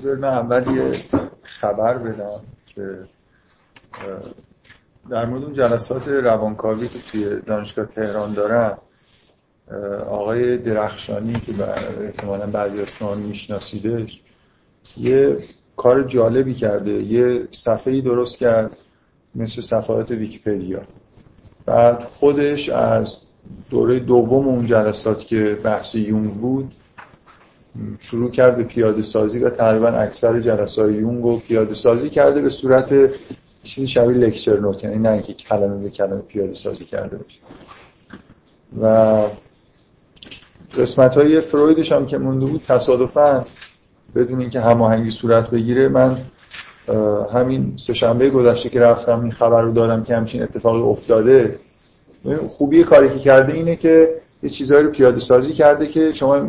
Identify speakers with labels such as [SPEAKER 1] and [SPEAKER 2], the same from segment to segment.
[SPEAKER 1] بذار من اول یه خبر بدم که در مورد اون جلسات روانکاوی که توی دانشگاه تهران دارم آقای درخشانی که احتمالا بعضی از شما میشناسیدش یه کار جالبی کرده یه صفحه درست کرد مثل صفحات ویکیپدیا. بعد خودش از دوره دوم اون جلسات که بحث یونگ بود شروع کرد به پیاده سازی و تقریبا اکثر جلسات یونگ رو پیاده سازی کرده به صورت چیزی شبیه لکچر نوت یعنی نه اینکه کلمه به کلمه پیاده سازی کرده باشه. و قسمت های فرویدش هم که مونده بود تصادفا بدون اینکه هماهنگی صورت بگیره من همین سهشنبه گذشته که رفتم این خبر رو دادم که همچین اتفاقی افتاده. خوبی کاری که کرده اینه که یه چیزهایی رو پیاده سازی کرده که شما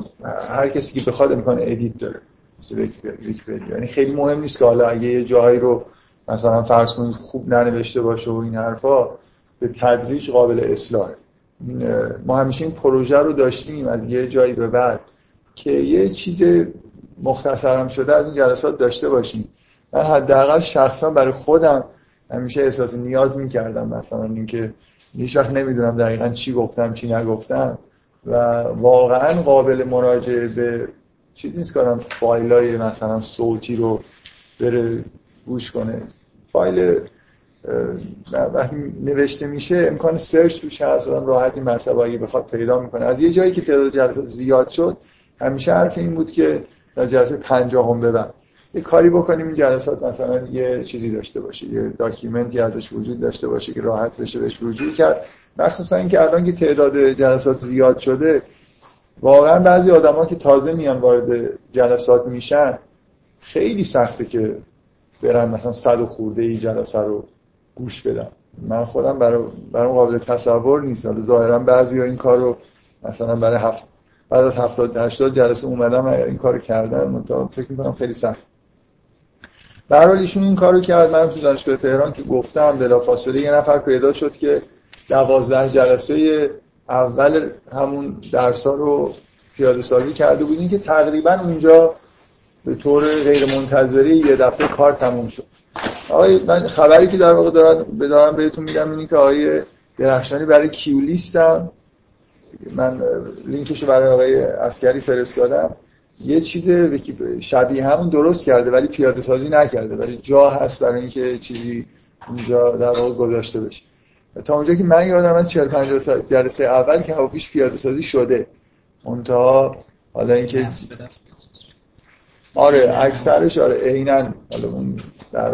[SPEAKER 1] هر کسی که بخواد امکان ادیت داره. مثل یعنی خیلی مهم نیست که حالا اگه یه جاهایی رو مثلا فرض کنید خوب ننوشته باشه و این حرفا به تدریج قابل اصلاحه ما همیشه این پروژه رو داشتیم از یه جایی به بعد که یه چیز مختصرم شده از این جلسات داشته باشیم. من حداقل شخصا برای خودم همیشه احساس نیاز می‌کردم مثلا اینکه هیچ وقت نمی‌دونم دقیقا چی گفتم چی نگفتم. و واقعا قابل مراجعه به چیز نیست کنم فایل های مثلا صوتی رو بره گوش کنه. فایل وقتی نوشته میشه امکان search توش هست آدم راحتی مطلب اگه بخواد پیدا می‌کنه. از یه جایی که تعداد جلسات زیاد شد همیشه حرف این بود که در جلسه پنجاهم ببند. یه کاری بکنیم این جلسات مثلا یه چیزی داشته باشه یه document ی ازش وجود داشته باشه که راحت بشه بهش رجوع کرد. مخصوصا اینکه الان که تعداد جلسات زیاد شده واقعا بعضی آدما که تازه میان وارد جلسات میشن خیلی سخته که برن مثلا صد و خورده ای جلسه رو گوش بدن. من خودم برای برای قابل تصور نیست. حالا ظاهرا بعضی این کار رو مثلا برای هفت بعد از 70 80 جلسه اومدم این کارو کردن من فکر می‌کنم خیلی سخت. به ایشون این کارو کرد. من تو دانشگاه تهران که گفتم بلافاصله یه نفر پیدا شد که دوازده جلسه اول همون درسا رو پیاده سازی کرده بودیم که تقریبا اونجا به طور غیر منتظری یه دفعه کار تموم شد. آقای من خبری که در واقع دارم بدارم بهتون میگم اینی که آقای درخشانی برای کیولیستم. من لینکشو برای آقای اسکری فرستادم. یه چیز شبیه همون درست کرده ولی پیاده سازی نکرده. ولی جا هست برای اینکه چیزی اونجا در واقع گذاشته بشه. تا اونجا که من یادم از 40 50 جلسه اول که هواپیش پیاده سازی شده. منتها حالا اینکه آره اکثرش آره عینا حالا اون در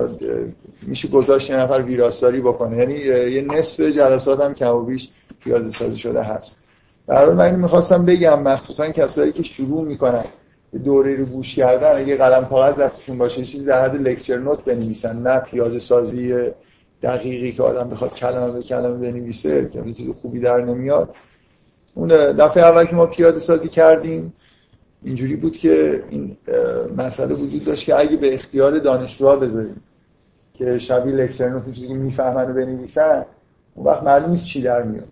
[SPEAKER 1] میشه گذاشت یه نفر ویراستاری بکنه. یعنی یه نصف جلسات هم کم و بیش پیاده سازی شده هست. در من می‌خواستم بگم مخصوصا کسایی که شروع می‌کنن دوره رو گوش کردن اگه قلم کاغذ دستشون باشه چیزی در حد لکچر نوت بنویسن نه پیاده سازی دقیقی که آدم بخواد کلمه به کلمه بنویسه که چیز خوبی در نمیاد. اون دفعه اول که ما پیاده سازی کردیم اینجوری بود که این مسئله وجود داشت که اگه به اختیار دانشجوها بذاریم که شبیه لکچر نوت چیزی می‌فهمن و بنویسن اون وقت معلوم نیست چی در میاد.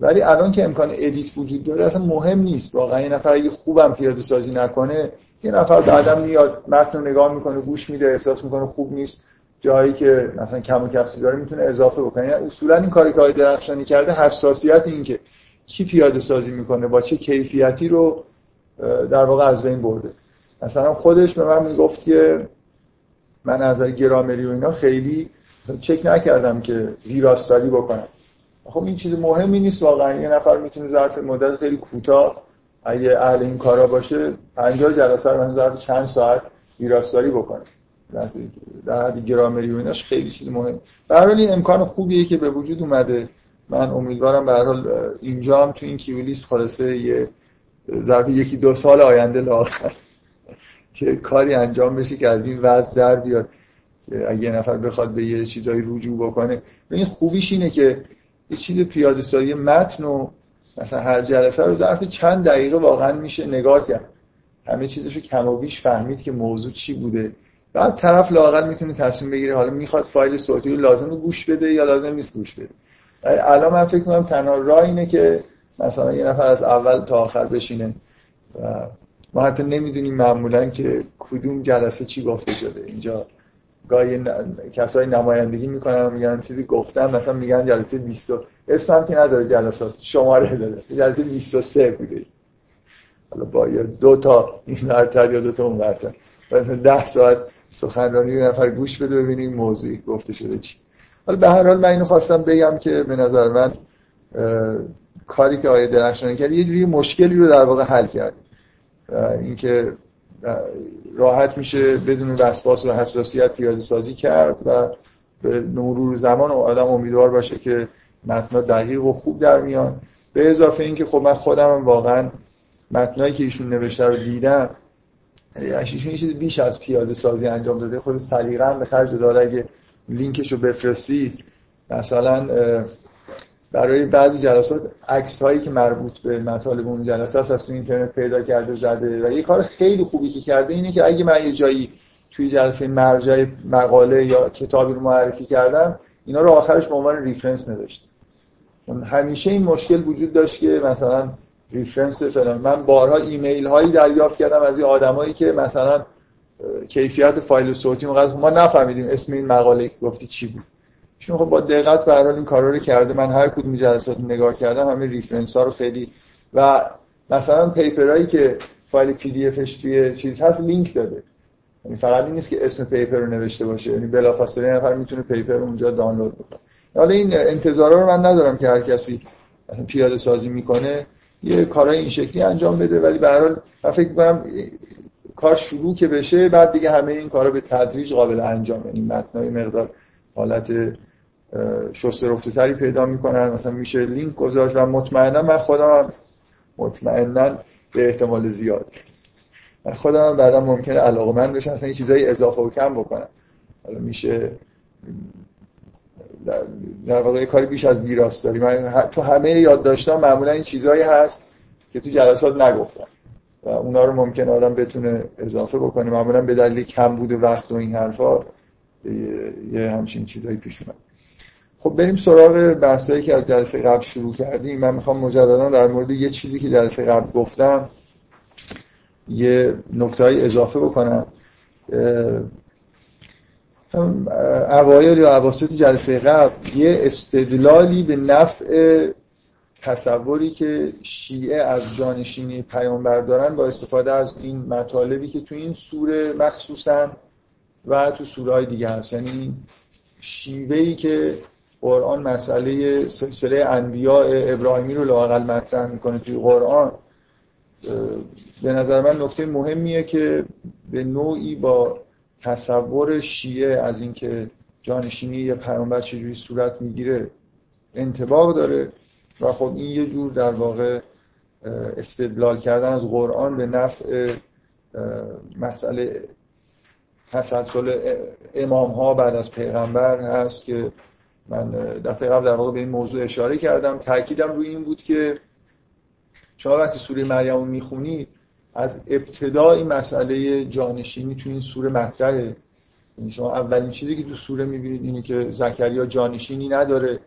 [SPEAKER 1] ولی الان که امکان ادیت وجود داره اصلا مهم نیست. واقعا یه نفر اگه خوبم پیاده سازی نکنه یه نفر بعدم میاد متن رو نگاه می‌کنه گوش میده احساس می‌کنه خوب نیست. جایی که مثلا کم و کسری داره می‌تونه اضافه بکنه. یعنی اصولا این کاری که درخشانی کرده حساسیت این که کی پیاده سازی می‌کنه با چه کیفیتی رو در واقع از بین برده. مثلا خودش به من می‌گفت که من از گرامری و اینا خیلی چک نکردم که ویراستاری بکنم. خب این چیز مهمی نیست واقعا. یه نفر می‌تونه ظرف مدت خیلی کوتاه اگه اهل این کارا باشه 50 جلسه رو ظرف چند ساعت ویراستاری بکنه. در حد گرامری و ایناش خیلی چیز مهم. به این امکان خوبیه که به وجود اومده. من امیدوارم به هر حال اینجا هم تو این کیولیس خلاصه یه ظرف یکی دو سال آینده لاخر که کاری انجام بشه که از این وضع در بیاد. اگه یه نفر بخواد به یه چیزایی رجوع بکنه. این خوبیش اینه که یه چیز پیاده سازی متن و مثلا هر جلسه رو ظرف چند دقیقه واقعا میشه نگاه کرد. همه چیزشو کم و بیش فهمید که موضوع چی بوده. بعد طرف لاقل می‌تونه تصمیم بگیره حالا می‌خواد فایل صوتی رو لازم گوش بده یا لازم نیست گوش بده. الان من فکر کنم تنها راه اینه که مثلا یه نفر از اول تا آخر بشینه و ما حتی نمی‌دونیم معمولا که کدوم جلسه چی گفته شده. اینجا گاهی ن... کسایی نمایندگی می‌کنن میگن چیزی گفتن مثلا میگن جلسه 20 اسم هم که نداره جلسات شماره داره. جلسه 23 بوده. حالا با دو تا این برتر یا دو تا اون برتر مثلا 10 ساعت سخنرانی یه نفر گوش بده ببینیم موضوعی گفته شده چی. حالا به هر حال من اینو خواستم بگم که به نظر من کاری که آیه درخشانی کرد یه جوری مشکلی رو در واقع حل کرد. اینکه راحت میشه بدون وسواس و حساسیت پیاده سازی کرد و به مرور زمان آدم امیدوار باشه که متنا دقیق و خوب در میان. به اضافه اینکه خب من خودم واقعا متنایی که ایشون نوشته رو دیدم ایشون چیز بیش از پیاده سازی انجام داده. خود سلیقه به خرج داره اگه لینکش رو بفرستید مثلا برای بعضی جلسات عکس هایی که مربوط به مطالب اون جلسه هست از تو اینترنت پیدا کرده زده. و یه کار خیلی خوبی که کرده اینه که اگه من یه جایی توی جلسه مرجع مقاله یا کتابی رو معرفی کردم اینا رو آخرش به عنوان reference نوشته. همیشه این مشکل وجود داشت که مثلا reference فلان. من بارها ایمیل هایی دریافت کردم از این آدمایی که مثلا کیفیت فایل صوتی مقدر ما نفهمیدیم اسم این مقاله گفتی چی بود. چون خب با دقت به این کارا رو کرده من هر کدوم جلسات نگاه کردم همه reference ها رو خیلی و مثلا paper ایی که فایل PDF ش توی چیز هست لینک داده. یعنی فقط این نیست که اسم paper رو نوشته باشه. یعنی بلافاصله نفر می‌تونه paper رو اونجا دانلود بکنه. حالا این انتظارا رو من ندارم که هر کسی پیاده سازی می‌کنه یه کارای این شکلی انجام بده. ولی به هر حال من فکر می‌کنم کار شروع که بشه بعد دیگه همه این کارا به تدریج قابل انجام. یعنی متنا یه مقدار حالت شسته رفته تری پیدا می‌کنن. مثلا میشه لینک گذاشت و مطمئنا من خودم مطمئنا به احتمال زیاد. من خودم بعدا ممکنه علاقه من بشن اصلا چیزایی اضافه و کم بکنم. حالا میشه در, در واقع کاری بیش از ویراست داری. من تو همه یاد داشتم معمولا این چیزهایی هست که تو جلسات نگفتم. و اونا رو ممکن آدم بتونه اضافه بکنه. معمولا به دلیل کم بوده وقت و این حرفا یه همچین چیزایی پیش اومد. خب بریم سراغ بحثایی که از جلسه قبل شروع کردیم. من می‌خوام مجددا در مورد یه چیزی که جلسه قبل گفتم یه نکته اضافه بکنم. اوایل یا عواسط جلسه قبل یه استدلالی به نفع تصوری که شیعه از جانشینی پیامبر دارن با استفاده از این مطالبی که تو این سوره مخصوصا و تو سوره های دیگه هست. یعنی شیوهی که قرآن مسئله سلسله انبیاء ابراهیمی رو لاقل مطرح می‌کنه توی قرآن. به نظر من نکته مهمیه که به نوعی با تصور شیعه از اینکه جانشینی یه پیامبر چجوری صورت می‌گیره انتباق داره و خب این یه جور در واقع استدلال کردن از قرآن به نفع مسئله تسلسل امام ها بعد از پیغمبر هست که من دفعه قبل در واقع به این موضوع اشاره کردم. تاکیدم روی این بود که شما وقتی سوره مریم رو می‌خونید از ابتدای مسئله جانشینی تو این سوره مطرحه. یعنی شما اولین چیزی که تو سوره می‌بینید اینه که زکریا جانشینی نداره.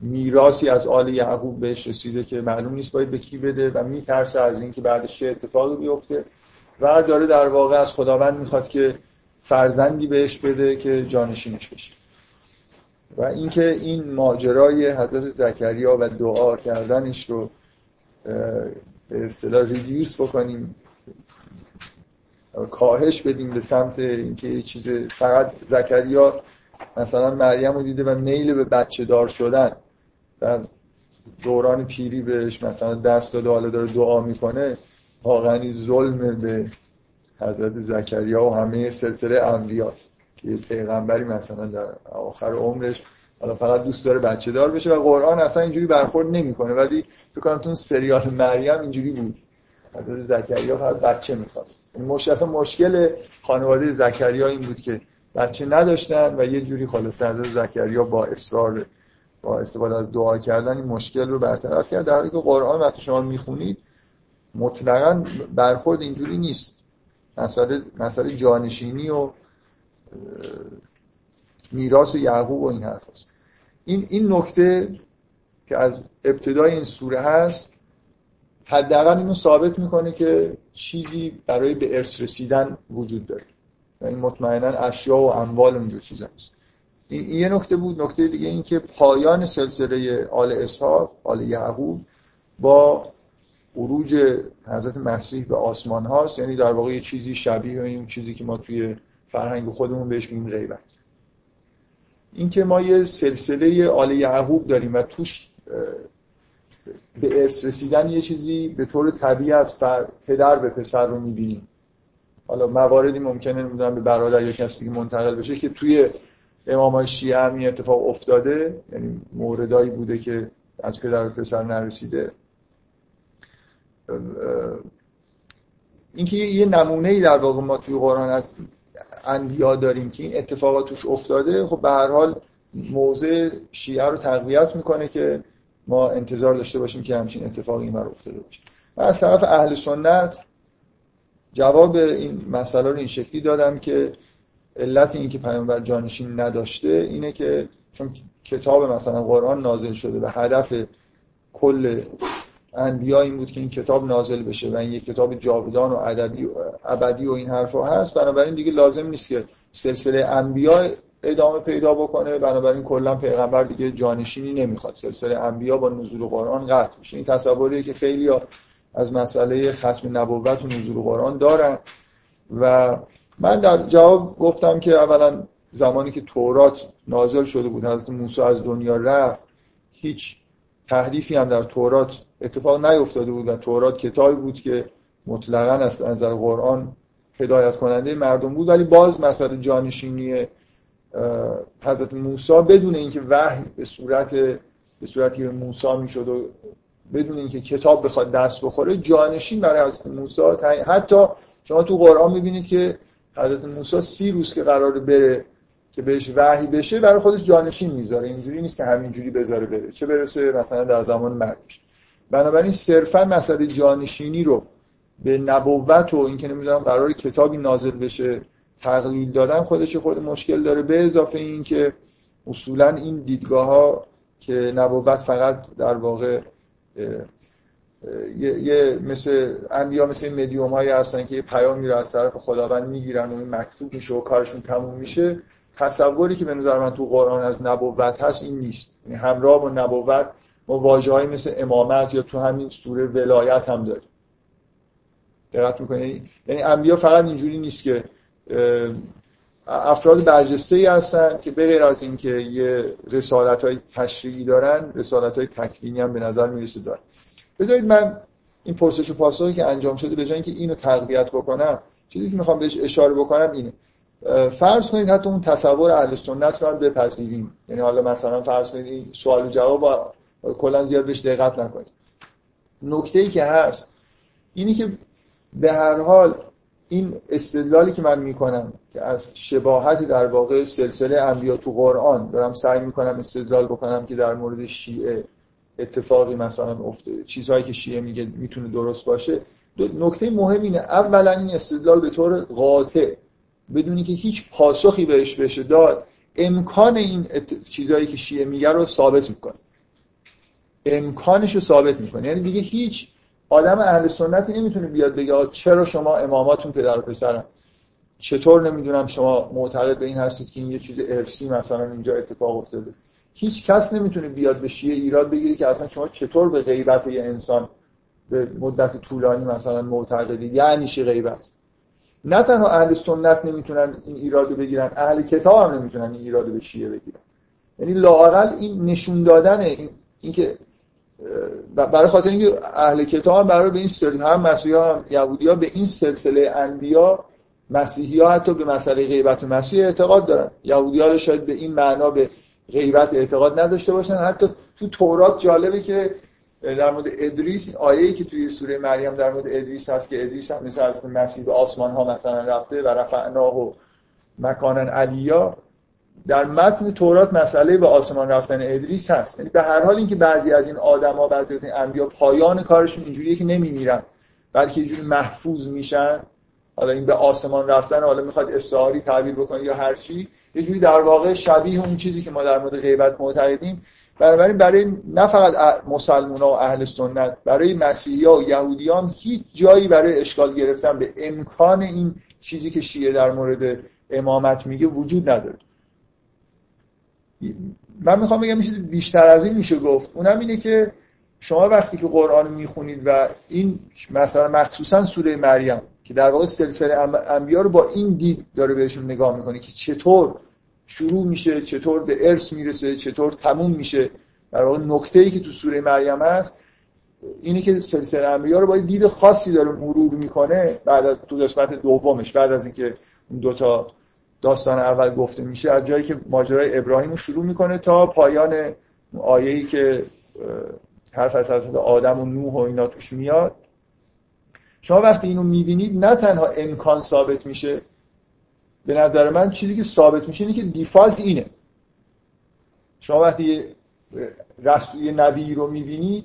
[SPEAKER 1] میراثی از آل یعقوب بهش رسیده که معلوم نیست باید به کی بده و میترسه از اینکه بعدش چه اتفاقی بیفته. و داره در واقع از خداوند می‌خواد که فرزندی بهش بده که جانشینش بشه. و اینکه این ماجرای حضرت زکریا و دعا کردنش رو به اصطلاح ریدیوس بکنیم کاهش بدیم به سمت اینکه یه چیز فقط زکریا مثلا مریم رو دیده و میل به بچه دار شدن. در دوران پیری بهش مثلا دست داده حالا داره دعا می‌کنه واقعا ظلم به حضرت زکریا و همه سلسله انبیا که پیغمبری مثلا در آخر عمرش حالا فقط دوست داره بچه دار بشه و قرآن اصلا اینجوری برخورد نمی‌کنه ولی فکر کنم تو سریال مریم اینجوری بود. حضرت زکریا فقط بچه می‌خواست. این مش... اصلا مشکل خانواده زکریا این بود که بچه نداشتن و یه جوری خلاص حضرت زکریا با اصرار با استفاده از دعا کردن این مشکل رو برطرف کرد. در حالی که قرآن وقتی شما می‌خونید مطلقا برخورد اینجوری نیست. مسئله مسئله جانشینی و میراث یعقوب و این حرف هست. این این نکته که از ابتدای این سوره هست حداقل اینو ثابت می‌کنه که چیزی برای به ارث رسیدن وجود داره. و این مطمئنا اشیا و اموال اونجور چیز هست این یه نکته بود. نکته دیگه این که پایان سلسله آل اسحاق آل یعقوب با عروج حضرت مسیح به آسمان هاست. یعنی در واقع یه چیزی شبیه این چیزی که ما توی فرهنگ خودمون بهش میگیم غیبت. اینکه ما یه سلسله آل یعقوب داریم و توش به ارث رسیدن یه چیزی به طور طبیعی از پدر به پسر رو می‌بینیم. حالا مواردی ممکنه نمی‌دونم به برادر یا کسی که منتقل بشه که توی امام شیعه هم این اتفاق افتاده. یعنی موردایی بوده که از پدر به پسر نرسیده. اینکه یه نمونه ای در واقع ما توی قرآن از انبیا داریم که این اتفاقات توش افتاده خب به هر حال موضع شیعه رو تقویت می‌کنه که ما انتظار داشته باشیم که همچین اتفاقی این افتاده باشه. من از طرف اهل سنت جواب این مسئله رو این شکلی دادم که علت این که پیامبر جانشین نداشته اینه که چون کتاب مثلا قرآن نازل شده و هدف کل انبیا این بود که این کتاب نازل بشه و این یک کتاب جاودان و ادبی ابدی و این حرفا هست. بنابراین دیگه لازم نیست که سلسله انبیا ادامه پیدا بکنه. بنابراین کلا پیغمبر دیگه جانشینی نمی‌خواد. سلسله انبیا با نزول قرآن قطع میشه این تصوریه که خیلی از مسئله ختم نبوت و نزول قرآن دارن. و من در جواب گفتم که اولا زمانی که تورات نازل شده بود حضرت موسی از دنیا رفت هیچ تحریفی هم در تورات اتفاق نیفتاده بود و تورات کتابی بود که مطلقا از نظر قرآن هدایت کننده مردم بود. ولی باز مثلا جانشینی حضرت موسی بدون اینکه وحی به صورت به صورتی به موسی می‌شد و بدون اینکه کتاب بخواد دست بخوره جانشین برای حضرت موسی حتی شما تو قرآن می‌بینید که حضرت موسی سی روز که قرار بره که بهش وحی بشه برای خودش جانشین می‌ذاره. اینجوری نیست که همینجوری بذاره بره. چه برسه مثلا در زمان مرگش. بنابراین صرفا مسئله جانشینی رو به نبوت و اینکه نمی‌دونم قرار کتابی نازل بشه تقلیل دادن خودش خود مشکل داره. به اضافه اینکه اصولا این دیدگاه ها که نبوت فقط در واقع یه, مثل انبیا مثل مدیوم هایی هستن که یه پیام رو از طرف خداوند می‌گیرن و این مکتوب میشه و کارشون تموم میشه. تصوری که به نظر من تو قرآن از نبوت هست این نیست. یعنی همراه با نبوت واجه مثل امامت یا تو همین سوره ولایت هم داریم. دقت می‌کنید یعنی انبیا فقط اینجوری نیست که افراد برجسته ای هستن که به غیر از اینکه یه رسالت های تشریعی دارن رسالت های تکوینی هم به نظر می‌رسه دارن. بذارید من این پرسش و پاسخی که انجام شده به اینکه اینو تقویت بکنم چیزی که می‌خوام بهش اشاره بکنم اینه. فرض کنید حتی اون تصور اهل سنت رو هم بپذیریم. یعنی حالا مثلا فرض کنید سوال و جواب کلا زیاد بهش دقت نکنید. نکته ای که هست اینی که به هر حال این استدلالی که من می‌کنم که از شباهت در واقع سلسله انبیا تو قرآن دارم سعی می‌کنم استدلال بکنم که در مورد شیعه اتفاقی مثلا افته. چیزهایی که شیعه میگه می‌تونه درست باشه. نکته مهم اینه اولا این استدلال به طور قاطع بدونی که هیچ پاسخی بهش بشه داد امکان این چیزهایی که شیعه میگه رو ثابت می‌کنه. امکانش رو ثابت می‌کنه. یعنی دیگه هیچ آدم اهل سنتی نمی‌تونه بیاد بگه چرا شما اماماتون پدر و پسرن؟ چطور نمی‌دونم شما معتقد به این هستید که این یه چیز ارسی مثلا اینجا اتفاق افتاده؟ هیچ کس نمی‌تونه بیاد به شیعه ایراد بگیری که اصلا شما چطور به غیبت یه انسان به مدت طولانی مثلا معتقدید یعنی چی غیبت؟ نه تنها اهل سنت نمی‌تونن این ایرادو بگیرن اهل کتاب هم نمی‌تونن این ایرادو به شیعه بگیرن. یعنی لاقل این نشون دادن این اینکه برای خاطر اینکه اهل کتاب هم برای به این سلسله هم مسیحی هم یهودی ها به این سلسله انبیا مسیحی ها حتی به مسئله غیبت مسیح اعتقاد دارن. یهودی ها شاید به این معنا به غیبت اعتقاد نداشته باشن. حتی تو تورات جالبه که در مورد ادریس این آیه‌ای که توی سوره مریم در مورد ادریس هست که ادریس هم مثل از مسیح به آسمان ها مثلا رفته و رفعناه و مکانن علیا. در متن تورات مسئله به آسمان رفتن ادریس هست. یعنی به هر حال اینکه بعضی از این آدما بعضی از این انبیا پایان کارشون اینجوریه که نمیمیرن بلکه اینجوری محفوظ میشن. حالا این به آسمان رفتن حالا می‌خواد استعاری تعبیر بکنه یا هر چی یه جوری در واقع شبیه اون چیزی که ما در مورد غیبت معتقدیم. بنابراین برای نه فقط مسلمان و اهل سنت برای مسیحی ها و یهودیان هیچ جایی برای اشکال گرفتن به امکان این چیزی که شیعه در مورد امامت میگه وجود نداره. من می‌خوام بگم بیشتر از این میشه گفت. اونم اینه که شما وقتی که قرآن می‌خونید و این مثلا مخصوصا سوره مریم که در واقع سلسله انبیا رو با این دید داره بهشون نگاه می‌کنه که چطور شروع میشه چطور به ارث می‌رسه چطور تموم میشه. در واقع نکته ای که تو سوره مریم هست اینی که سلسله انبیا رو با دید خاصی داره مرور می‌کنه بعد از تو قسمت دومش بعد از اینکه اون دو تا داستان اول گفته میشه از جایی که ماجرای ابراهیم رو شروع می‌کنه تا پایان آیه‌ای که حرف از حضرت آدم و نوح و اینا توش میاد. شما وقتی اینو می‌بینید نه تنها امکان ثابت میشه به نظر من چیزی که ثابت میشه اینه که دیفالت اینه. شما وقتی رسول نبی رو می‌بینید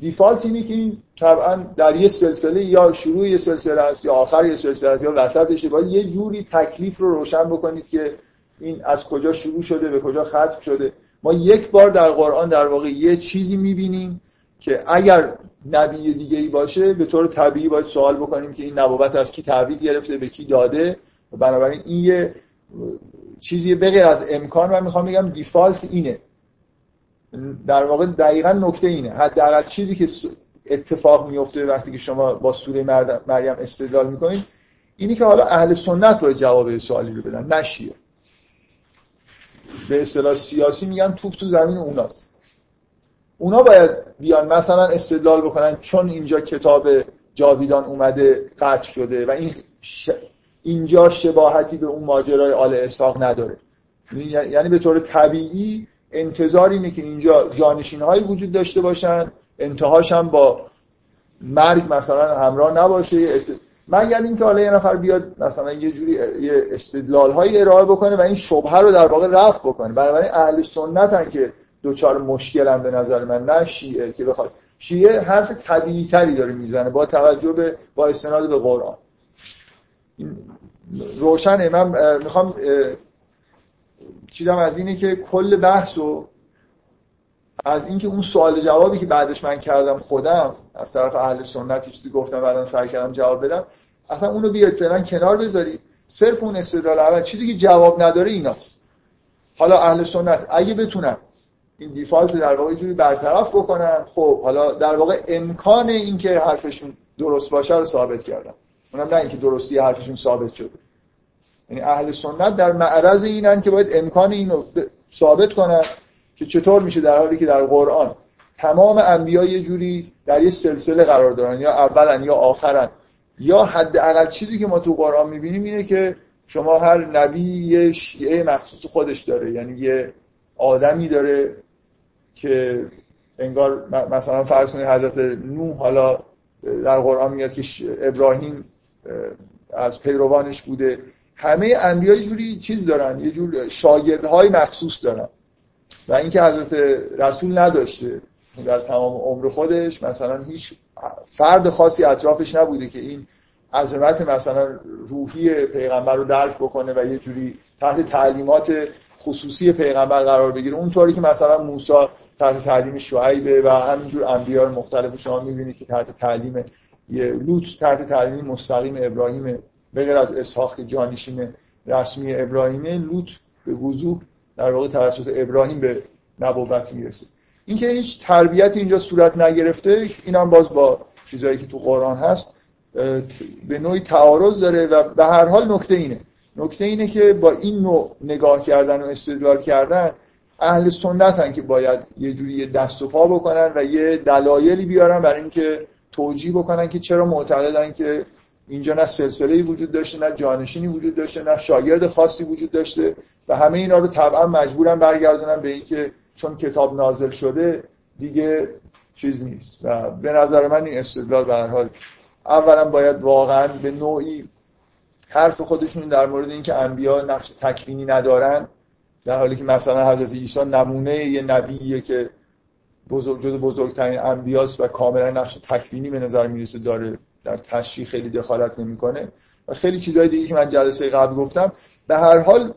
[SPEAKER 1] دیفالت اینه که این طبعا در یه سلسله یا شروع یه سلسله است یا آخر یه سلسله است یا وسطش باید یه جوری تکلیف رو روشن بکنید که این از کجا شروع شده به کجا ختم شده. ما یک بار در قرآن در واقع یه چیزی می‌بینیم که اگر نبی دیگه ای باشه به طور طبیعی باید سوال بکنیم که این نبوت از کی تحویل گرفته به کی داده. و بنابراین این یه چیزی بغیر از امکان من می‌خوام بگم دیفالت اینه. در واقع دقیقا نکته اینه. حداقل چیزی که اتفاق میفته وقتی که شما با سوره مریم استدلال می‌کنید اینی که حالا اهل سنت باید جواب سوالی رو بدن نشیه به اصطلاح سیاسی میگن توپ تو زمین اوناست. اونا باید بیان مثلا استدلال بکنن چون اینجا کتاب جاویدان اومده قطع شده و این اینجا شباهتی به اون ماجرای آل اسحاق نداره. یعنی به طور طبیعی انتظار اینه که اینجا جانشین هایی وجود داشته باشن انتهاش هم با مرگ مثلا همراه نباشه. مگر اینکه حالا یه نفر بیاد مثلا یه جوری یه استدلال هایی ارائه بکنه و این شبهه رو در واقع رفع بکنه. بنابراین اهل سنت که دوچار مشکل هم به نظر من نه شیعه که بخواد. شیعه حرف طبیعی تری داره می‌زنه با توجه به با استناد به قرآن. روشنه. من می‌خوام چیدم از اینه که کل بحث و از اینکه اون سوال جوابی که بعدش من کردم خودم از طرف اهل سنت چیزی گفتم بعدا سعی کردم جواب بدم اصلا اونو بیاید فعلا کنار بذارید. صرف اون استدلال اول چیزی که جواب نداره ایناست. حالا اهل سنت اگه بتونن این دیفالت در واقع جوری برطرف بکنن خب حالا در واقع امکان اینکه حرفشون درست باشه رو ثابت کردن اونم نه اینکه درستی حرفشون ثابت شده. یعنی اهل سنت در معرض اینن که باید امکان اینو ثابت کنن که چطور میشه در حالی که در قرآن تمام انبیا یه جوری در یه سلسله قرار دارن یا اولن یا آخرن. یا حداقل چیزی که ما تو قرآن می‌بینیم اینه که شما هر نبی یه شیعه مخصوص خودش داره. یعنی یه آدمی داره که انگار مثلا فرض کنید حضرت نوح حالا در قرآن میاد که ابراهیم از پیروانش بوده. همه انبیا یه جوری چیز دارن یه جور شاگردهای مخصوص دارن. و اینکه حضرت رسول نداشته. در تمام عمر خودش مثلا هیچ فرد خاصی اطرافش نبوده که این عظمت مثلا روحی پیغمبر رو درک بکنه و یه جوری تحت تعلیمات خصوصی پیغمبر قرار بگیره. اونطوری که مثلا موسی تحت تعلیم شعیبه و همینجور انبیاء مختلف شما می‌بینید که تحت تعلیم یه لوط تحت تعلیم مستقیم ابراهیم بغیر از اسحاق که جانشین رسمی ابراهیمه لوط به وضوح در واقع توسط ابراهیم به نبوت می‌رسه. اینکه هیچ تربیت اینجا صورت نگرفته اینم باز با چیزایی که تو قرآن هست به نوعی تعارض داره و به هر حال نکته اینه. نکته اینه که با این نوع نگاه کردن و استدلال کردن اهل سنت هن که باید یه جوری دست و پا بکنن و یه دلایلی بیارن برای اینکه توجیه بکنن که چرا معتقدن که اینجا نه سلسله وجود داشته نه جانشینی وجود داشته نه شاگرد خاصی وجود داشته و همه اینا رو طبعا مجبورن برگردونن به اینکه چون کتاب نازل شده دیگه چیز نیست. و به نظر من این استدلال به هر حال اولا باید واقعا به نوعی حرف خودشون در مورد اینکه انبیا نقش تکوینی ندارن در حالی که مثلا حضرت عیسی نمونه یه نبیه که بزرگ جز بزرگترین انبیاست و کاملا نقش تکوینی به نظر می‌رسه داره. در تشریح خیلی دخالت نمی‌کنه. و خیلی چیزهای دیگه که من جلسه قبل گفتم به هر حال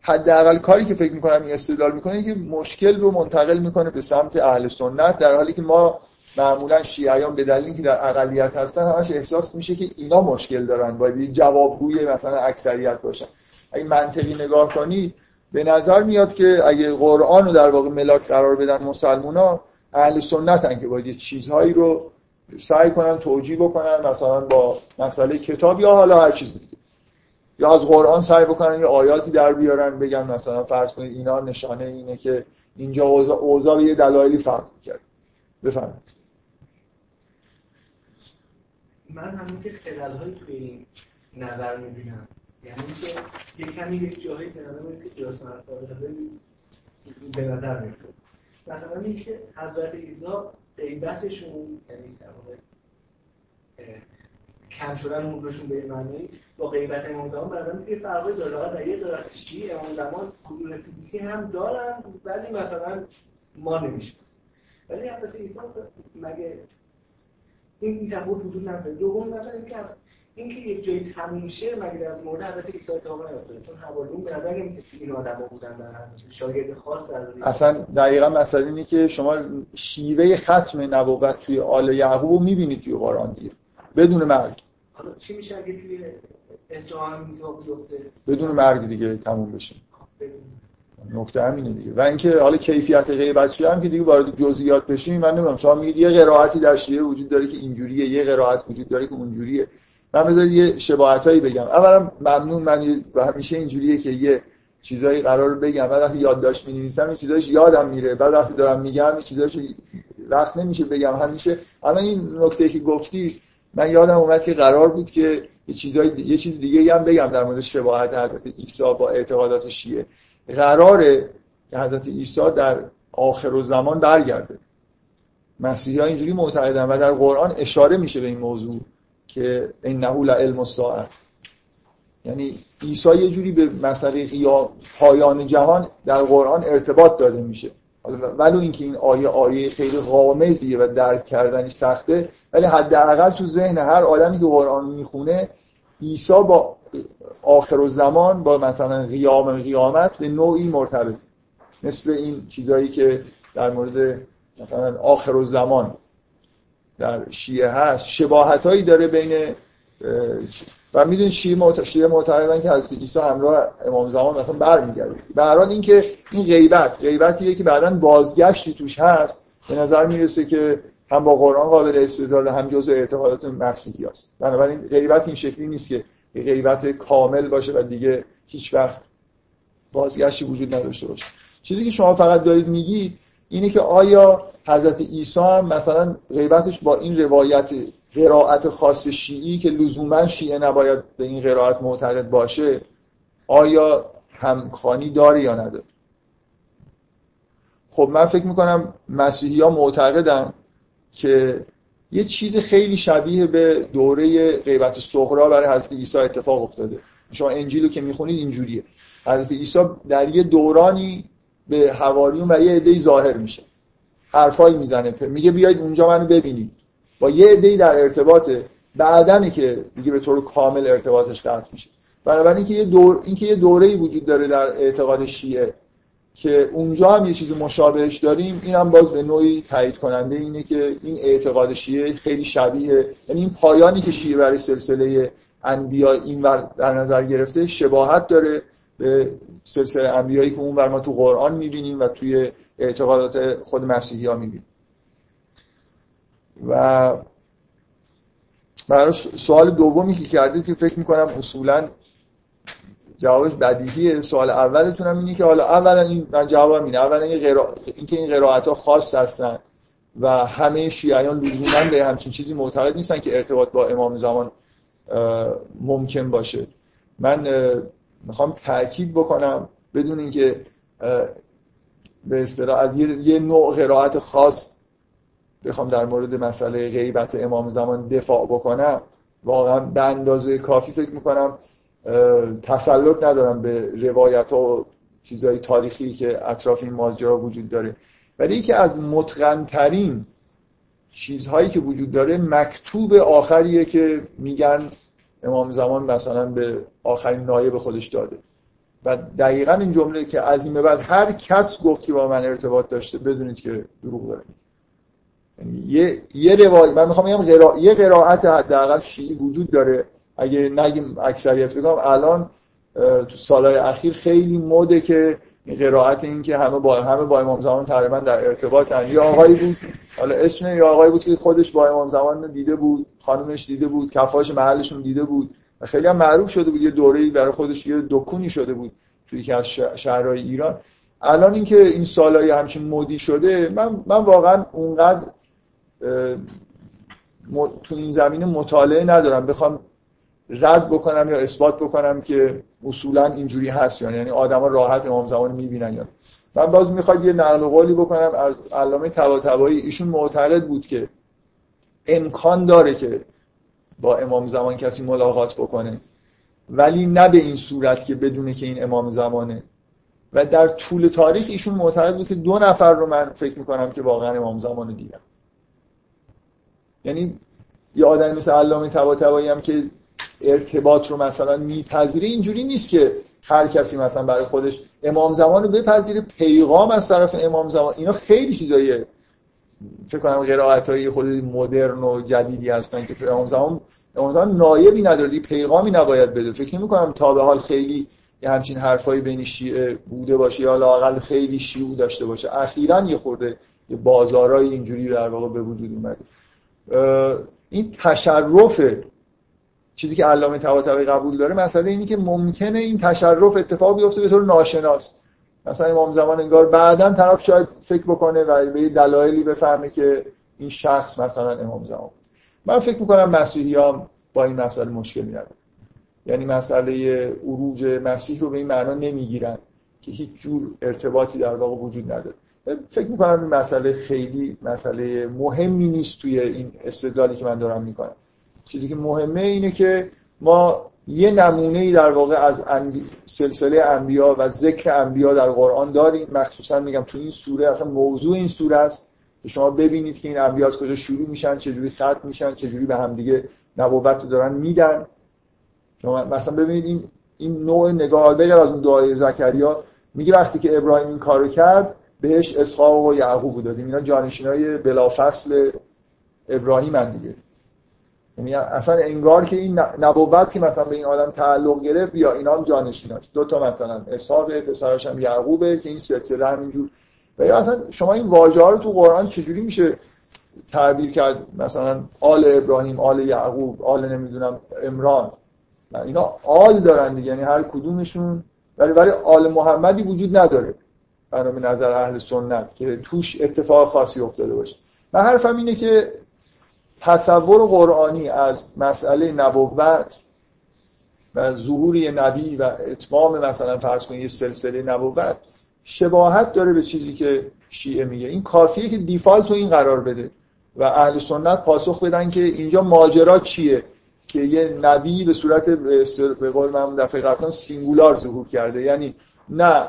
[SPEAKER 1] حداقل کاری که فکر می‌کنم این استدلال می‌کنه که مشکل رو منتقل می‌کنه به سمت اهل سنت در حالی که ما معمولا شیعیان به دلیل اینکه در اقلیت هستن همش احساس میشه که اینا مشکل دارن باید جوابگوی مثلا اکثریت باشن. اگه منطقی نگاه کنی به نظر میاد که اگه قرآن رو در واقع ملاک قرار بدن مسلمونا اهل سنتن که باید یه چیزهایی رو سعی کنن توجیه بکنن مثلا با مسئله کتاب یا حالا هر چیز دیگه. یا از قرآن سعی بکنن یه آیاتی در بیارن بگن مثلا فرض کنید اینا نشانه اینه که اینجا اوضاع یه دلایلی فرق کرد بفرمایید.
[SPEAKER 2] من همین که خلال های توی این نظر می‌بینم. یعنی که یه کمی یک جایی که نظر که جاس به نظر میفته مثلا اینکه حضرت ایزا غیبتشون یعنی کم شدن عمرشون به معنی با غیبت امام زمان برادر یه فرقی داره. در یه چی امام زمان کدوم فیزیکی هم دارن ولی مثلا ما نمیشه ولی حضرت عیسی مگه این تفاوت وجود نداره؟ دوم مثلا اینکه اینکه یک جایی تموم شه مگه در مورد حضرت عیسی اتفاق نیفتاده چون حوالیون به نظر نمیسه که این آدم‌ها بودن در شاگرد خاص در
[SPEAKER 1] اصلا دقیقا مسئله اینه که شما شیوه ختم نبوت توی آل یعقوب می‌بینید توی قرآن دیگه. بدون مرگ.
[SPEAKER 2] حالا چی میشه اگه توی اسلام
[SPEAKER 1] بدون مرگ دیگه تموم بشه. نکته همینه دیگه. و اینکه حالا کیفیت غیبت هم که دیگه وارد جزئیات بشیم من نمی‌دونم شما میگید یه قرائتی در شیعه وجود داره که اینجوریه یه قرائت وجود داره که اونجوریه. من بذارید یه شباهتایی بگم. اولا ممنون من همیشه اینجوریه که یه چیزایی قرار بگم. بعد وقتی یادداشت می‌نویسم این چیزاش یادم میره. بعد وقتی دارم میگم این چیزاش وقت نمیشه بگم. همیشه الان این نکته که گفتی من یادم اومد که قرار بود که یه چیزای یه چیز دیگه هم بگم در مورد شباهت حضرت عیسی با اعتقادات شیعه. قراره که حضرت عیسی در آخر و زمان برگرده. مسیحی ها اینجوری معتقدن و در قرآن اشاره میشه به این موضوع. که انه لعلم الساعه. یعنی عیسی یه جوری به مسئله پایان جهان در قرآن ارتباط داده میشه. ولو اینکه این آیه آیه خیلی غامضیه و درک کردنش سخته ولی حداقل تو ذهن هر آدمی که قرآن می‌خونه عیسی با آخر زمان با مثلا قیام قیامت به نوعی مرتبط مثل این چیزایی که در مورد مثلا آخر زمان در شیعه هست. شباهت هایی داره بین و می‌دونید شیعه معت... شیعه معتقدن که حضرت عیسی همراه امام زمان مثلا برمیگرده. به هر حال اینکه این غیبت غیبتیه که بعدا بازگشتی توش هست به نظر می‌رسه که هم با قرآن قابل استدلال هم جزء اعتقادات مسیحی است بنابراین غیبت این شکلی نیست که غیبت کامل باشه و دیگه هیچ وقت بازگشتی وجود نداشته باشه. چیزی که شما فقط دارید میگید اینه که آیا حضرت عیسی مثلا غیبتش با این روایت قرائت خاص شیعی که لزوما شیعه نباید به این قرائت معتقد باشه آیا همخانی داره یا نداره؟ خب من فکر می‌کنم مسیحی ها معتقدن که یه چیز خیلی شبیه به دوره غیبت صغرا برای حضرت عیسی اتفاق افتاده. شما انجیلو که می‌خونید اینجوریه. حضرت عیسی در یه دورانی به حواریون و یه عده‌ای ظاهر میشه. حرفایی می‌زنه. میگه بیاید اونجا منو ببینید. با یه عده‌ای در ارتباطه بعدنی که دیگه به طور کامل ارتباطش قطع میشه. بنابراین اینکه یه دور اینکه یه دوره‌ای وجود داره در اعتقاد شیعه که اونجا هم یه چیز مشابهش داریم این هم باز به نوعی تایید کننده اینه که این اعتقاد شیعه خیلی شبیه یعنی این پایانی که شیعه برای سلسله انبیا این در نظر گرفته شباهت داره به سلسله انبیایی که اون بر ما تو قرآن می‌بینیم و توی اعتقادات خود مسیحی ها می‌بینیم. و برای سوال دومی که کردید که فکر می‌کنم اصولا جوابش بدیهیه سوال اولتون هم اینه که حالا اولا این من جواب اینه اولا این غرا... اینکه این قرائت ها خاص هستن و همه شیعیان لزوما به همچین چیزی معتقد نیستن که ارتباط با امام زمان ممکن باشه. من می‌خوام تاکید بکنم بدون اینکه به اصطلاح از یه نوع قرائت خاص بخوام در مورد مسئله غیبت امام زمان دفاع بکنم. واقعا به اندازه کافی فکر می‌کنم تسلط ندارم به روایت ها و چیزهای تاریخی که اطراف این ماجرا وجود داره. ولی یکی از متقنترین چیزهایی که وجود داره مکتوب آخریه که میگن امام زمان مثلا به آخرین نایب خودش داده. و دقیقا این جمله که از این بعد هر کس گفت که با من ارتباط داشته بدونید که دروغ داره. یعنی یه یه روایت من می‌خوام بگم قرا... یه قرائت حداقل شیعی وجود داره. اگه نگیم اکثریت بگم الان تو سالهای اخیر خیلی مده که قرائت این که همه با همه با امام زمان تقریبا در ارتباطن یا آقایی بود حالا اسم یا آقایی بود که خودش با امام زمان دیده بود خانمش دیده بود کفاش محلشون دیده بود و خیلی هم معروف شده بود. یه دوره‌ای برای خودش یه دکونی شده بود توی یکی از شهرهای ایران. الان اینکه این سالهای همچین مدی شده من من واقعا اونقدر تو این زمینه مطالعه ندارم. بخوام رد بکنم یا اثبات بکنم که اصولا اینجوری هست. یعنی آدما راحت امام زمان می‌بینن یا من باز می‌خواد یه نقل قولی بکنم. از علامه طباطبایی ایشون معتقد بود که امکان داره که با امام زمان کسی ملاقات بکنه. ولی نه به این صورت که بدونه که این امام زمانه. و در طول تاریخ ایشون معتقد بود که دو نفر رو من فکر می‌کنم که واقعا امام زمان دیدم یعنی یه آدمی مثل علامه طباطبایی هم که ارتباط رو مثلا میپذیره اینجوری نیست که هر کسی مثلا برای خودش امام زمان رو بپذیره پیغام از طرف امام زمان. اینا خیلی چیزاییه. فکر کنم قرائت های خود مدرن و جدیدی هستن که امام زمان امام زمان نایبی نداره پیغامی نباید بده. فکر نمی کنم تا به حال خیلی یه همچین حرفایی بین شیعه بوده باشه یا لاقل خیلی شیوع داشته باشه. اخیرا یه خورده یه بازارای اینجوری در واقع به وجود اومده. این تشرف چیزی که علامه طباطبایی قبول داره مسئله اینی که ممکنه این تشرف اتفاق بیفته به طور ناشناس. مثلا امام زمان انگار بعدا طرف شاید فکر بکنه و به دلایلی بفهمه که این شخص مثلا امام زمان من فکر می‌کنم مسیحی با این مسئله مشکلی نداره. یعنی مسئله عروج مسیح رو به این معنا نمی‌گیرن که هیچ جور ارتباطی در واقع وجود نداره. فکر می‌کنم این مسئله خیلی مسئله مهمی نیست توی این استدلالی که من دارم می‌کنم. چیزی که مهمه اینه که ما یه نمونه ای در واقع از انبی... سلسله انبیا و ذکر انبیا در قرآن داریم. مخصوصا میگم تو این سوره اصلا موضوع این سوره است که شما ببینید که این انبیا از کجا شروع میشن چجوری ختم میشن چجوری به هم دیگه نبوت دارن میدن. شما مثلا ببینید این این نوع نگاه بگر از اون دعای زکریا میگه وقتی که ابراهیم این کارو کرد بهش اسحاق و یعقوب دادیم. اینا جانشینای بلافصل ابراهیم هم دیگه. یعنی اصلا انگار که این نبوت که مثلا به این آدم تعلق گرفت یا اینا هم جانشیناش. دو تا مثلا اسحاق پسرش هم یعقوبه که این سلسله همینجور. و یا اصلا شما این واژه ها رو تو قرآن چجوری میشه تعبیر کرد؟ مثلا آل ابراهیم آل یعقوب آل نمی‌دونم امران اینا آل دارن دیگه یعنی هر کدومشون. ولی ولی آل محمدی وجود نداره. به نظر اهل سنت که توش اتفاق خاصی افتاده باشه. و حرفم اینه که تصور قرآنی از مسئله نبوت و ظهور یه نبی و اتمام مثلا فرض کنید یه سلسله نبوت شباهت داره به چیزی که شیعه میگه. این کافیه که دیفالت رو این قرار بده و اهل سنت پاسخ بدن که اینجا ماجرا چیه که یه نبی به صورت به قول من دفعه سینگولار ظهور کرده. یعنی نه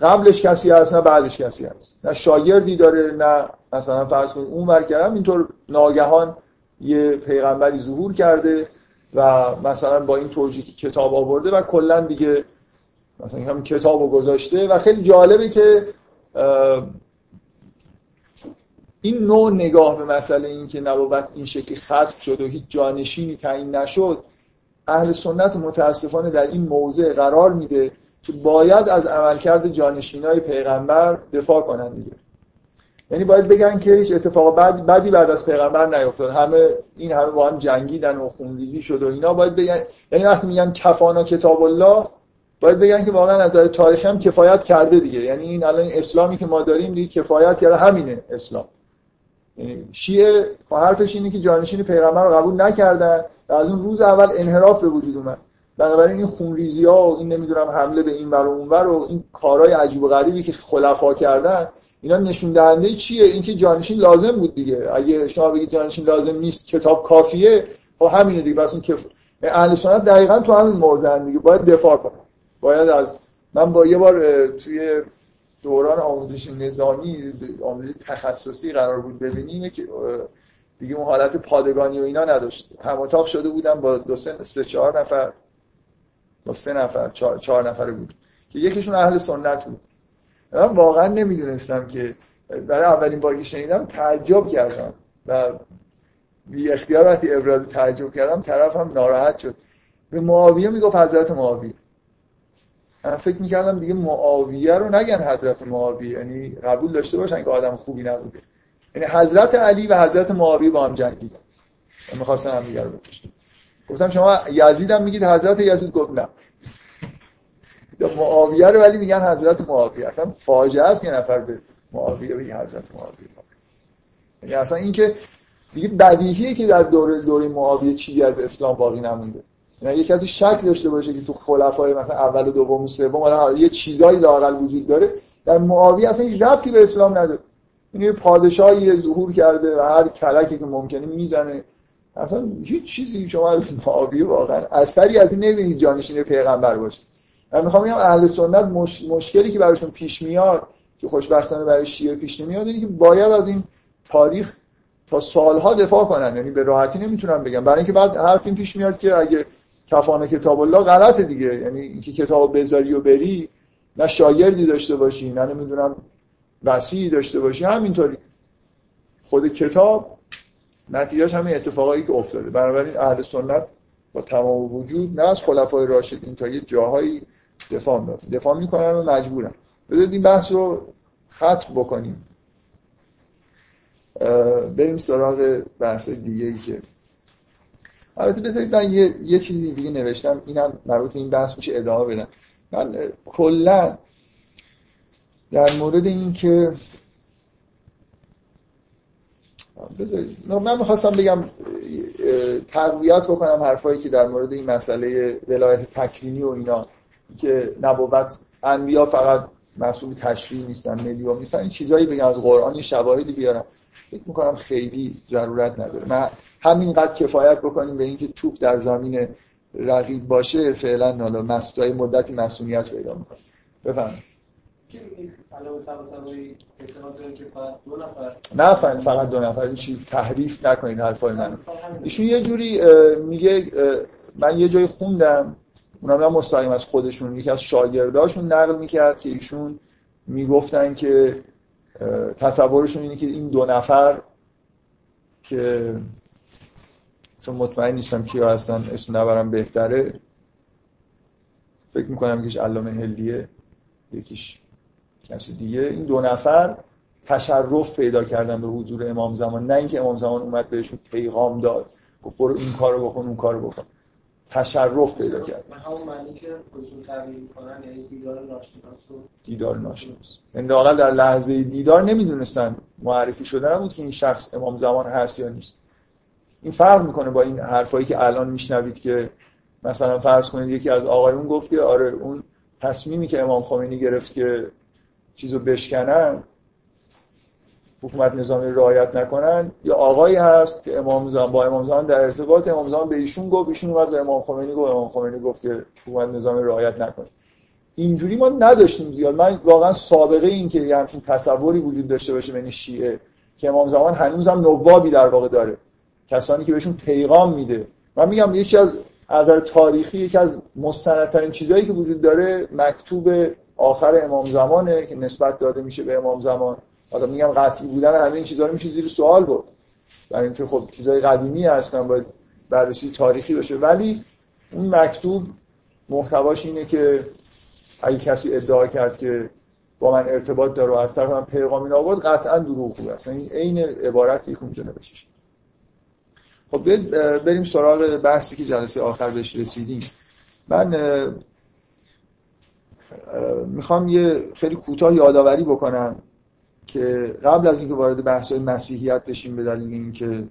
[SPEAKER 1] قبلش کسی هست نه بعدش کسی هست. نه شاگردی داره نه مثلا فرض کنید اون ور کردم اینطور ناگهان یه پیغمبری ظهور کرده و مثلا با این توجیه که کتاب آورده و کلا دیگه مثلا هم کتاب رو گذاشته و خیلی جالبه که این نوع نگاه به مسئله این که نبوت این شکلی ختم شد و هیچ جانشینی تعیین نشد اهل سنت متاسفانه در این موضع قرار میده که باید از عملکرد جانشینای پیغمبر دفاع کنن دیگه. یعنی باید بگن که هیچ اتفاق بعد بعدی بعد از پیغمبر نیفتاد. همه این همه با هم جنگیدن و خونریزی شد و اینا. باید بگن یعنی وقتی میگن کفانا کتاب الله باید بگن که واقعا نظر تاریخی هم کفایت کرده دیگه. یعنی این الان اسلامی که ما داریم دیگه کفایت کرده. همینه اسلام. یعنی شیعه حرفش اینه که جانشین پیغمبر رو قبول نکردن. و از اون روز اول انحراف به وجود اومد. بنابراین این خونریزی ها و این نمی‌دونم حمله به این و اون و این کارهای عجیب و غریبی که خلفا کردن اینا نشون دهنده چیه؟ اینکه جانشین لازم بود دیگه. اگه شما بگید جانشین لازم نیست کتاب کافیه خب همینه دیگه. این کف اهل سنت دقیقا تو همین موضوع دیگه. باید دفاع کنه باید از من با یه بار توی دوران آموزش نظامی آموزش تخصصی قرار بود ببینیم. که دیگه اون حالت پادگانی و اینا نداشت. هم شده بودم با دو سه, سه چهار نفر. با سه نفر چهار, چهار نفر بود. که یکیشون اهل سنت بود. من واقعا نمی‌دونستم که برای اولین باری شنیدم تعجب کردم و بی اختیار وقتی ابراز تعجب کردم طرفم ناراحت شد. به معاویه می‌گفت حضرت معاویه. من فکر می‌کردم دیگه معاویه رو نگن حضرت معاویه یعنی قبول داشته باشن که آدم خوبی نبوده. یعنی حضرت علی و حضرت معاویه با هم جنگیدن می‌خواستن هم دیگر رو بکشن گفتم شما یزید هم میگید حضرت یزید گفت نه. معاویه رو ولی میگن حضرت معاویه. اصلا فاجعه است یه نفر به معاویه بگی حضرت معاویه. یعنی اصلا این که دیگه بدیهیه که در دوره دوره معاویه چیزی از اسلام باقی نمونده. یعنی یکی از شک داشته باشه که تو خلفای مثلا اول و دوم و سوم حالا یه چیزایی لاقل وجود داره در معاویه اصلا هیچ ربطی به اسلام نداره. یعنی پادشاهی ظهور کرده و هر کلکی که ممکنه می‌زنه. اصلا هیچ چیزی شما از معاویه واقعا اثری از این نمی‌بینید جانشین پیغمبر باشه. من می‌خوام بگم اهل سنت مش... مشکلی که براشون پیش میاد که خوشبختانه برای شیعه پیش نمیاد اینه که باید از این تاریخ تا سالها دفاع کنن. یعنی به راحتی نمی‌تونم بگم برای اینکه بعد حرف این پیش میاد که اگه کفانه کتاب الله غلطه دیگه. یعنی اینکه کتاب بذاری و بری نه شاگردی داشته باشی نه نمی‌دونم وسیعی داشته باشی. همینطوری. خود کتاب نتیجهش همین اتفاقایی که افتاده. بنابراین اهل سنت با تمام وجود نه از خلفای راشدین تا یه جاهایی دفاع می‌کنن دفاع می‌کنن و مجبورن بذارید این بحث رو ختم بکنیم. بریم سراغ بحث دیگه ای که البته بذارید من یه, یه چیزی دیگه نوشتم. اینم مربوط این بحث میشه ادامه بدم. من کلا در مورد این که بذارید من می‌خواستم بگم تقویت بکنم حرفایی که در مورد این مسئله ولایت تکوینی و اینا. که نبوت انبیا فقط مسئول تشریع نیستن ملیون نیستن این چیزایی بگم از قرآن این شواهدی بیارم. فکر می‌کنم خیلی ضرورت نداره. من همینقدر کفایت بکنیم به اینکه توپ در زمین رقیب باشه فعلا حالا مسئول مدتی مسئولیت پیدا می‌کنه. بفهمید نه فقط دو نفر. چی تحریف نکنید حرفای من ایشون یه جوری میگه من یه جای خوندم. اونا هم مستقیم از خودشون یکی از شاگرداشون نقل می‌کرد که ایشون می‌گفتن که تصورشون اینه که این دو نفر که چون مطمئن نیستم کیا هستن اسم نبرم بهتره فکر می‌کنم یکیش علامه هلیه یکیش کسی دیگه. این دو نفر تشرف پیدا کردن به حضور امام زمان نه اینکه امام زمان اومد بهشون پیغام داد گفت برو این کارو بکن اون کارو بکن. تشرف پیدا کرد.
[SPEAKER 2] همون معنی که خودشون تغییر می‌کنن یعنی دیدار ناشناس
[SPEAKER 1] دیدار ناشناس. یعنی در لحظه دیدار نمی‌دونستن معرفی شده نبود که این شخص امام زمان هست یا نیست. این فرق می‌کنه با این حرفایی که الان میشنوید که مثلا فرض کنید یکی از آقایون گفت که آره اون تصمیمی که امام خمینی گرفت که چیزو بشکنن حکومت نظامی رعایت نکنن یا آقایی هست که امام زمان با امام زمان در ارتباط امام زمان به ایشون گفت ایشون اومد به امام خمینی گفت امام خمینی گفت که حکومت نظامی رعایت نکنه. اینجوری ما نداشتیم زیاد. من واقعا سابقه این که یه تصوری وجود داشته باشه بین شیعه که امام زمان هنوزم نوابی در واقع داره. کسانی که بهشون پیغام میده. من میگم یکی از از تاریخی یکی از مستندترین چیزهایی که وجود داره مکتوب آخر امام زمانه که نسبت داده میشه به امام زمان. حالا میگم قطعی بودن همه این چیزا رو میشه زیر سوال بود برای اینکه خب چیزای قدیمی هستن باید بررسی تاریخی باشه. ولی اون مکتوب محتواش اینه که اگه کسی ادعا کرد که با من ارتباط داره و از طرف من پیغامی آورد قطعا دروغ بود. اصلا این عین عبارتی که اونجا نوشته خب بریم سراغ بحثی که جلسه آخر بهش رسیدیم. من می‌خوام یه خیلی کوتاه یادآوری بکنم. که قبل از اینکه وارد بحث مسیحیت بشیم به دلیل اینکه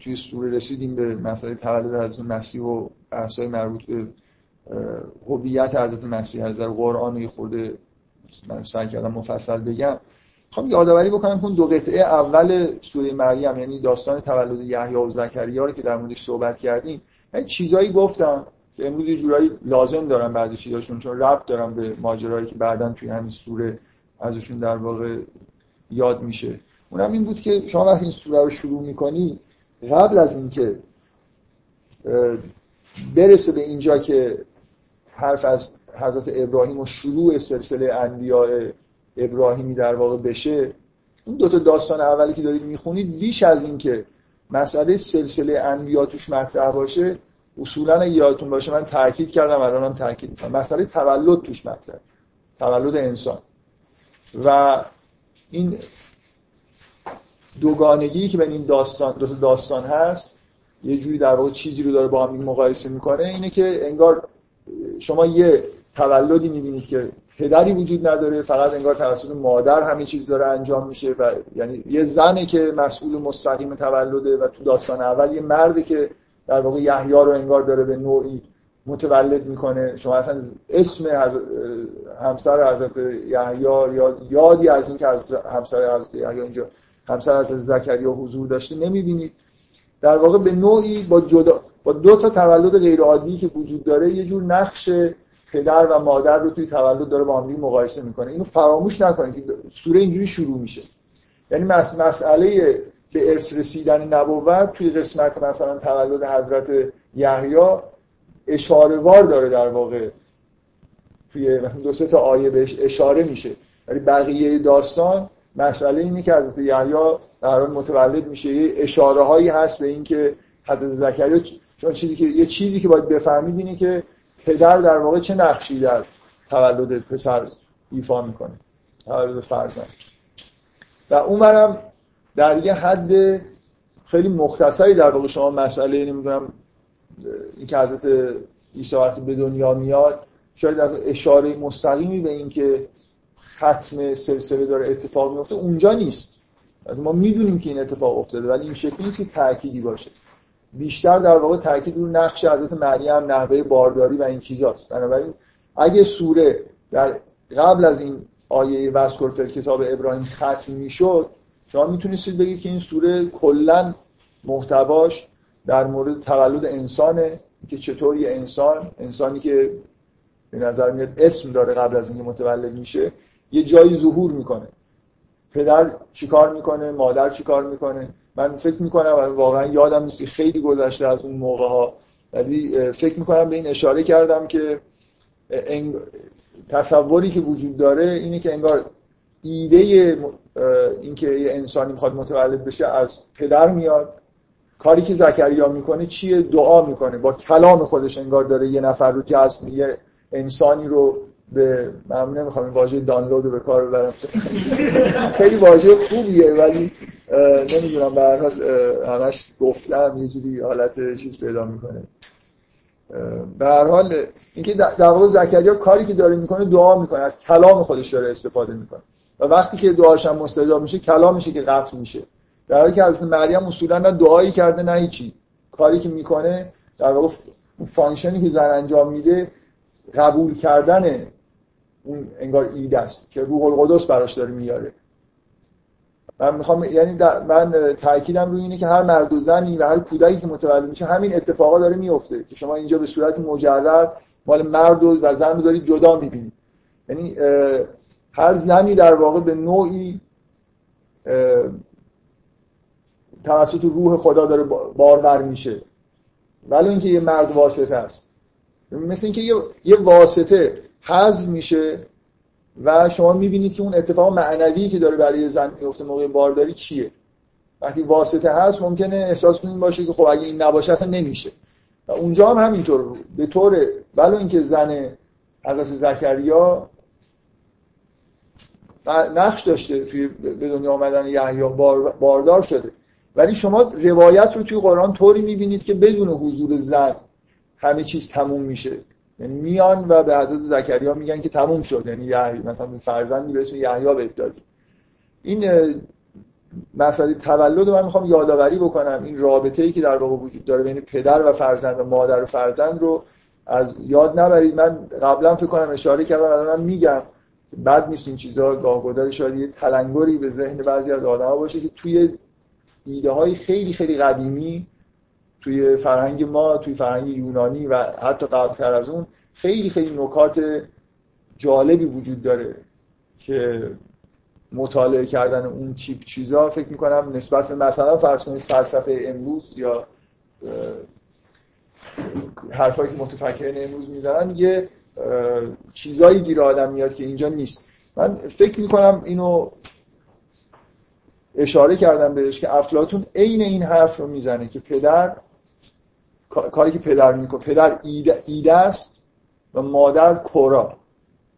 [SPEAKER 1] توی سوره رسیدیم به مسئله تولد حضرت مسیح و بحث مربوط به هویت حضرت مسیح از در قرآن خورده من سعی کردم مفصل بگم. خب یادآوری بکنم که دو قطعه اول سوره مریم یعنی داستان تولد یحیی و زکریا رو که در موردش صحبت کردیم یعنی چیزایی گفتم که امروز یه جورایی لازم دارم بعضی چیزاشون چون ربط دارم به ماجرایی که بعدا توی همین سوره ازشون در واقع یاد میشه. اونم این بود که شما وقتی این سوره رو شروع می‌کنی قبل از اینکه برسه به اینجا که حرف از حضرت ابراهیم و شروع سلسله انبیاء ابراهیمی در واقع بشه اون دو تا داستان اولی که دارید می‌خونید بیش از این که مسئله سلسله انبیا توش مطرح باشه اصولا یادتون باشه من تاکید کردم الانم تاکید می‌کنم. مسئله تولد توش مطرح. تولد انسان. و این دوگانگی که بین این داستان دو داستان هست یه جوری در واقع چیزی رو داره با هم مقایسه می‌کنه اینه که انگار شما یه تولدی می‌بینید که پدری وجود نداره فقط انگار توسط مادر همه چیز داره انجام میشه و یعنی یه زنه که مسئول مستقیم تولده و تو داستان اول یه مردی که در واقع یحیی رو انگار داره به نوعی متولد می‌کنه. شما اصلا اسم همسر حضرت یحیی یا یادی از این که از همسر حضرت یحیی اینجا همسر حضرت زکریا حضور داشته نمی‌بینید. در واقع به نوعی با جدا با دو تا تولد غیر عادی که وجود داره یه جور نقش پدر و مادر رو توی تولد داره با هم مقایسه می‌کنه. اینو فراموش نکنید که سوره اینجوری شروع میشه. یعنی مسئله به ارث رسیدن نبوت توی قسمت مثلا تولد حضرت یحیی اشاره وار داره در واقع. توی دو سه تا آیه بهش اشاره میشه. ولی بقیه داستان مسئله اینه که حضرت یحیی در متولد میشه. یه اشاره هایی هست به اینکه حضرت زکریا چون چیزی که یه چیزی که باید بفهمید اینه که پدر در واقع چه نقشی در تولد پسر ایفا می‌کنه؟ تولد فرزند. و اونورم در یه حد خیلی مختصری در واقع شما مسئله نمی‌دونم این که حضرت عیسی وقتی به دنیا میاد شاید از اشاره مستقیمی به این که ختم سلسله داره اتفاق میفته اونجا نیست. ما می‌دونیم که این اتفاق افتاده ولی این شکلی نیست که تأکیدی باشه. بیشتر در واقع تاکید رو نقش حضرت مریم نحوه بارداری و این چیزاست. بنابراین اگه سوره در قبل از این آیه وذکر فی کتاب ابراهیم ختم می‌شد شما می‌تونستید بگید که این سوره کلا محتواش در مورد تولد انسانه که چطور یه انسان انسانی که به نظر میاد اسم داره قبل از اینکه متولد میشه یه جایی ظهور می‌کنه. پدر چیکار می‌کنه؟ مادر چیکار می‌کنه؟ من فکر می‌کنم واقعا یادم نیست خیلی گذشته از اون موقع ها ولی فکر می‌کنم به این اشاره کردم که تصوری که وجود داره اینه که انگار ایده اینکه یه انسانی می‌خواد متولد بشه از پدر میاد. کاری که زکریا می‌کنه چیه؟ دعا می‌کنه. با کلام خودش انگار داره یه نفر رو جذب یه انسانی رو به من نمی‌خوام این واژه دانلود رو به کار ببرم. خیلی واژه خوبیه ولی نمی‌دونم به هر حال همش گفتم یه جوری حالت چیز پیدا می‌کنه. به هر حال اینکه در واقع زکریا کاری که داره می‌کنه دعا می‌کنه از کلام خودش داره استفاده می‌کنه. و وقتی که دعاش هم مستجاب میشه کلامشه که قطع میشه. در حالی که از مریم اصولا نه دعایی کرده نه هیچی. کاری که می‌کنه در واقع اون function ی که زن انجام میده قبول کردن اون انگار ایده است که روح القدس براش داره میاره. من می‌خوام یعنی من تاکیدم روی اینه که هر مرد و زنی و هر کودکی که متولد میشه همین اتفاقا داره میفته که شما اینجا به صورت مجرد مال مرد و زن رو دارید جدا می‌بینید. یعنی هر زنی در واقع به نوعی توسط روح خدا داره بارور میشه. ولی اینکه یه مرد واسطه است. مثل اینکه یه, یه واسطه حذف میشه و شما می‌بینید که اون اتفاق معنوی که داره برای زن میفته موقع بارداری چیه. وقتی واسطه هست ممکنه احساس کنید باشه که خب اگه این نباشه اصلا نمیشه. و اونجا هم همینطور. به طور ولو اینکه زن حضرت زکریا نقش داشته توی به دنیا آمدن یحیی باردار شده. ولی شما روایت رو توی قرآن طوری می‌بینید که بدون حضور زن همه چیز تموم میشه. یعنی میان و به حضرت زکریا میگن که تموم شد. یعنی یحیی مثلا فرزندی به اسم یحیی بهت دادی. این مسئله تولد رو من می‌خوام یادآوری بکنم. این رابطه ای که در واقع وجود داره بین پدر و فرزند و مادر و فرزند رو از یاد نبرید. من قبلا فکر کنم اشاره کردم الان میگم بد نیست این چیزا. گاهگداری شاید یه تلنگری به ذهن بعضی از آدم‌ها باشه که توی ایده های خیلی خیلی قدیمی توی فرهنگ ما توی فرهنگ یونانی و حتی قبلتر از اون خیلی خیلی نکات جالبی وجود داره که مطالعه کردن اون چیپ چیزا فکر می‌کنم نسبت به مثلا فرض کنید فلسفه امروز یا حرفایی که متفکرین امروز می‌زنن یه چیزایی گیر آدم میاد که اینجا نیست. من فکر می‌کنم اینو اشاره کردم بهش که افلاتون عین این حرف رو می‌زنه که پدر کاری که پدر می‌کنه پدر ایده, ایده است و مادر کورا.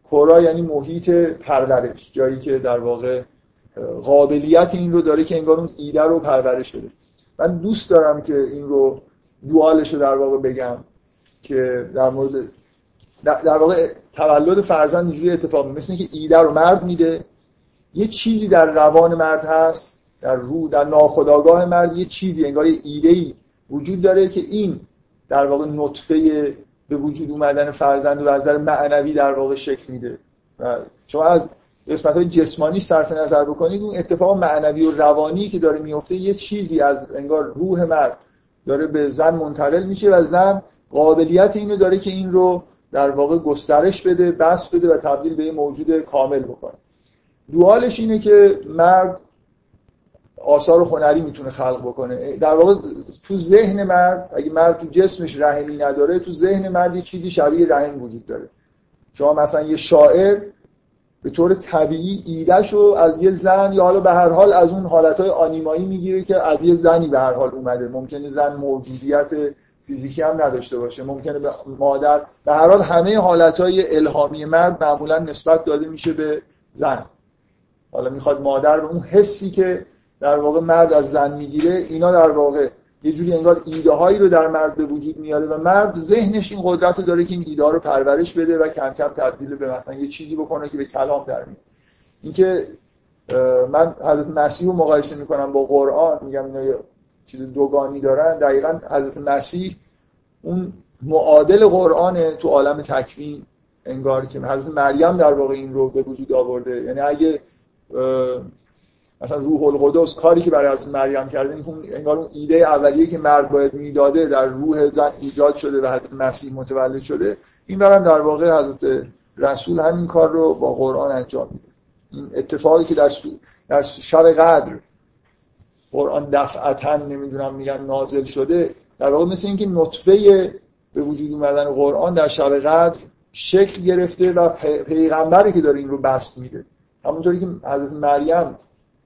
[SPEAKER 1] کورا یعنی محیط پرورش جایی که در واقع قابلیت این رو داره که انگار اون ایده رو پرورش بده. من دوست دارم که این رو دوالش رو در واقع بگم که در مورد در واقع تولد فرزند اینجوری اتفاق مثل اینکه ایده رو مرد میده. یه چیزی در روان مرد هست در رو در ناخودآگاه مرد یه چیزی انگار یه ایده ای وجود داره که این در واقع نطفه به وجود اومدن فرزند و از نظر معنوی در واقع شکل میده. و شما از قسمت های جسمانی صرف نظر بکنید اون اتفاق معنوی و روانی که داره میفته یه چیزی از انگار روح مرد داره به زن منتقل میشه و زن قابلیت اینو داره که این رو در واقع گسترش بده بس بده و تبدیل به یه موجود کامل بکنه. دوالش اینه که مرد آثار هنری می‌تونه خلق بکنه. در واقع تو ذهن مرد اگه مرد تو جسمش رحمی نداره تو ذهن مرد یه چیزی شبیه رحم وجود داره. شما مثلا یه شاعر به طور طبیعی ایدهشو از یه زن یا حالا به هر حال از اون حالتهای آنیمایی می‌گیره که از یه زنی به هر حال اومده. ممکنه زن موجودیت فیزیکی هم نداشته باشه. ممکنه به مادر به هر حال همه حالتهای الهامی مرد معمولا نسبت داده میشه به زن. حالا می‌خواد مادر به اون حسی که در واقع مرد از زن می‌گیره اینا در واقع یه جوری انگار ایده هایی رو در مرد به وجود میاره و مرد ذهنش این قدرت رو داره که این ایده رو پرورش بده و کم کم تبدیل به مثلا یه چیزی بکنه که به کلام در میاد. اینکه من حضرت مسیح رو مقایسه می‌کنم با قرآن میگم اینا یه چیز دوگانی دارن. دقیقا حضرت مسیح اون معادل قرآن تو عالم تکوین انگار که حضرت مریم در واقع این رو به وجود آورده. یعنی اگه مثلا روح القدس کاری که برای از مریم کرده این انگار اون ایده اولیه که مرد باید می‌داده در روح زن ایجاد شده و حضرت مسیح متولد شده این برام در واقع حضرت رسول همین کار رو با قرآن انجام میده. این اتفاقی که در, در شب قدر قرآن دفعتا نمی‌دونم میگن نازل شده در واقع مثل اینکه نطفه به وجود اومدن قرآن در شب قدر شکل گرفته و پیغمبری که داره این رو بست میده. همونطوری که حضرت مریم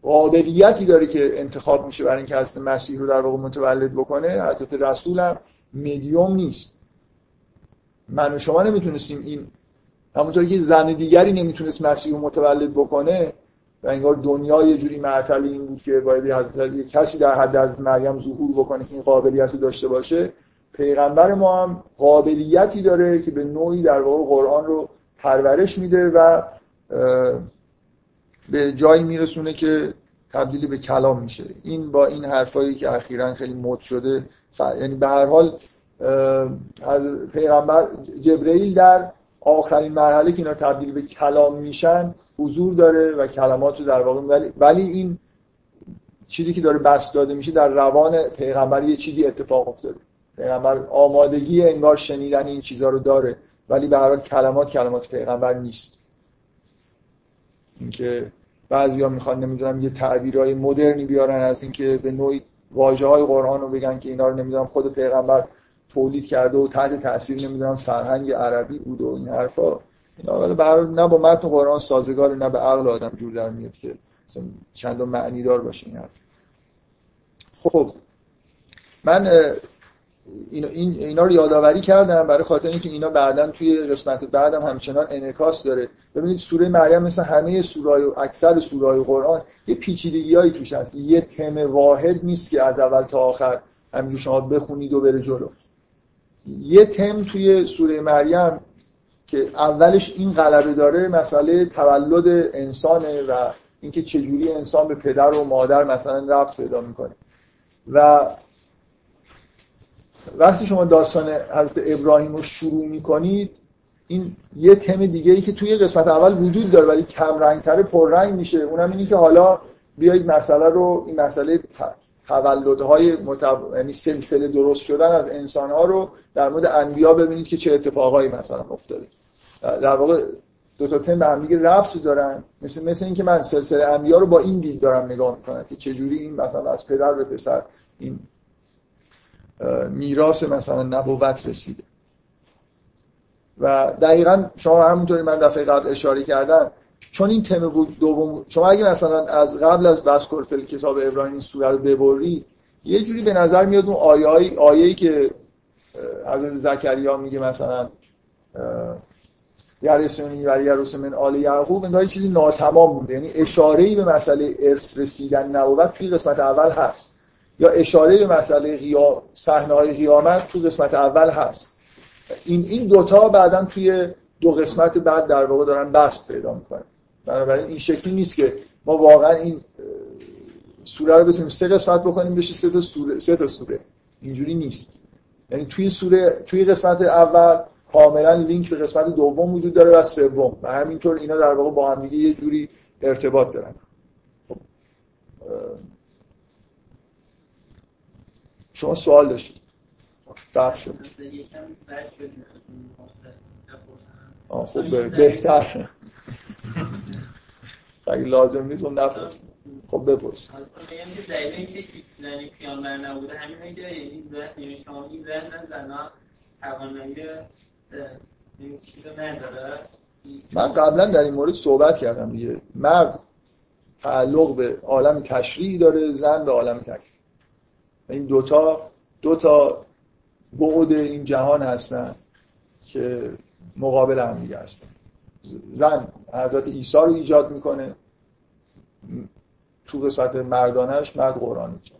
[SPEAKER 1] قابلیتی داره که انتخاب میشه برای اینکه حضرت مسیح رو در واقع متولد بکنه. حضرت رسول هم میدیوم نیست. من و شما نمی‌تونستیم این همونطوری که زن دیگری نمی‌تونست مسیح رو متولد بکنه و انگار دنیا یه جوری معطل این بود که باید حضرت کسی در حد از مریم ظهور بکنه که این قابلیت رو داشته باشه. پیغمبر ما هم قابلیتی داره که به نوعی در واقع قرآن رو پرورش میده و به جایی میرسونه که تبدیلی به کلام میشه. این با این حرفایی که اخیرا خیلی مد شده ف... یعنی به هر حال پیغمبر جبرئیل در آخرین مرحله که اینا تبدیل به کلام میشن حضور داره و کلمات رو در واقع ولی, ولی این چیزی که داره بست داده میشه در روان پیغمبر یه چیزی اتفاق افتاده. پیغمبر آمادگی انگار شنیدن این چیزها رو داره ولی به هر حال کلمات کلمات پیغمبر نیست. اینکه بعضیا می‌خوان نمی‌دونم یه تعبیرهای مدرنی بیارن از اینکه به نوعی واژه های قرآن رو بگن که اینا رو نمی‌دونم خود پیغمبر تولید کرده و تحت تاثیر نمی‌دونم فرهنگ عربی بود و این حرفا. اینا نه با متن قرآن سازگار نه به عقل آدم جور در میاد که مثلا چند معنی دار باشه این حرف. خب من اینا, این اینا رو یادآوری کردم برای خاطر اینکه اینا بعدا توی قسمت بعدم همچنان انعکاس داره. ببینید سوره مریم مثل همه سورای و اکثر سورای قرآن یه پیچیدگیایی توش هست. یه تم واحد نیست که از اول تا آخر همینجور شما بخونید و بره جلو. یه تم توی سوره مریم که اولش این غلبه داره مسئله تولد انسانه و اینکه چجوری انسان به پدر و مادر مثلا ربط پیدا می‌کنه. و وقتی شما داستان حضرت ابراهیم رو شروع می‌کنید این یه تم دیگه ای که توی قسمت اول وجود داره ولی کم رنگتره پررنگ میشه. اونم اینی که حالا بیایید مسئله رو این مسئله تولدهای متو... یعنی سلسله درست شدن از انسانها رو در مورد انبیا ببینید که چه اتفاقایی مثلا افتاده. در واقع دو تا تم به هم دیگه رفت دارن. مثل مثل اینکه من سلسله انبیا رو با این دید دارم نگاه می‌کنم که چجوری این مثلا از پدر به پسر این میراث مثلا نبوت رسیده. و دقیقا شما همونطوری من دفعه قبل اشاره کردم چون این تم بود دوم شما اگه مثلا از قبل از بس فل کتاب ابراهیم سوره رو ببرید یه جوری به نظر میاد اون آیه آیه‌ای که حضرت زکریا میگه مثلا یرسونی و یرس من آل یعقوب انگار چیزی ناتمام بوده یعنی اشاره ای به مسئله ارث رسیدن نبوت توی قسمت اول هست. یا اشاره به مسئله غیا صحنه های قیامت تو قسمت اول هست. این این دوتا بعدا توی دو قسمت بعد در واقع دارن بست پیدا می‌کنن. بنابراین این شکلی نیست که ما واقعا این سوره رو بتونیم سه قسمت بکنیم بشه سه تا سوره سه تا سوره. اینجوری نیست. یعنی توی سوره توی قسمت اول کاملا لینک به قسمت دوم وجود داره و سوم. و همینطور اینا در واقع با هم یه جوری ارتباط دارن. خب. شما سوال داشتید. بخش شد. خب بهتر. اگه لازم نیست اون نپرس خب بپرس
[SPEAKER 3] پیانبر نبوده همین یعنی یعنی شما این زن توانایی
[SPEAKER 1] من قبلا در این مورد صحبت کردم دیگه. مرد تعلق به عالم تشریعی داره زن به عالم تکلیف این دوتا دوتا بعد این جهان هستن که مقابل هم دیگه هستن. زن حضرت عیسی رو ایجاد می‌کنه. تو قسمت مردانش مرد قرآن میجاد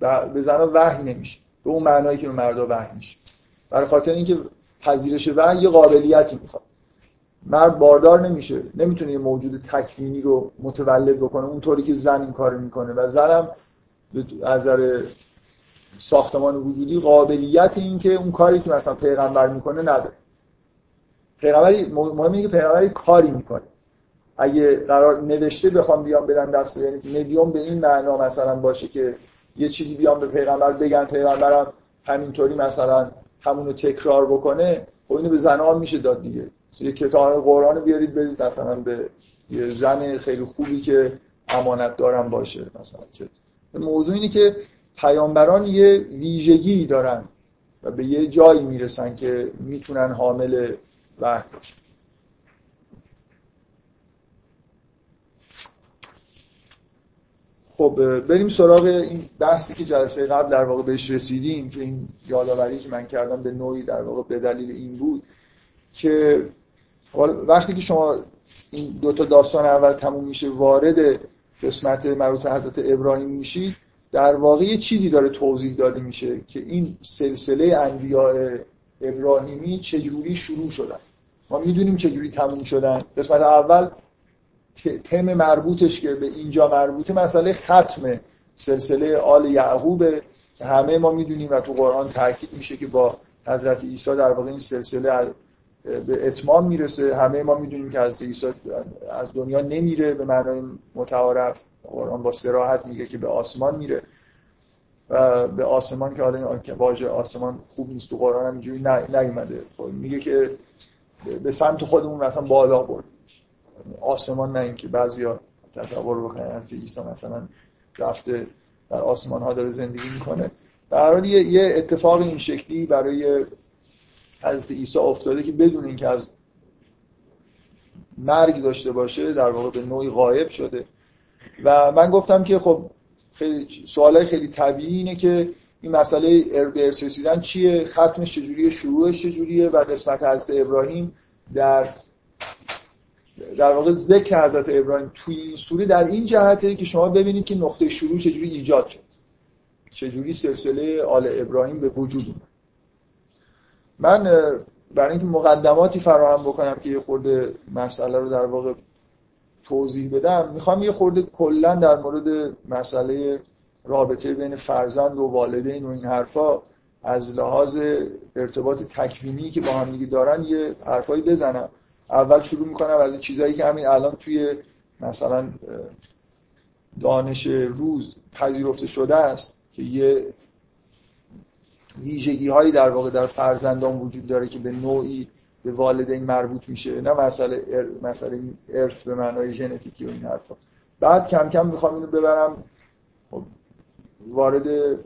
[SPEAKER 1] و به زن وحی نمیشه. به اون معنایی که به مردا وحی میشه. برای خاطر اینکه پذیرش وحی یه قابلیتی می‌خواد. مرد باردار نمیشه. نمی‌تونه یه موجود تکوینی رو متولد بکنه. اونطوری که زن این کار می‌کنه. و زنم از نظر ساختمان وجودی قابلیت این که اون کاری که مثلا پیغمبر می‌کنه نداره پیغمبری مهم اینه که پیغمبری کاری می‌کنه. اگه قرار نوشته بخوام بیام بدن دست یعنی مدیوم به این معنا مثلا باشه که یه چیزی بیام به پیغمبر بگن پیغمبرم همینطوری مثلا همونو تکرار بکنه خب اینو به زنان میشه داد دیگه. یه کتاب قرآن بیارید بدید مثلا به یه زن خیلی خوبی که امانت دارم باشه مثلا موضوع اینه که پیامبران یه ویژگی دارن و به یه جایی می‌رسن که می‌تونن حامل وحی باشن. خب بریم سراغ این بحثی که جلسه قبل در واقع بهش رسیدیم که این یادآوری که من کردم به نوعی در واقع به دلیل این بود که وقتی که شما این دو تا داستان اول تموم میشه وارد قسمت مربوط حضرت ابراهیم میشید در واقع یه چیزی داره توضیح داده میشه که این سلسله انبیاء ابراهیمی چجوری شروع شدن. ما می‌دونیم چجوری تموم شدن. قسمت اول تم مربوطش که به اینجا مربوطه مسئله ختم سلسله آل یعقوب که همه ما می‌دونیم و تو قرآن تاکید میشه که با حضرت عیسی در واقع این سلسله به اتمام می‌رسه. همه ما می‌دونیم که حضرت عیسی از دنیا نمیره. به معنای متعارف قرآن با سراحت میگه که به آسمان میره. و به آسمان که حالا واژه آسمان خوب نیست تو قرآن هم اینجوری نیومده. خب میگه که به سمت خودمون مثلا بالا برد. آسمان نه اینکه بعضیا تصور بکنن از عیسی مثلا رفته در آسمان ها داره زندگی می‌کنه. در یه،, یه اتفاق این شکلی برای حضرت عیسی افتاده که بدون اینکه از مرگ داشته باشه در واقع به نوعی غایب شده. و من گفتم که خب خیلی سوالای خیلی طبیعی اینه که این مسئله ارث رسیدن چیه؟ ختمش چجوریه؟ شروعش چجوریه؟ و قسمت حضرت ابراهیم در در واقع ذکر حضرت ابراهیم توی این سوره در این جهته که شما ببینید که نقطه شروع چجوری ایجاد شد. چجوری سلسله آل ابراهیم به وجود اومد. من برای اینکه مقدماتی فراهم بکنم که یه خورده مسئله رو در واقع توضیح بدم می‌خوام یه خورده کلا در مورد مسئله رابطه بین فرزند و والدین و این حرفا از لحاظ ارتباط تکوینی که با هم دارن یه حرفایی بزنم. اول شروع می‌کنم از این چیزهایی که همین الان توی مثلا دانش روز پذیرفته شده است که یه ویژگی هایی در واقع در فرزندان وجود داره که به نوعی به والدین مربوط میشه. نه مسئله ار... مسئله ارث به معنای ژنتیکی و این حرفا. بعد کم کم می‌خوام اینو ببرم. خب، وارد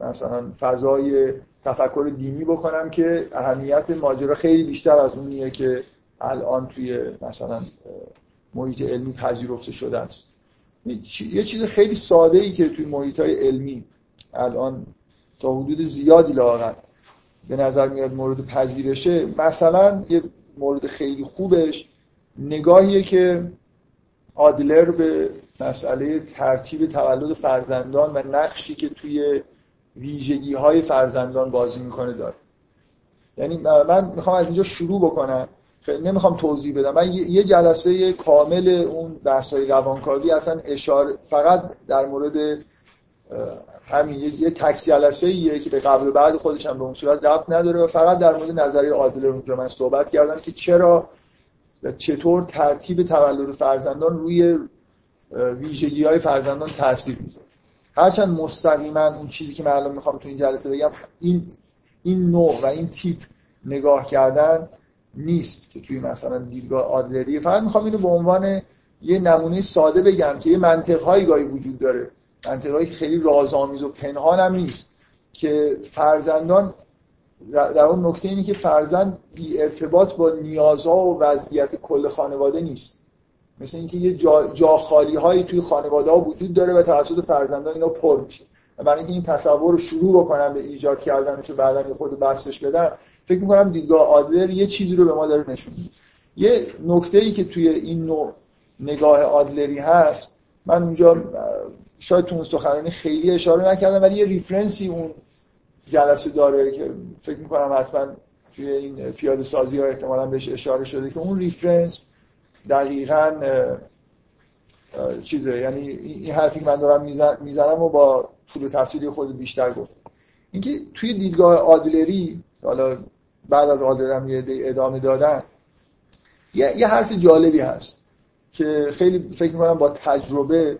[SPEAKER 1] مثلا فضای تفکر دینی بکنم که اهمیت ماجرا خیلی بیشتر از اونیه که الان توی مثلا محیط علمی پذیرفته شده است. یه چیز خیلی ساده ای که توی محیط های علمی الان تا حدود زیادی لاغر به نظر میاد مورد پذیرشه. مثلا یه مورد خیلی خوبش نگاهیه که آدلر به مسئله ترتیب تولد فرزندان و نقشی که توی ویژگی های فرزندان بازی می‌کنه داره. یعنی من می‌خوام از اینجا شروع بکنم. نمی‌خوام توضیح بدم. من یه جلسه کامل اون های روانکاوی اصلا اشاره فقط در مورد همین یه تک جلسه ایه که به قبل و بعد خودش هم به اون صورت ربط نداره و فقط در مورد نظریه عادل اونجا من صحبت کردم که چرا و چطور ترتیب تولد فرزندان روی ویژگی های فرزندان تاثیر می‌ذاره. هرچند مستقیما اون چیزی که من می‌خوام تو این جلسه بگم این این نوع و این تیپ نگاه کردن نیست که توی مثلا دیدگاه آدلری فقط می‌خوام اینو به عنوان یه نمونه ساده بگم که یه منطقهایی گاهی وجود داره. منطقهایی خیلی رازآمیز و پنهان هم نیست که فرزندان در اون نکته اینه که فرزند بی ارتباط با نیازها و وضعیت کل خانواده نیست. مثل اینکه یه جا, جا خالی هایی توی خانواده ها وجود داره و توسط فرزندان اینا پر میشه. و برای اینکه این تصور رو شروع بکنم به ایجاد کردنش و بعدا خورد بسطش بدم فکر می‌کنم دیدگاه آدلر یه چیزی رو به ما داره نشون میده. یه نکته ای که توی این نوع نگاه آدلری هست من اونجا شاید تو سخنرانی خیلی اشاره نکردم ولی یه reference ی اون جلسه داره که فکر می‌کنم حتما توی این پیاده سازی ها احتمالا بهش اشاره شده که اون reference دقیقا چیزه. یعنی این حرفی که من دارم می‌زنم و با طول تفصیلی خود بیشتر گفتم اینکه توی دیدگاه آدلری حالا بعد از آدلرم یه ادامه دادن یه،, یه حرف جالبی هست که خیلی فکر می‌کنم با تجربه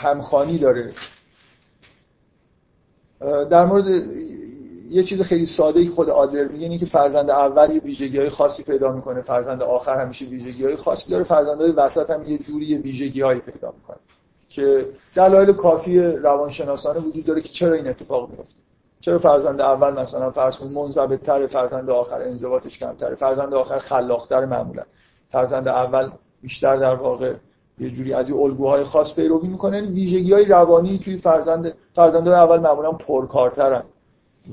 [SPEAKER 1] همخانی داره. در مورد یه چیز خیلی ساده که خود آدلر میگه اینه که فرزند اول یه ویژگی های خاصی پیدا می‌کنه. فرزند آخر همیشه ویژگی های خاصی داره. فرزندهای وسط هم یه جوری ویژگی هایی پیدا می‌کنه که دلایل کافی روانشناسانه وجود داره که چرا این اتفاق میفته چرا فرزند اول مثلا فرض کنید منضبط تر فرزند آخر انضباطش کمتره فرزند آخر خلاقتر معمولا. فرزند اول بیشتر در واقع یه جوری از الگوهای خاص پیروی می‌کنه. یعنی ویژگی های روانی توی فرزند فرزندای اول معمولا پرکارترن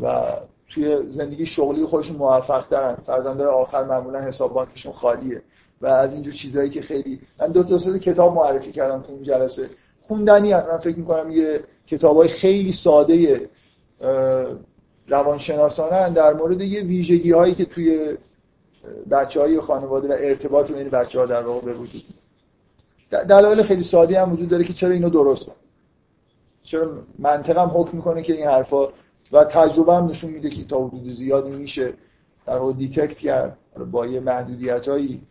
[SPEAKER 1] و توی زندگی شغلی خودشون موفق ترن فرزندای آخر معمولا حساب بانکشون خالیه. و از اینجور چیزهایی که خیلی من دو تا کتاب معرفی کردم تو این جلسه. خوندنی هم. من فکر می‌کنم یه کتابای خیلی ساده روانشناسانه در مورد یه ویژگی هایی که توی بچه های خانواده و ارتباط بین بچه ها در واقع به وجود دلایل خیلی ساده هم وجود داره که چرا اینو درسته. چرا منطق هم حکم می‌کنه که این حرفا و تجربه هم نشون میده که تا حدود زیادی میشه در واقع detect کرد. با یه محدودیت هایی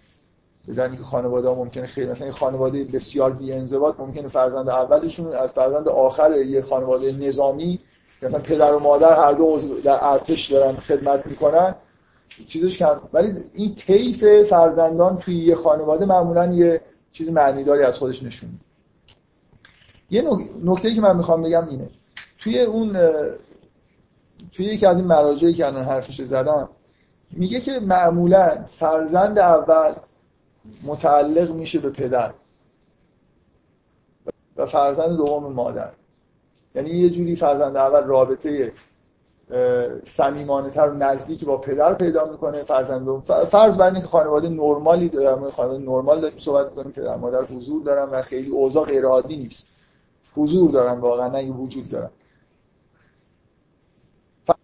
[SPEAKER 1] بزنی که خانواده ها ممکنه خیلی مثلا خانواده بسیار بی انضباط ممکنه فرزند اولشون از فرزند آخر یه خانواده نظامی مثلا پدر و مادر هر دو در ارتش دارن خدمت می‌کنن چیزش کم. ولی این طیف فرزندان توی یه خانواده معمولا یه چیز معنیداری از خودش نشون یه نکته که من می‌خوام بگم اینه. توی اون توی یکی از این مراجعی که الان حرفش زدم میگه که معمولا فرزند اول متعلق میشه به پدر و فرزند دوم مادر. یعنی یه جوری فرزند اول رابطه صمیمانه تر و نزدیک با پدر پیدا می‌کنه فرزند فرض بر اینکه خانواده نرمالی دارن خانواده نرمال داریم صحبت می‌کنیم پدر مادر حضور دارن و خیلی اوضاع غیر عادی نیست. حضور دارن واقعا نه وجود دارن.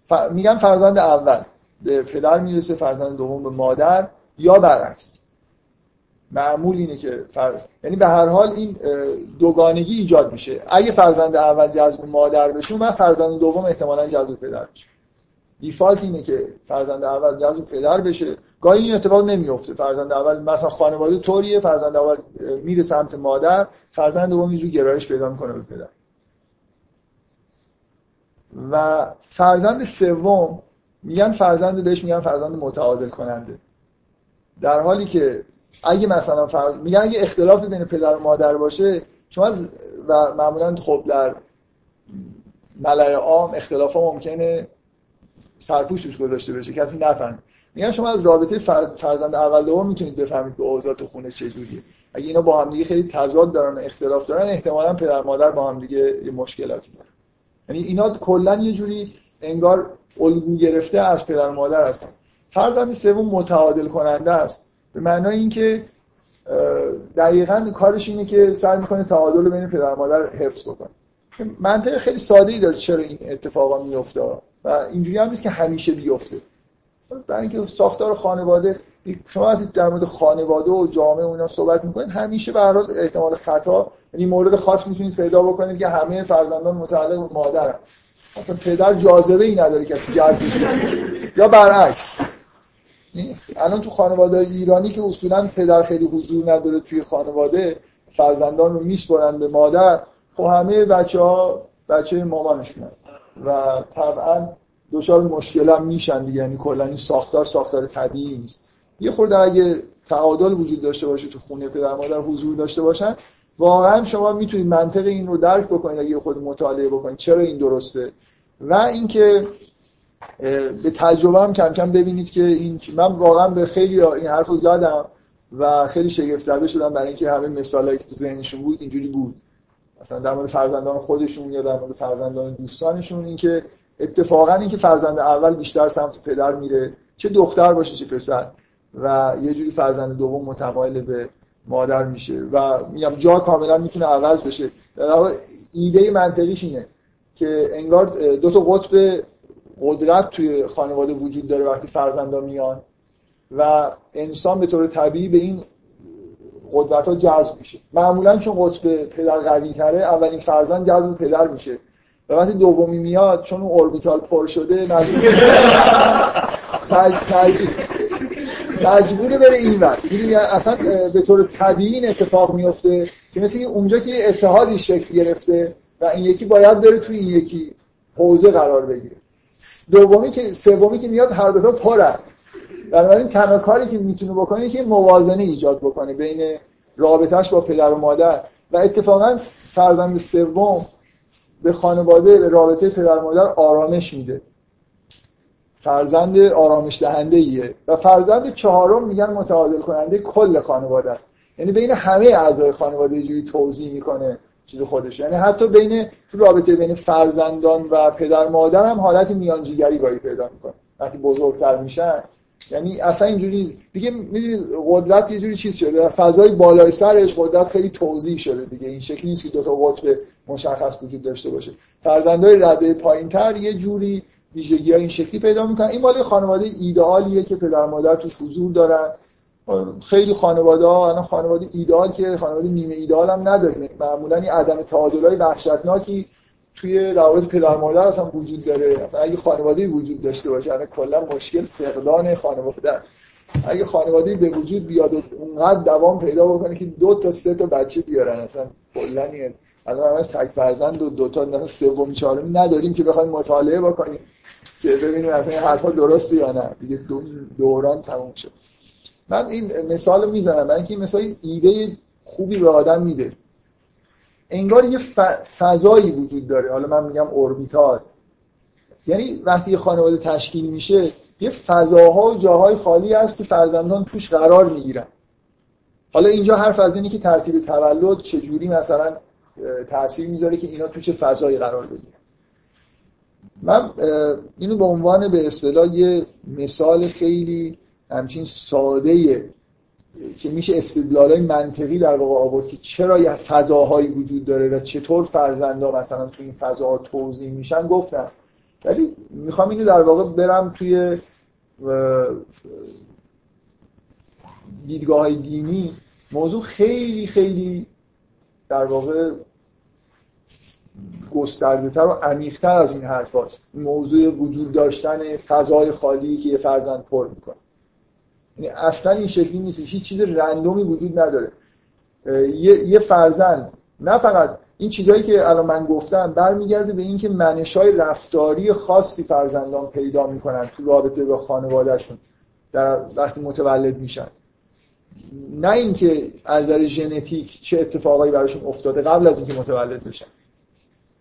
[SPEAKER 1] ف... میگن فرزند اول به پدر می‌رسه فرزند دوم به مادر یا برعکس. معمول اینه که فر... یعنی به هر حال این دوگانگی ایجاد میشه. اگه فرزند اول جذب مادر بشه من فرزند دوم احتمالا جذب پدر بشه دیفالت اینه که فرزند اول جذب پدر بشه. گاهی این اتفاق نمیفته فرزند اول مثلا خانواده طوریه فرزند اول میره سمت مادر فرزند دوم اینجور گرایش پیدا می‌کنه به پدر. و فرزند سوم میگن فرزند بهش میگن فرزند متعادل کننده در حالی که اگه مثلا فرض میگن اگه اختلافی بین پدر و مادر باشه شما و معمولا خب در ملای عام اختلاف ها ممکنه سرپوش توش گذاشته بشه کسی نفهمه میگن شما از رابطه فرزند اول دوم می‌تونید بفهمید که اوضاع تو خونه چجوریه اگه اینا با هم دیگه خیلی تضاد دارن اختلاف دارن احتمالا پدر مادر با هم دیگه مشکلاتی دارن. یعنی اینا کلا یه جوری انگار الگو گرفته از پدر مادر هستن. فرزند سوم متعادل کننده است. به معنای اینکه دقیقا کارش اینه که سعی می‌کنه تعادل بین پدر مادر حفظ بکنه. منطق خیلی ساده ای داره چرا این اتفاقا میفته و اینجوری هم نیست که همیشه بیفته. برای اینکه ساختار خانواده شما وقتی در مورد خانواده و جامعه اونا صحبت می‌کنید همیشه به هر احتمال خطا یعنی مورد خاص می‌تونید پیدا بکنید که همه فرزندان متعلق به مادرن. مثلا پدر جاذبه ای نداره که جذبش یا برعکس. الان تو خانواده ایرانی که اصولا پدر خیلی حضور نداره توی خانواده فرزندان رو میسپرن به مادر خب همه بچه ها بچه مامانشون و طبعا دچار مشکل هم میشن دیگه یعنی کلا این ساختار ساختار طبیعی نیست. یه خورده اگه تعادل وجود داشته باشه تو خونه پدر مادر حضور داشته باشن واقعا شما می‌تونید منطق این رو درک بکنید اگه خود مطالعه بکنید. چرا این درسته؟ و اینکه به تجربه هم کم کم ببینید که این من واقعا به خیلی این حرف رو زدم و خیلی شگفت زده شدم برای اینکه همه مثالایی که تو ذهنشون بود اینجوری بود. مثلا در مورد فرزندان خودشون یا در مورد فرزندان دوستانشون اینکه اتفاقا اینکه فرزند اول بیشتر سمت پدر میره چه دختر باشه چه پسر و یه جوری فرزند دوم متمایل به مادر میشه. و میگم جا کاملا می‌تونه عوض بشه. در ایده منطقیش اینه که انگار دو تا قطب قدرت توی خانواده وجود داره وقتی فرزندا میان و انسان به طور طبیعی به این قدرت ها جذب میشه. معمولا چون قطب پدر قوی تره اولین فرزند جذب پدر میشه. و وقتی دومی میاد چون اون اوربیتال پر شده مجبور مجبوره بره این ور. اصلا به طور طبیعی این اتفاق میفته که مثل اونجا که اتحادی شکل گرفته و این یکی باید بره توی این یکی حوزه قرار بگیره. دومی که سومی که میاد هر دو پره. بنابراین تنها کاری که می‌تونه بکنه که موازنه ایجاد بکنه بین رابطهش با پدر و مادر. و اتفاقا فرزند سوم به خانواده به رابطه پدر و مادر آرامش میده. فرزند آرامش دهنده ایه و فرزند چهارم میگن متعادل کننده کل خانواده است. یعنی بین همه اعضای خانواده یه جوری توضیح می‌کنه. چیز خودش یعنی حتی بین تو رابطه بین فرزندان و پدر مادر هم حالت میانجیگری گاهی پیدا می‌کنه. وقتی بزرگتر میشن. یعنی اصلا اینجوری دیگه می‌دونید قدرت یه جوری چیز شده. در فضای بالای سرش قدرت خیلی توضیح شده دیگه. این شکلی نیست که دو تا قطب مشخص وجود داشته باشه. فرزندای رده پایینتر یه جوری ویژگی ها این شکلی پیدا می‌کنن. این مال خانواده ایدئالیه که پدر مادر توش حضور دارن. خیلی خانواده ها الان خانواده ایدئال که خانواده نیمه ایدئال هم نداره. معمولا این عدم تعادل های وحشتناکی توی روابط پدر مادر اصلا وجود داره. اصلا اگه خانواده وجود داشته باشه الان کلا مشکل فقدان خانواده است. اگه خانواده به وجود بیاد و اونقدر دوام پیدا بکنه که دو تا سه تا بچه بیارن اصلا کلا الان همش تک فرزند و دو تا مثلا سوم چهارمی نداریم که بخوایم مطالعه بکنیم که ببینیم اصلا حرفا درسته یا نه. دیگه دو دوران تموم شد. من این مثال می‌زنم برای اینکه این مثال ایده خوبی به آدم میده. انگار یه فضایی وجود داره. حالا من میگم اوربیتال. یعنی وقتی یه خانواده تشکیل میشه یه فضاها و جاهای خالی هست که فرزندان توش قرار می‌گیرن. حالا اینجا حرف از اینه که ترتیب تولد چجوری مثلا تاثیر می‌ذاره که اینا توش فضایی قرار بگیرن. من اینو به عنوان به اصطلاح یه مثال خیلی همچین ساده که میشه استدلالای منطقی در واقع آورد که چرا یه فضاهایی وجود داره و چطور فرزندا مثلا توی این فضاها توضیح میشن گفتم ولی می‌خوام اینو در واقع برم توی دیدگاه های دینی. موضوع خیلی خیلی در واقع گسترده تر و عمیقتر از این حرف هست. موضوع وجود داشتن فضای خالی که یه فرزند پر می‌کنه. اصلا این شکلی نیست. هیچ چیز رندومی وجود نداره. یه،, یه فرزند. نه فقط. این چیزهایی که الان من گفتم برمیگرده به اینکه منشای رفتاری خاصی فرزندان پیدا می‌کنن تو رابطه با خانوادهشون. در وقتی متولد میشن. نه اینکه از نظر ژنتیک چه اتفاقایی براشون افتاده قبل از اینکه متولد بشن.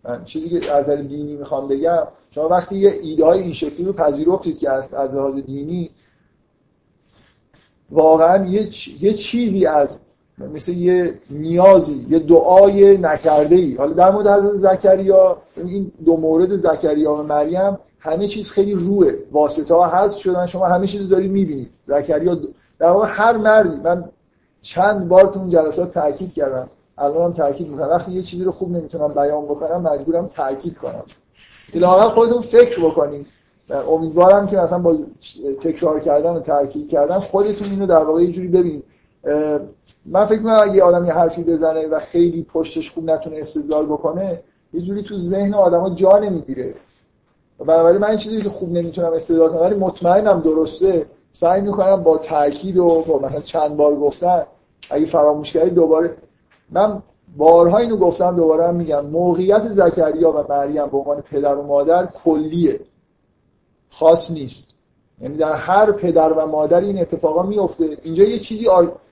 [SPEAKER 1] من چیزی که از نظر دینی می‌خوام بگم شما وقتی یه ایده های این شکلی رو پذیرفتید که از از لحاظ دینی واقعا یه, یه چیزی از مثل یه نیازی یه دعای نکرده ای حالا در مورد حضرت زکریا این دو مورد زکریا و مریم همه چیز خیلی روه واسطه ها هست شدن شما همه چیز دارید می‌بینید زکریا در واقع هر مردی. من چند بار تو اون جلسات تاکید کردم. الان هم تاکید می‌کنم. وقتی یه چیزی رو خوب نمی‌تونم بیان بکنم مجبورم تاکید کنم. لااقل خودتون فکر بکنید امیدوارم که مثلا با تکرار کردن و تاکید کردن خودتون اینو در واقع یه جوری ببینید من فکر می‌کنم اگه آدم یه حرفی بزنه و خیلی پشتش خوب نتونه استدلال بکنه یه جوری تو ذهن آدما جا نمی‌گیره. بنابراین من این چیزی که خوب نمی‌تونم استدلال کنم ولی مطمئنم درسته. سعی می‌کنم با تاکید و با مثلا چند بار گفتن اگه فراموش کردی دوباره. من بارها اینو گفتم دوباره هم میگم. موقعیت زکریا و مریم به عنوان پدر و مادر کلیه. خاص نیست. یعنی در هر پدر و مادر این اتفاقا میفته اینجا یه چیزی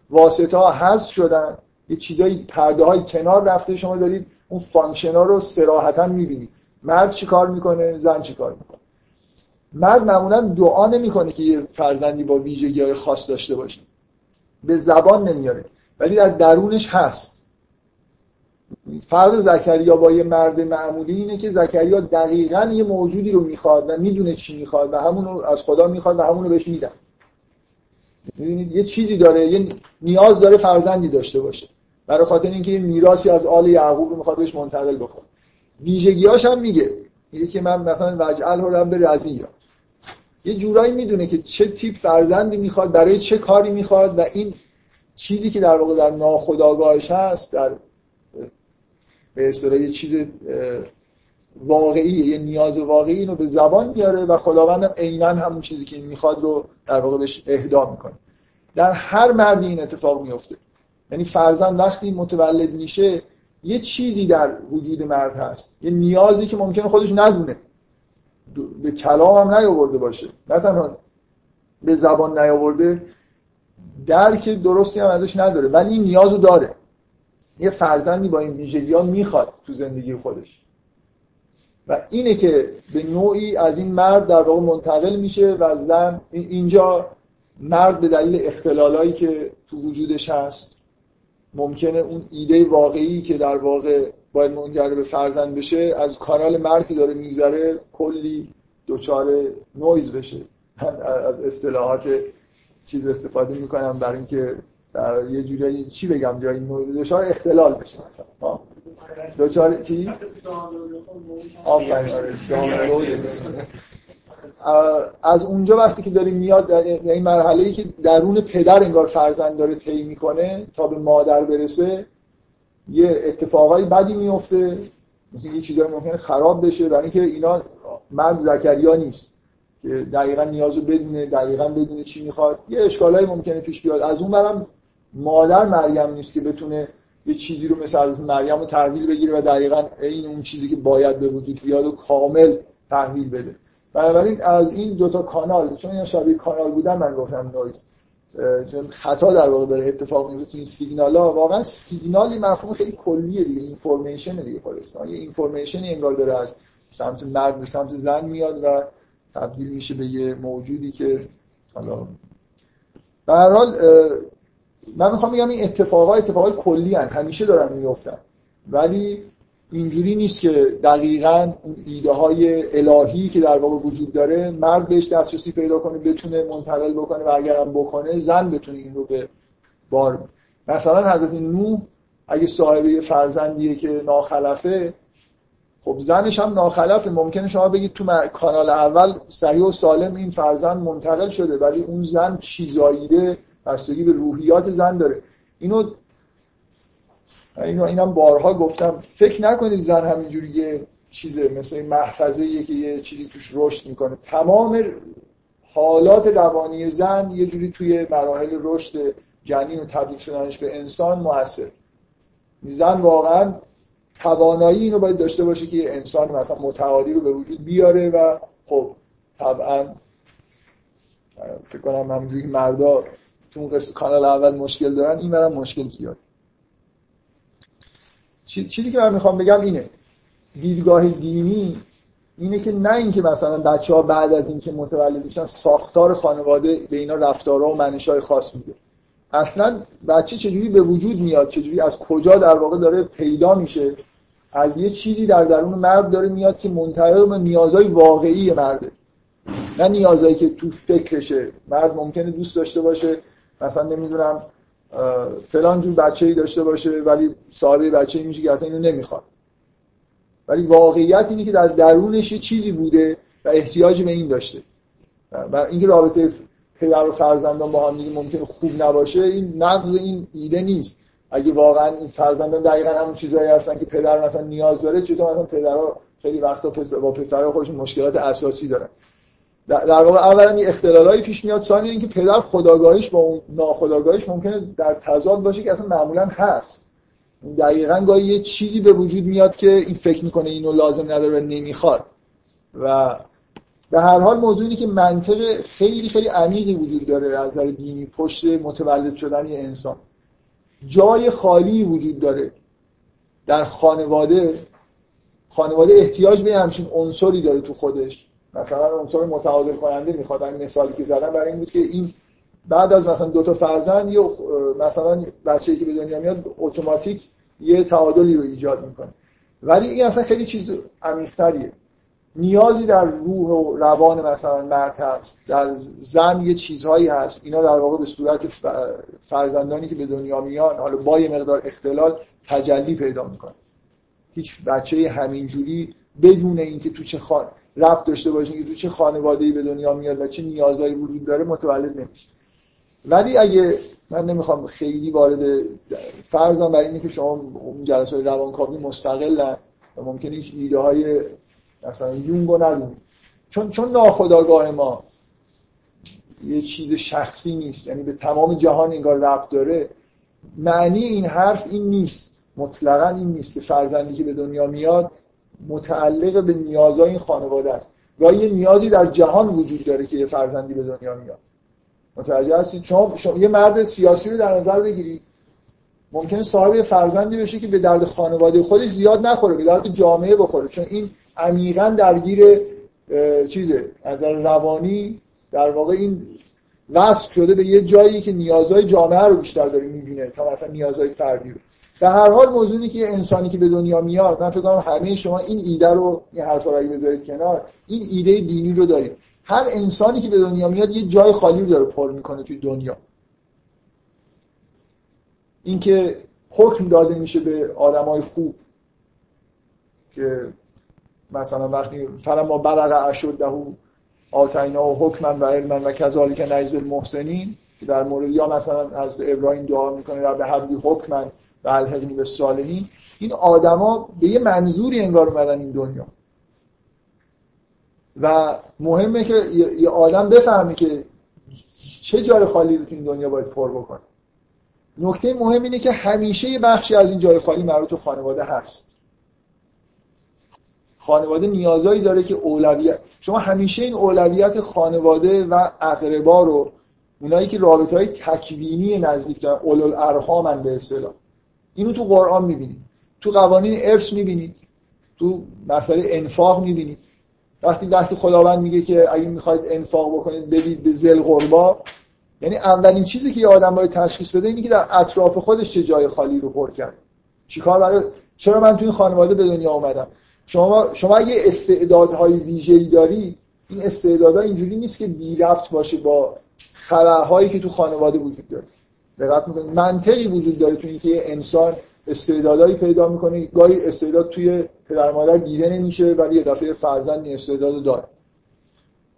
[SPEAKER 1] واسطه ها حذف شدن. یه چیزایی پرده های کنار رفته. شما دارید اون function ها رو صراحتا می‌بینید. مرد چی کار می‌کنه؟ زن چی کار می‌کنه؟ مرد معمولا دعا نمی‌کنه که یه فرزندی با ویژگی های خاص داشته باشه. به زبان نمیاره ولی در درونش هست. فرق زکریا با یه مرد معمولی اینه که زکریا دقیقا یه موجودی رو می‌خواد و می‌دونه چی می‌خواد و همون رو از خدا می‌خواد و همون رو بهش میدن. یه چیزی داره یه نیاز داره فرزندی داشته باشه. برای خاطر اینکه یه میراثی از آل یعقوب رو می‌خواد بهش منتقل بکنه. ویژگیاش هم میگه. میگه که من مثلا وجعل رب رضیا یه جورایی می‌دونه که چه تیپ فرزندی می‌خواد برای چه کاری می‌خواد و این چیزی که در واقع در ناخودآگاهش هست در به اصطلاح یه چیز واقعی یه نیاز واقعی اینو به زبان میاره و خداوندم عینا همون چیزی که می‌خواد رو در واقع بهش اهدا می‌کنه. در هر مردی این اتفاق میفته. یعنی فرزند وقتی متولد میشه یه چیزی در وجود مرد هست. یه نیازی که ممکنه خودش ندونه. به کلام هم نیاورده باشه. نه تنها به زبان نیاورده درک درستی هم ازش نداره. ولی این نیازو داره. یه فرزندی با این ویژگی ها می‌خواد تو زندگی خودش. و اینه که به نوعی از این مرد در واقع منتقل میشه و زن اینجا مرد به دلیل اختلالایی که تو وجودش هست ممکنه اون ایده واقعی که در واقع باید منجر به فرزند بشه از کانال مرد که داره میگذره کلی دچار نویز بشه. از اصطلاحات چیز استفاده می‌کنم برای اینکه در یه جوری چی بگم جایی دچار اختلال بشه مثلا. دوچار چی؟ از اونجا وقتی که داریم میاد این مرحله ای که درون پدر انگار فرزند داره طی می‌کنه تا به مادر برسه یه اتفاقای بدی میفته مثل یه چیزایی ممکنه خراب بشه. برای اینکه اینا مرد زکریا نیست که دقیقا نیازو بدونه دقیقا بدونه چی می‌خواد. یه اشکالایی ممکنه پیش بیاد. از اون برم مادر مریم نیست که بتونه یه چیزی رو مثل مریم رو تحویل بگیره و دقیقا این اون چیزی که باید به وجود بیاد و کامل تحویل بده. بنابراین از این دوتا کانال چون این شبیه کانال بودن من گفتم نویز چون خطا در واقع داره اتفاق میفته تو این سیگنال ها. واقعا سیگنالی مفهوم خیلی کلیه دیگه information دیگه خلاص یه information ی انگار داره از سمت مرد به سمت زن میاد و تبدیل میشه به یه موجودی که حالا به هر حال من می‌خوام بگم این اتفاقا اتفاقای کلی‌ان. همیشه دارن میفتن ولی اینجوری نیست که دقیقا اون ایده های الهی که در واقع وجود داره مرد بهش دسترسی پیدا کنه بتونه منتقل بکنه و اگرم بکنه زن بتونه این رو به بار مثلا حضرت نوح اگه صاحب یه فرزندیه که ناخلفه خب زنش هم ناخلفه. ممکنه شما بگید تو کانال اول صحیح و سالم این فرزند منتقل شده ولی اون زن چیزاییده بستگی به روحیات زن داره. اینو اینو اینم بارها گفتم. فکر نکنید زن همینجوری یه چیزه مثل محفظه که یه چیزی توش رشد می‌کنه. تمام حالات روانی زن یه جوری توی مراحل رشد جنین و تبدیل شدنش به انسان موثر. زن واقعا توانایی اینو باید داشته باشه که یه انسان مثلا متعالی رو به وجود بیاره و خب طبعا فکر کنم همینجوری که مردا تو اون کانال اول مشکل دارن این برم مشکل زیاد. چیزی که من می‌خوام بگم اینه. دیدگاه دینی اینه که نه اینکه مثلا بچه ها بعد از اینکه متولد میشن ساختار خانواده به اینا رفتارها و منشای خاص میده. اصلا بچه چجوری به وجود میاد؟ چجوری از کجا در واقع داره پیدا میشه؟ از یه چیزی در درون مرد داره میاد که منتهی به نیازهای واقعی مرده. نه نیازهایی که تو فکرشه. مرد ممکنه دوست داشته باشه مثلا نمی‌دونم فلان جور بچه ای داشته باشه ولی صاحب بچه ای میشه که اصلا اینو نمی‌خواد. ولی واقعیت اینه که در درونش چیزی بوده و احتیاج به این داشته. و اینکه رابطه پدر و فرزندان با هم دیگه ممکنه خوب نباشه این نقض این ایده نیست. اگه واقعا این فرزندان دقیقا همون چیزهایی هستن که پدر مثلا نیاز داره چطور مثلا پدرها خیلی وقتا با پسرها خودشون مشکلات اساسی دارن. در واقع اولا این اختلالایی پیش میاد ثانیا اینکه پدر خداگاهیش با اون ناخداگاهیش ممکنه در تضاد باشه که اصلا معمولا هست. دقیقا گاهی یه چیزی به وجود میاد که این فکر می‌کنه اینو لازم نداره و نمی‌خواد. و به هر حال موضوع اینه که منطق خیلی خیلی عمیقی وجود داره از نظر دینی پشت متولد شدن یه انسان. جای خالی وجود داره در خانواده. خانواده احتیاج به همچین عنصری داره تو خودش. مثلا عنصر متعادل کننده می‌خواد. این مثالی که زدم برای این بود که این بعد از مثلا دو تا فرزند یا مثلا بچه‌ای که به دنیا میاد اتوماتیک یه تعادلی رو ایجاد می‌کنه. ولی این اصلا خیلی چیز عمیق‌تریه. نیازی در روح و روان مثلا مرد هست. در زن یه چیزهایی هست. اینا در واقع به صورت فرزندانی که به دنیا میان حالا با یه مقدار اختلال تجلی پیدا می‌کنه. هیچ بچه همینجوری بدون اینکه تو چه خان... ربط داشته باشه که تو چه خانواده‌ای به دنیا میاد و چه نیازهایی وجود داره متولد نمیشه. ولی اگه من نمی‌خوام خیلی وارد فرضم برای اینه که شما اون جلسات روانکاوی مستقلن و ممکنه هیچ ایده های مثلا یونگو ندونید چون چون ناخداگاه ما یه چیز شخصی نیست. یعنی به تمام جهان انگار ربط داره. معنی این حرف این نیست. مطلقا این نیست که فرزندی که به دنیا میاد متعلق به نیازهای این خانواده است. گاهی یه نیازی در جهان وجود داره که یه فرزندی به دنیا میاد. متوجه هستید؟ شما, شما یه مرد سیاسی رو در نظر بگیرید. ممکنه صاحب فرزندی بشه که به درد خانواده خودش زیاد نخوره به درد جامعه بخوره. چون این عمیقا درگیر چیزه از روانی در واقع این وصل شده به یه جایی که نیازهای جامعه رو بیشتر داره می‌بینه تا مثلا نیازهای فردی رو. به هر حال موضوعی که انسانی که به دنیا میاد من فکر کنم همه شما این ایده رو این حرفا رو بذارید کنار این ایده دینی رو دارید. هر انسانی که به دنیا میاد یه جای خالی رو داره پر می‌کنه توی دنیا. اینکه حکم داده میشه به آدمای خوب که مثلا وقتی ما بلغ اشده آتینا و حکما و علما و کذالک نجز المحسنین که در مورد یا مثلا از ابراهیم دعا می‌کنه رب حبلی حکما و الحقنی به صالحین این آدما به یه منظوری انگار اومدن این دنیا. و مهمه که یه آدم بفهمه که چه جای خالی رو تو این دنیا باید پر بکنه. نکته مهم اینه که همیشه یه بخشی از این جای خالی مربوط خانواده هست. خانواده نیازایی داره که اولویت شما همیشه این اولویت خانواده و اقربا رو اونایی که رابطه های تکوینی نزدیک دارن اولو به اصطلاح. اینو تو قرآن می‌بینید تو قوانین ارث می‌بینید تو مسئله انفاق می‌بینید وقتی وقتی خداوند میگه که اگه می‌خواید انفاق بکنید بدید به زل قربا. یعنی اولین چیزی که یه آدم باید تشخیص بده اینه که در اطراف خودش چه جای خالی رو پر کرد. چیکار برای چرا من تو این خانواده به دنیا اومدم؟ شما شما اگه استعدادهای ویژه‌ای داری این استعدادها اینجوری نیست که بی ربط باشه با خلاهایی که تو خانواده وجود داره. دقت می‌کنید منطقی وجود داره تو اینکه انسان استعدادایی پیدا می‌کنه. گاهی استعداد توی پدر مادر دیده نمیشه ولی یه دفعه فرزند استعداد داره.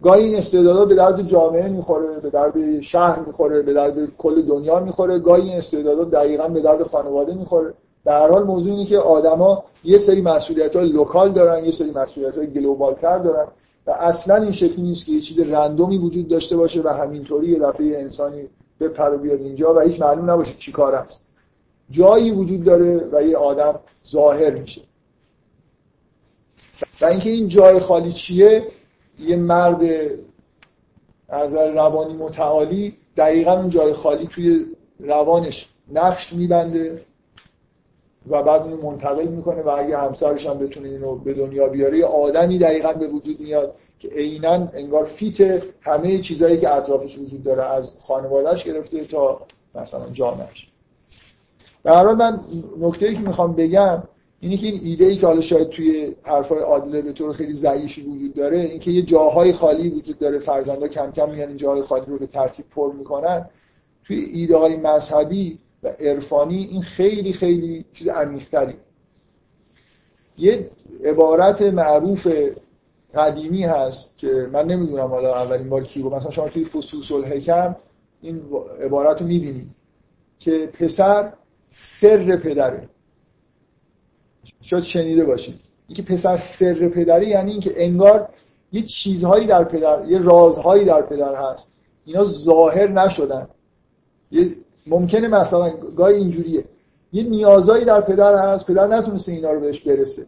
[SPEAKER 1] گاهی این استعدادها به درد جامعه می‌خوره به درد شهر می‌خوره به درد کل دنیا می‌خوره. گاهی این استعدادها دقیقا به درد خانواده می‌خوره. در هر حال موضوع اینه که آدما یه سری مسئولیت های لوکال دارن یه سری مسئولیت های گلوبال تر دارن و اصلا این شکلی نیست که یه چیز رندومی وجود داشته باشه و همینطوری یه دفعه انسانی به پر بیاد اینجا و هیچ معلوم نباشه چی کار است. جایی وجود داره و یه آدم ظاهر میشه. و اینکه این جای خالی چیه؟ یه مرد از روانی متعالی دقیقا اون جای خالی توی روانش نقش میبنده و بعد اون منتقل می‌کنه و اگه همسرش هم بتونه اینو به دنیا بیاره یه آدمی دقیقا به وجود میاد که عینا انگار فیت همه چیزهایی که اطرافش وجود داره از خانوادهش گرفته تا مثلا جامعش در حال من نکته ای که می‌خوام بگم اینه که این ایده ای که حالا شاید توی حرفای عادله به طور خیلی ضعیفی وجود داره اینکه یه جاهای خالی وجود داره فرزندا کم کم میان این جاهای خالی رو به ترتیب پر می‌کنن. توی ایده های مذهبی و عرفانی این خیلی خیلی چیز عمیق‌تری. یه عبارت معروف قدیمی هست که من نمی‌دونم حالا اولین بار کی مثلا شما توی فصوص الحکم این عبارت رو می‌بینید که پسر سر پدره. شاید شنیده باشید. اینکه پسر سر پدره یعنی اینکه انگار یه چیزهایی در پدر یه رازهایی در پدر هست. اینا ظاهر نشدن. یه ممکنه مثلا گاهی اینجوریه. یه نیازایی در پدر هست. پدر نتونسته اینا رو بهش برسه.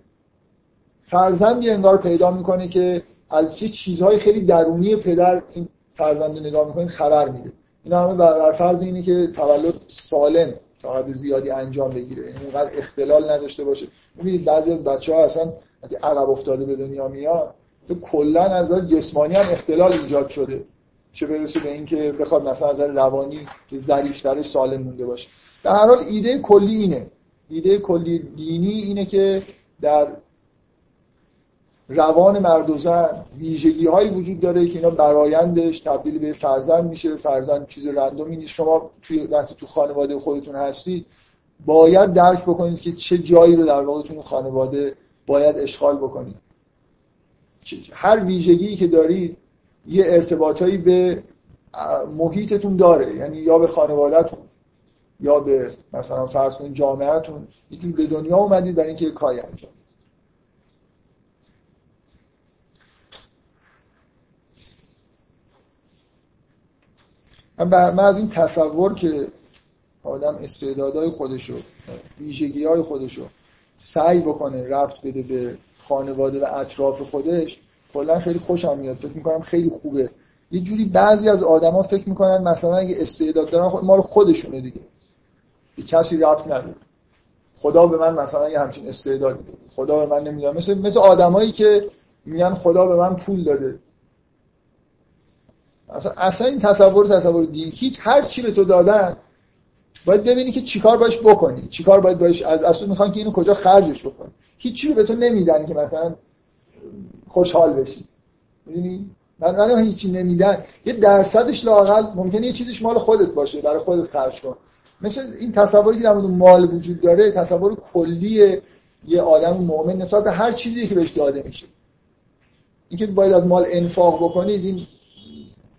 [SPEAKER 1] فرزندی انگار پیدا می‌کنه که از چه چیزهای خیلی درونی پدر این فرزند نگاه می‌کنه خبر میده. این همه بر فرض اینه که تولد سالم تا حد زیادی انجام بگیره. اونقدر اختلال نداشته باشه. می‌بینید بعضی از بچه ها اصلا عقب افتاده به دنیا میاد کلا از نظر جسمانی هم اختلال ایجاد شده. چه برسه به اینکه بخواد مثلا از روانی که ظریف‌ترش سالم مونده باشه. در هر حال ایده کلی اینه. ایده کلی دینی اینه که در روان مرد و زن ویژگی هایی وجود داره که اینا برایندش تبدیل به فرزند میشه. فرزند چیز رندومی نیست. شما توی وقتی تو خانواده خودتون هستید باید درک بکنید که چه جایی رو در واقع تو خانواده باید اشغال بکنید. هر ویژگی که دارید یه ارتباطایی به محیطتون داره. یعنی یا به خانوادهتون یا به مثلا فرض کنید جامعهتون. یکی به دنیا اومدید برای اینکه کاری انجام من از این تصور که آدم استعدادهای خودشو ویژگی های خودشو سعی بکنه رفت بده به خانواده و اطراف خودش کلا خیلی خوشم میاد. فکر می‌کنم خیلی خوبه. یه جوری بعضی از آدما فکر می‌کنن مثلا اگه استعداد دارن خود مال خودشونه دیگه. به کسی ربط نداره. خدا به من مثلا یه همچین استعداد خدا به من نمی‌دونه. مثل مثل آدمایی که میگن خدا به من پول داده. اصلا, اصلا این تصور تصور دین هیچ هر چی به تو دادن باید ببینی که چیکار باش بکنی. چیکار باید باش از اصلا می‌خوان که اینو کجا خرجش بکنی. هیچ رو به تو نمیدن که مثلا خوشحال بشی. می‌دونی؟ من من هیچی نمیدن. یه درصدش لاقل ممکنه یه چیزش مال خودت باشه برای خودت خرج کن. مثل این تصوری که در مورد مال وجود داره تصور کلی یه آدم مؤمن نسبت هر چیزی که بهش داده میشه. اینکه باید از مال انفاق بکنید این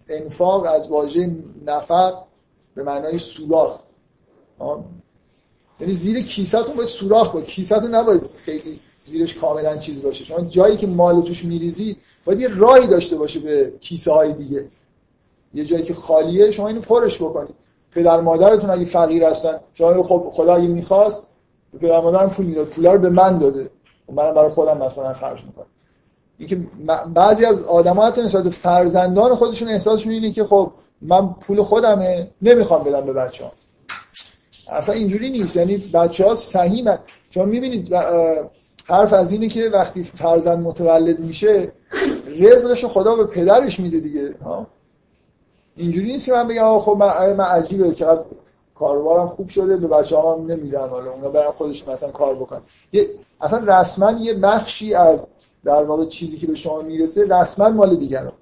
[SPEAKER 1] انفاق از واژه نفق به معنای سوراخ. یعنی زیر کیسهتون باید سوراخ باید کیسهتون نباید خیلی زیرش کاملا چیز باشه. شما جایی که مال توش میریزید باید یه راهی داشته باشه به کیسه های دیگه. یه جایی که خالیه شما اینو پرش بکنید پدر مادرتون اگه فقیر هستن شما خب خدا اگه می‌خواست پدر مادرم پول می‌داد. پولا رو به من داده. منم برای خودم مثلا خرج می‌کنم. اینکه بعضی از آدم‌ها حتی نسبت فرزندان خودشون احساسشون اینه که خب من پول خودمه نمی‌خوام بدم به بچه‌ها. اصلا اینجوری نیست. یعنی بچه ها سهیمن شما می‌بینید حرف از اینه که وقتی فرزند متولد میشه رزقش خدا به پدرش میده دیگه ها؟ اینجوری نیست که من بگم خب من, من عجیبه که کاروبارم خوب شده به بچه هم نمیدن حالا اونا برن خودش مثلا کار بکنن. اصلا رسما یه بخشی از در واقع چیزی که به شما می‌رسه رسما مال دیگران.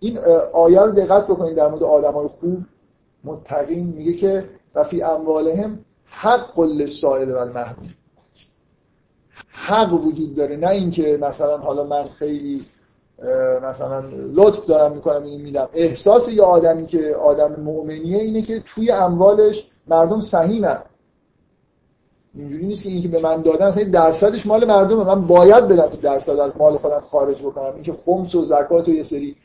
[SPEAKER 1] این آیه رو دقت بکنید در مورد آدمای خوب. متقین میگه که و فی اموالهم حق للسائل و المحروم حق وجود داره نه اینکه مثلا حالا من خیلی مثلا لطف دارم می‌کنم اینو میدم. احساس یه آدمی که آدم مؤمنیه اینه که توی اموالش مردم سهیمن اینجوری نیست که اینکه به من دادن اصلا درصدش مال مردمه. من باید بدم درصد از مال خودم خارج بکنم. اینکه خمس و زکات و یه سری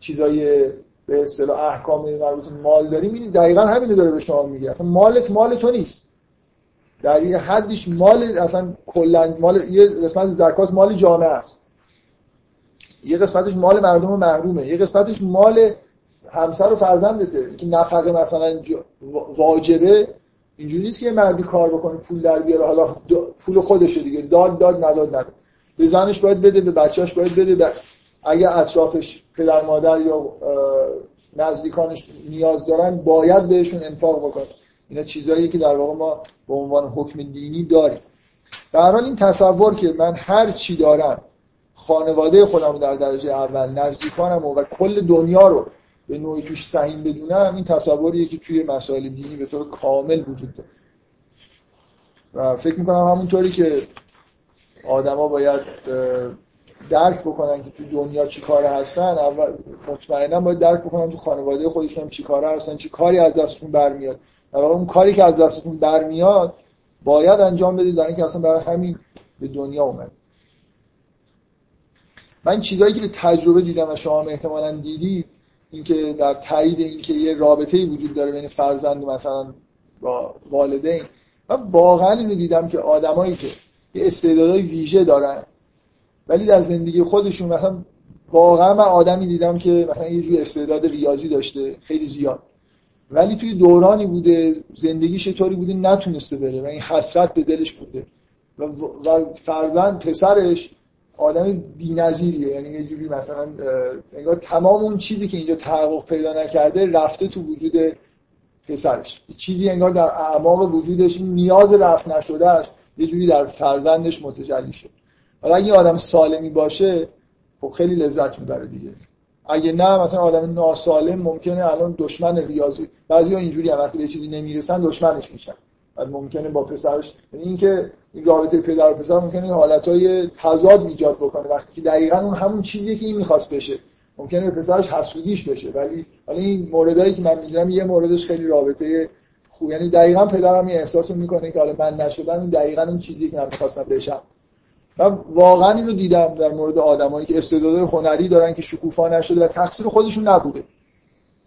[SPEAKER 1] چیزای به اصطلاح احکام مربوط مال داریم این دقیقا همینو داره به شما میگه. اصلا مالت مال تو نیست. در یه حدش مال اصلا کلا مال یه قسمت زکات مال جامعه است. یه قسمتش مال مردم محرومه. یه قسمتش مال همسر و فرزندته. که نفقه مثلا واجبه اینجوری نیست که یه مردی کار بکنه پول در بیاره حالا پول خودشه دیگه. داد داد نداد نداد. به زنش باید بده به بچهش باید بده اگر اطرافش پدر مادر یا نزدیکانش نیاز دارن باید بهشون انفاق بکنه. اینا چیزایی که در واقع ما به عنوان حکم دینی داریم. به حال این تصور که من هر چی دارم خانواده خودم در درجه اول نزدیکانم و, و کل دنیا رو به نوعی توش سهیم بدونم این تصوریه که توی مسائل دینی به طور کامل وجود داره. و فکر می‌کنم همونطوری که آدما باید درک بکنن که تو دنیا چی کاره هستن اول مطمئنا باید درک بکنن تو خانواده خودشون چی کاره هستن چی کاری از دستشون برمیاد. در واقع اون کاری که از دستتون برمیاد باید انجام بدید در اینکه اصلا برای همین به دنیا اومد. من چیزایی که به تجربه دیدم و شما هم احتمالا دیدید اینکه در تایید اینکه یه رابطه وجود داره بین فرزند و مثلا با والدین من واقعا اینو دیدم که آدمایی که یه استعدادهای ویژه دارن ولی در زندگی خودشون مثلا واقعا من آدمی دیدم که مثلا یه جور استعداد ریاضی داشته خیلی زیاد. ولی توی دورانی بوده زندگیش طوری بوده نتونسته بره و این حسرت به دلش بوده. و فرزند پسرش آدم بی‌نظیریه. یعنی یه جوری مثلا انگار تمام اون چیزی که اینجا تحقق پیدا نکرده رفته تو وجود پسرش. چیزی انگار در اعماق وجودش نیاز رفت نشدهش یه جوری در فرزندش متجلی شد. حالا اگه آدم سالمی باشه خب خیلی لذت می‌بره دیگه. اگه نه مثلا آدم ناسالم ممکنه الان دشمن ریاضی بعضیا اینجوری هم وقتی به چیزی نمی‌رسن دشمنش میشن. بعد ممکنه با پسرش یعنی اینکه این رابطه پدر و پسر ممکنه حالتهای تضاد ایجاد بکنه. وقتی که دقیقا اون همون چیزیه که این می‌خواست بشه. ممکنه به پسرش حسودیش بشه. ولی حالا این موردایی که من می‌دونم یه موردش خیلی رابطه خوب. یعنی دقیقا پدرم این احساس می‌کنه که حالا من نشدم این دقیقا اون چیزی که من می‌خواستم بشم. من واقعا اینو دیدم در مورد آدمایی که استعداد هنری دارن که شکوفا نشده و تقصیر خودشون نبوده.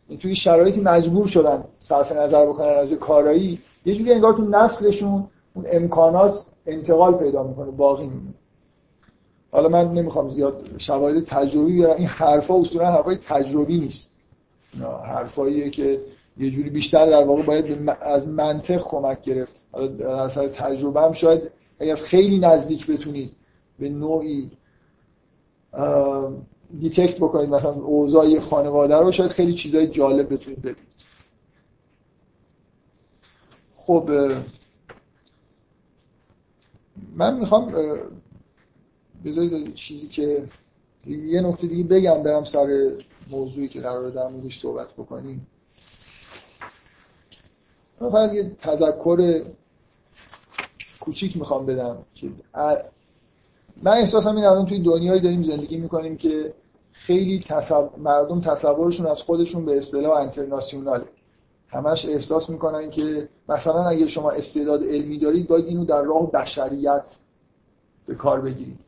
[SPEAKER 1] این توی شرایطی مجبور شدن صرف نظر بکنن از کارایی یه جوری انگار تو نسلشون اون امکانات انتقال پیدا می‌کنه باقی میمونه. حالا من نمی‌خوام زیاد شواهد تجربی بیارم. این حرفا اصولا حرفای تجربی نیست. حرفاییه که یه جوری بیشتر در واقع باید از منطق کمک گرفت. حالا در سر تجربه هم شاید اگر از خیلی نزدیک بتونید به نوعی دیتکت بکنید مثلا اوضاع خانواده رو شاید خیلی چیزای جالب بتونید ببینید. خب من می‌خوام بذارید چیزی که یه نکته دیگه بگم برم سر موضوعی که قرار در موردش صحبت بکنیم. من فقط یه تذکر کوچیک می‌خوام بدم که من احساسم این الان توی دنیایی داریم زندگی می‌کنیم که خیلی مردم تصورشون از خودشون به اصطلاح انترناسیوناله همش احساس می‌کنن که مثلا اگه شما استعداد علمی دارید باید اینو در راه بشریت به کار بگیرید.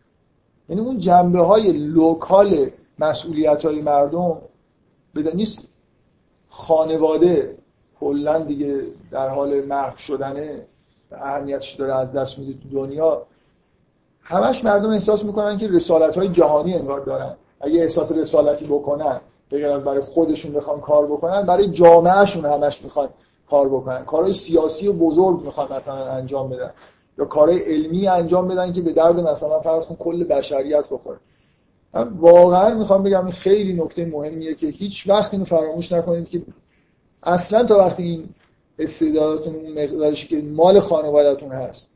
[SPEAKER 1] یعنی اون جنبه های لوکال مسئولیت های مردم بده نیست. خانواده کلا دیگه در حال محو شدنه اهمیتش داره از دست میده تو دنیا. همش مردم احساس می‌کنن که رسالت های جهانی انگار دارن. اگه احساس رسالتی بکنن بگر از برای خودشون بخوان کار بکنن برای جامعهشون همش می‌خوان کار بکنن. کارهای سیاسی و بزرگ می‌خوان مثلا انجام بدن. یا کارهای علمی انجام بدن که به درد مثلا فرض کن کل بشریت بخوره. من واقعا می‌خوام بگم این خیلی نکته مهمیه که هیچ وقت اینو فراموش نکنید که اصلا تا وقتی این استعدادتون مقدارشی که مال خانوادهتون هست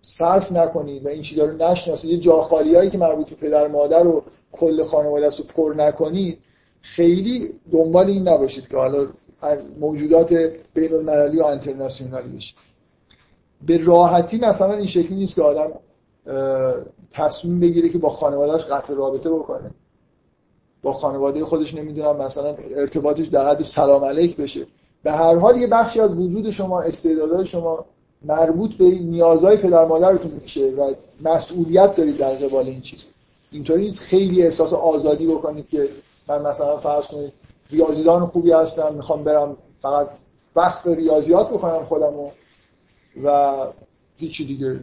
[SPEAKER 1] صرف نکنید و این چیزا رو نشناسید. یه جا هایی که مربوط به پدر مادر و کل خانواده رو پر نکنید خیلی دنبال این نباشید که حالا موجودات بین المللی و انترناسیونالی بشید به راحتی مثلا این شکلی نیست که آدم تصمیم بگیره که با خانوادهش قطع رابطه بکنه. با خانواده خودش نمی‌دونم مثلا ارتباطش در حد سلام علیک بشه. به هر حال یه بخشی از وجود شما استعدادهای شما مربوط به نیازهای پدر مادرتون میشه و مسئولیت دارید در قبال این چیز. اینطوری نیست. خیلی احساس آزادی بکنید که من مثلا فرض کنید ریاضیدان خوبی هستم می‌خوام برم فقط وقت ریاضیات بکنم خودمو و هیچی دیگه.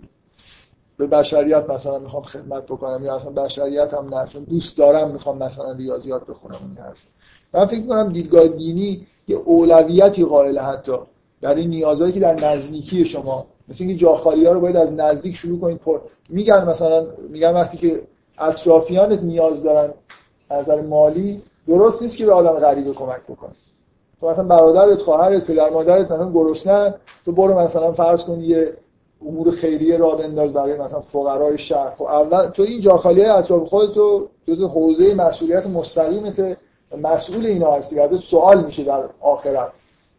[SPEAKER 1] به بشریت مثلا می‌خوام خدمت بکنم یا اصلا بشریت هم نه چون دوست دارم می‌خوام مثلا ریاضیات بخونم این حرف. من فکر کنم دیدگاه دینی یه اولویتی قائل حتی برای نیازهایی که در نزدیکی شما. مثل اینکه جاخالی ها رو باید از نزدیک شروع کنید پر میگن مثلا میگن وقتی که اطرافیانت نیاز دارن از نظر مالی درست نیست که به آدم غریبه کمک بکنی تو مثلا برادرت خواهرت پدر مادرت مثلا گرسنه تو برو مثلا فرض کن یه امور خیریه را بنداز برای مثلا فقرای شهر. خب اول تو این جاخالی اطراف خودت تو جز حوزه مسئولیت مستقیمت مسئول اینا هستی ازت سوال میشه در آخرت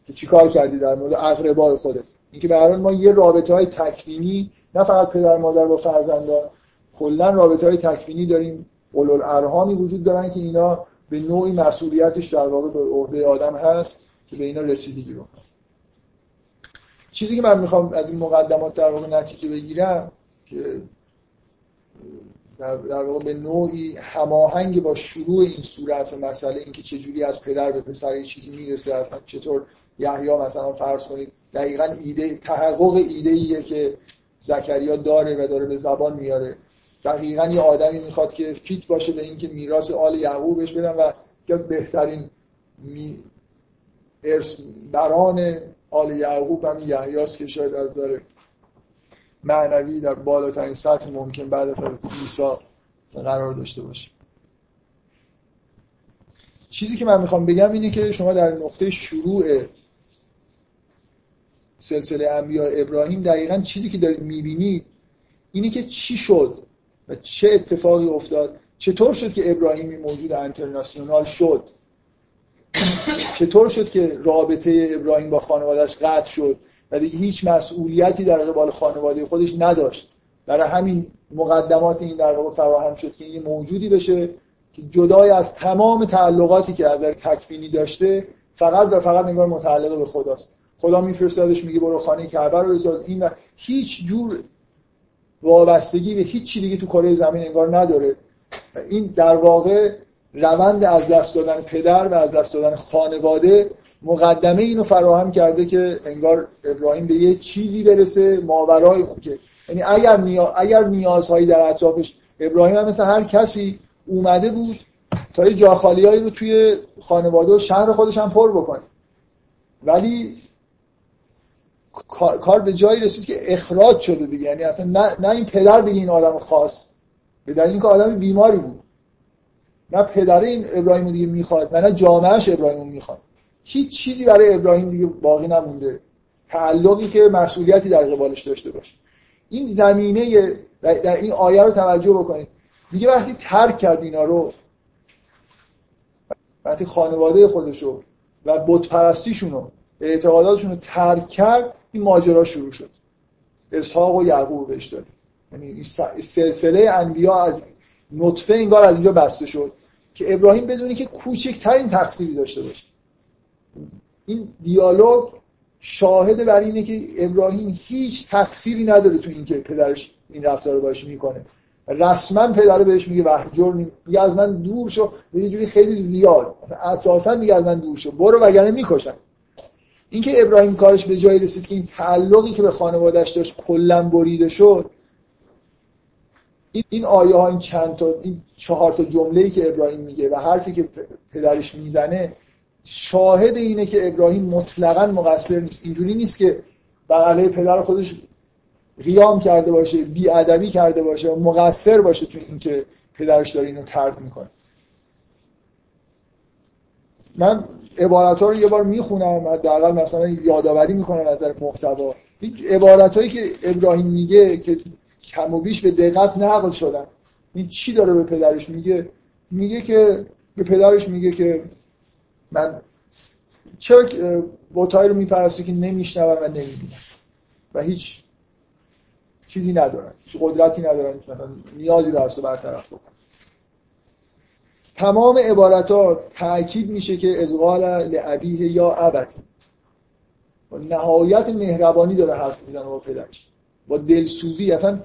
[SPEAKER 1] که چیکار کردی در مورد اقربای خودت. اینکه به ما یه رابطه های تکوینی نه فقط پدر مادر با فرزندان کلا رابطه های تکوینی داریم. اولو ارهامی وجود دارن که اینا به نوعی مسئولیتش در واقع به عهده آدم هست که به اینا رسیدگی رو چیزی که من می‌خوام از این مقدمات در واقع نتیجه بگیرم که در, در واقع به نوعی هماهنگ با شروع این سوره اصلا مسئله اینکه چجوری از پدر به پسر یه چیزی می‌رسه اصلا چطور یحیی مثلا فرض کنید دقیقا ایده تحقق ایده ایه که زکریا داره و داره به زبان میاره. دقیقا یه آدمی می‌خواد که فیت باشه به اینکه میراث آل یعقوب بهش بدن و که بهترین می... ارث بران آل یعقوب همین یحیاست که شاید از داره معنوی در بالاترین سطح ممکن بعد از عیسی قرار داشته باشه. چیزی که من می‌خوام بگم اینه که شما در نقطه شروع سلسله انبیاء ابراهیم دقیقا چیزی که دارید می‌بینید اینه که چی شد؟ و چه اتفاقی افتاد؟ چطور شد که ابراهیمی موجود انترناسیونال شد؟ چطور شد که رابطه ابراهیم با خانوادهش قطع شد؟ و دیگه هیچ مسئولیتی در قبال خانواده خودش نداشت. برای همین مقدمات این در واقع فراهم شد که یه موجودی بشه که جدای از تمام تعلقاتی که از تکوینی داشته فقط و فقط نگاه متعلق به خداست. خدا میفرستادش میگه برو خانه کعبه رو بساز. این و هیچ جور وابستگی به هیچ چی دیگه تو کره زمین انگار نداره. این در واقع روند از دست دادن پدر و از دست دادن خانواده مقدمه اینو فراهم کرده که انگار ابراهیم به یه چیزی برسه ماورای که یعنی اگر نیا... اگر نیازهایی در اطرافش ابراهیم هم مثل هر کسی اومده بود تا یه جاخالیایی رو توی خانواده و شهر خودش هم پر بکنه. ولی کار به جایی رسید که اخراج شده دیگه. یعنی اصلا نه, نه این پدر دیگه این آدم خاص. به دلیل اینکه آدم بیماری بود. نه پدر این ابراهیم دیگه می‌خواد و نه جامعهش ابراهیم می‌خواد. هیچ چیزی برای ابراهیم دیگه باقی نمونده. تعلقی که مسئولیتی در قبالش داشته باشه. این زمینه در این آیه رو توجه بکنید. میگه وقتی ترک کرد اینا رو وقتی خانواده خودشو و بت پرستیشون رو اعتقاداتشون رو ترک کرد این ماجرا شروع شد. اسحاق و یعقوب بهش داد یعنی سلسله انبیا از نطفه انگار از اینجا بسته شد که ابراهیم بدونی که کوچکترین تقصیری داشته باشه. این دیالوگ شاهد بر اینه که ابراهیم هیچ تقصیری نداره تو اینکه پدرش این رفتار رو باش می‌کنه. رسما پدر بهش میگه وحجر میگه از من دور شو. یه جوری خیلی زیاد. اساسا میگه از من دور شو. برو وگرنه می‌کشن اینکه ابراهیم کارش به جایی رسید که این تعلقی که به خانوادهش داشت کلا بریده شد این آیه ها این چند تا این چهار تا جمله‌ای که ابراهیم میگه و حرفی که پدرش می‌زنه شاهد اینه که ابراهیم مطلقا مقصر نیست. اینجوری نیست که بغله پدر خودش قیام کرده باشه بی ادبی کرده باشه و مقصر باشه تو اینکه پدرش داره اینو ترک می‌کنه. من عبارت ها رو یه بار می‌خونم حداقل مثلا یادآوری می‌کنم از نظر محتوا. این عبارت هایی که ابراهیم میگه که کم و بیش به دقت نقل شدن. این چی داره به پدرش میگه؟ میگه که به پدرش میگه که من چرا بوتایی رو میپرستی که نمیشنون و نمی‌بینن؟ و هیچ چیزی ندارن. هیچ قدرتی ندارن نیازی رو از برطرف بکن تمام عبارت ها تأکید میشه که ازغال لعبیه یا با نهایت مهربانی داره حرف می‌زنه با پدرش. با دلسوزی اصلا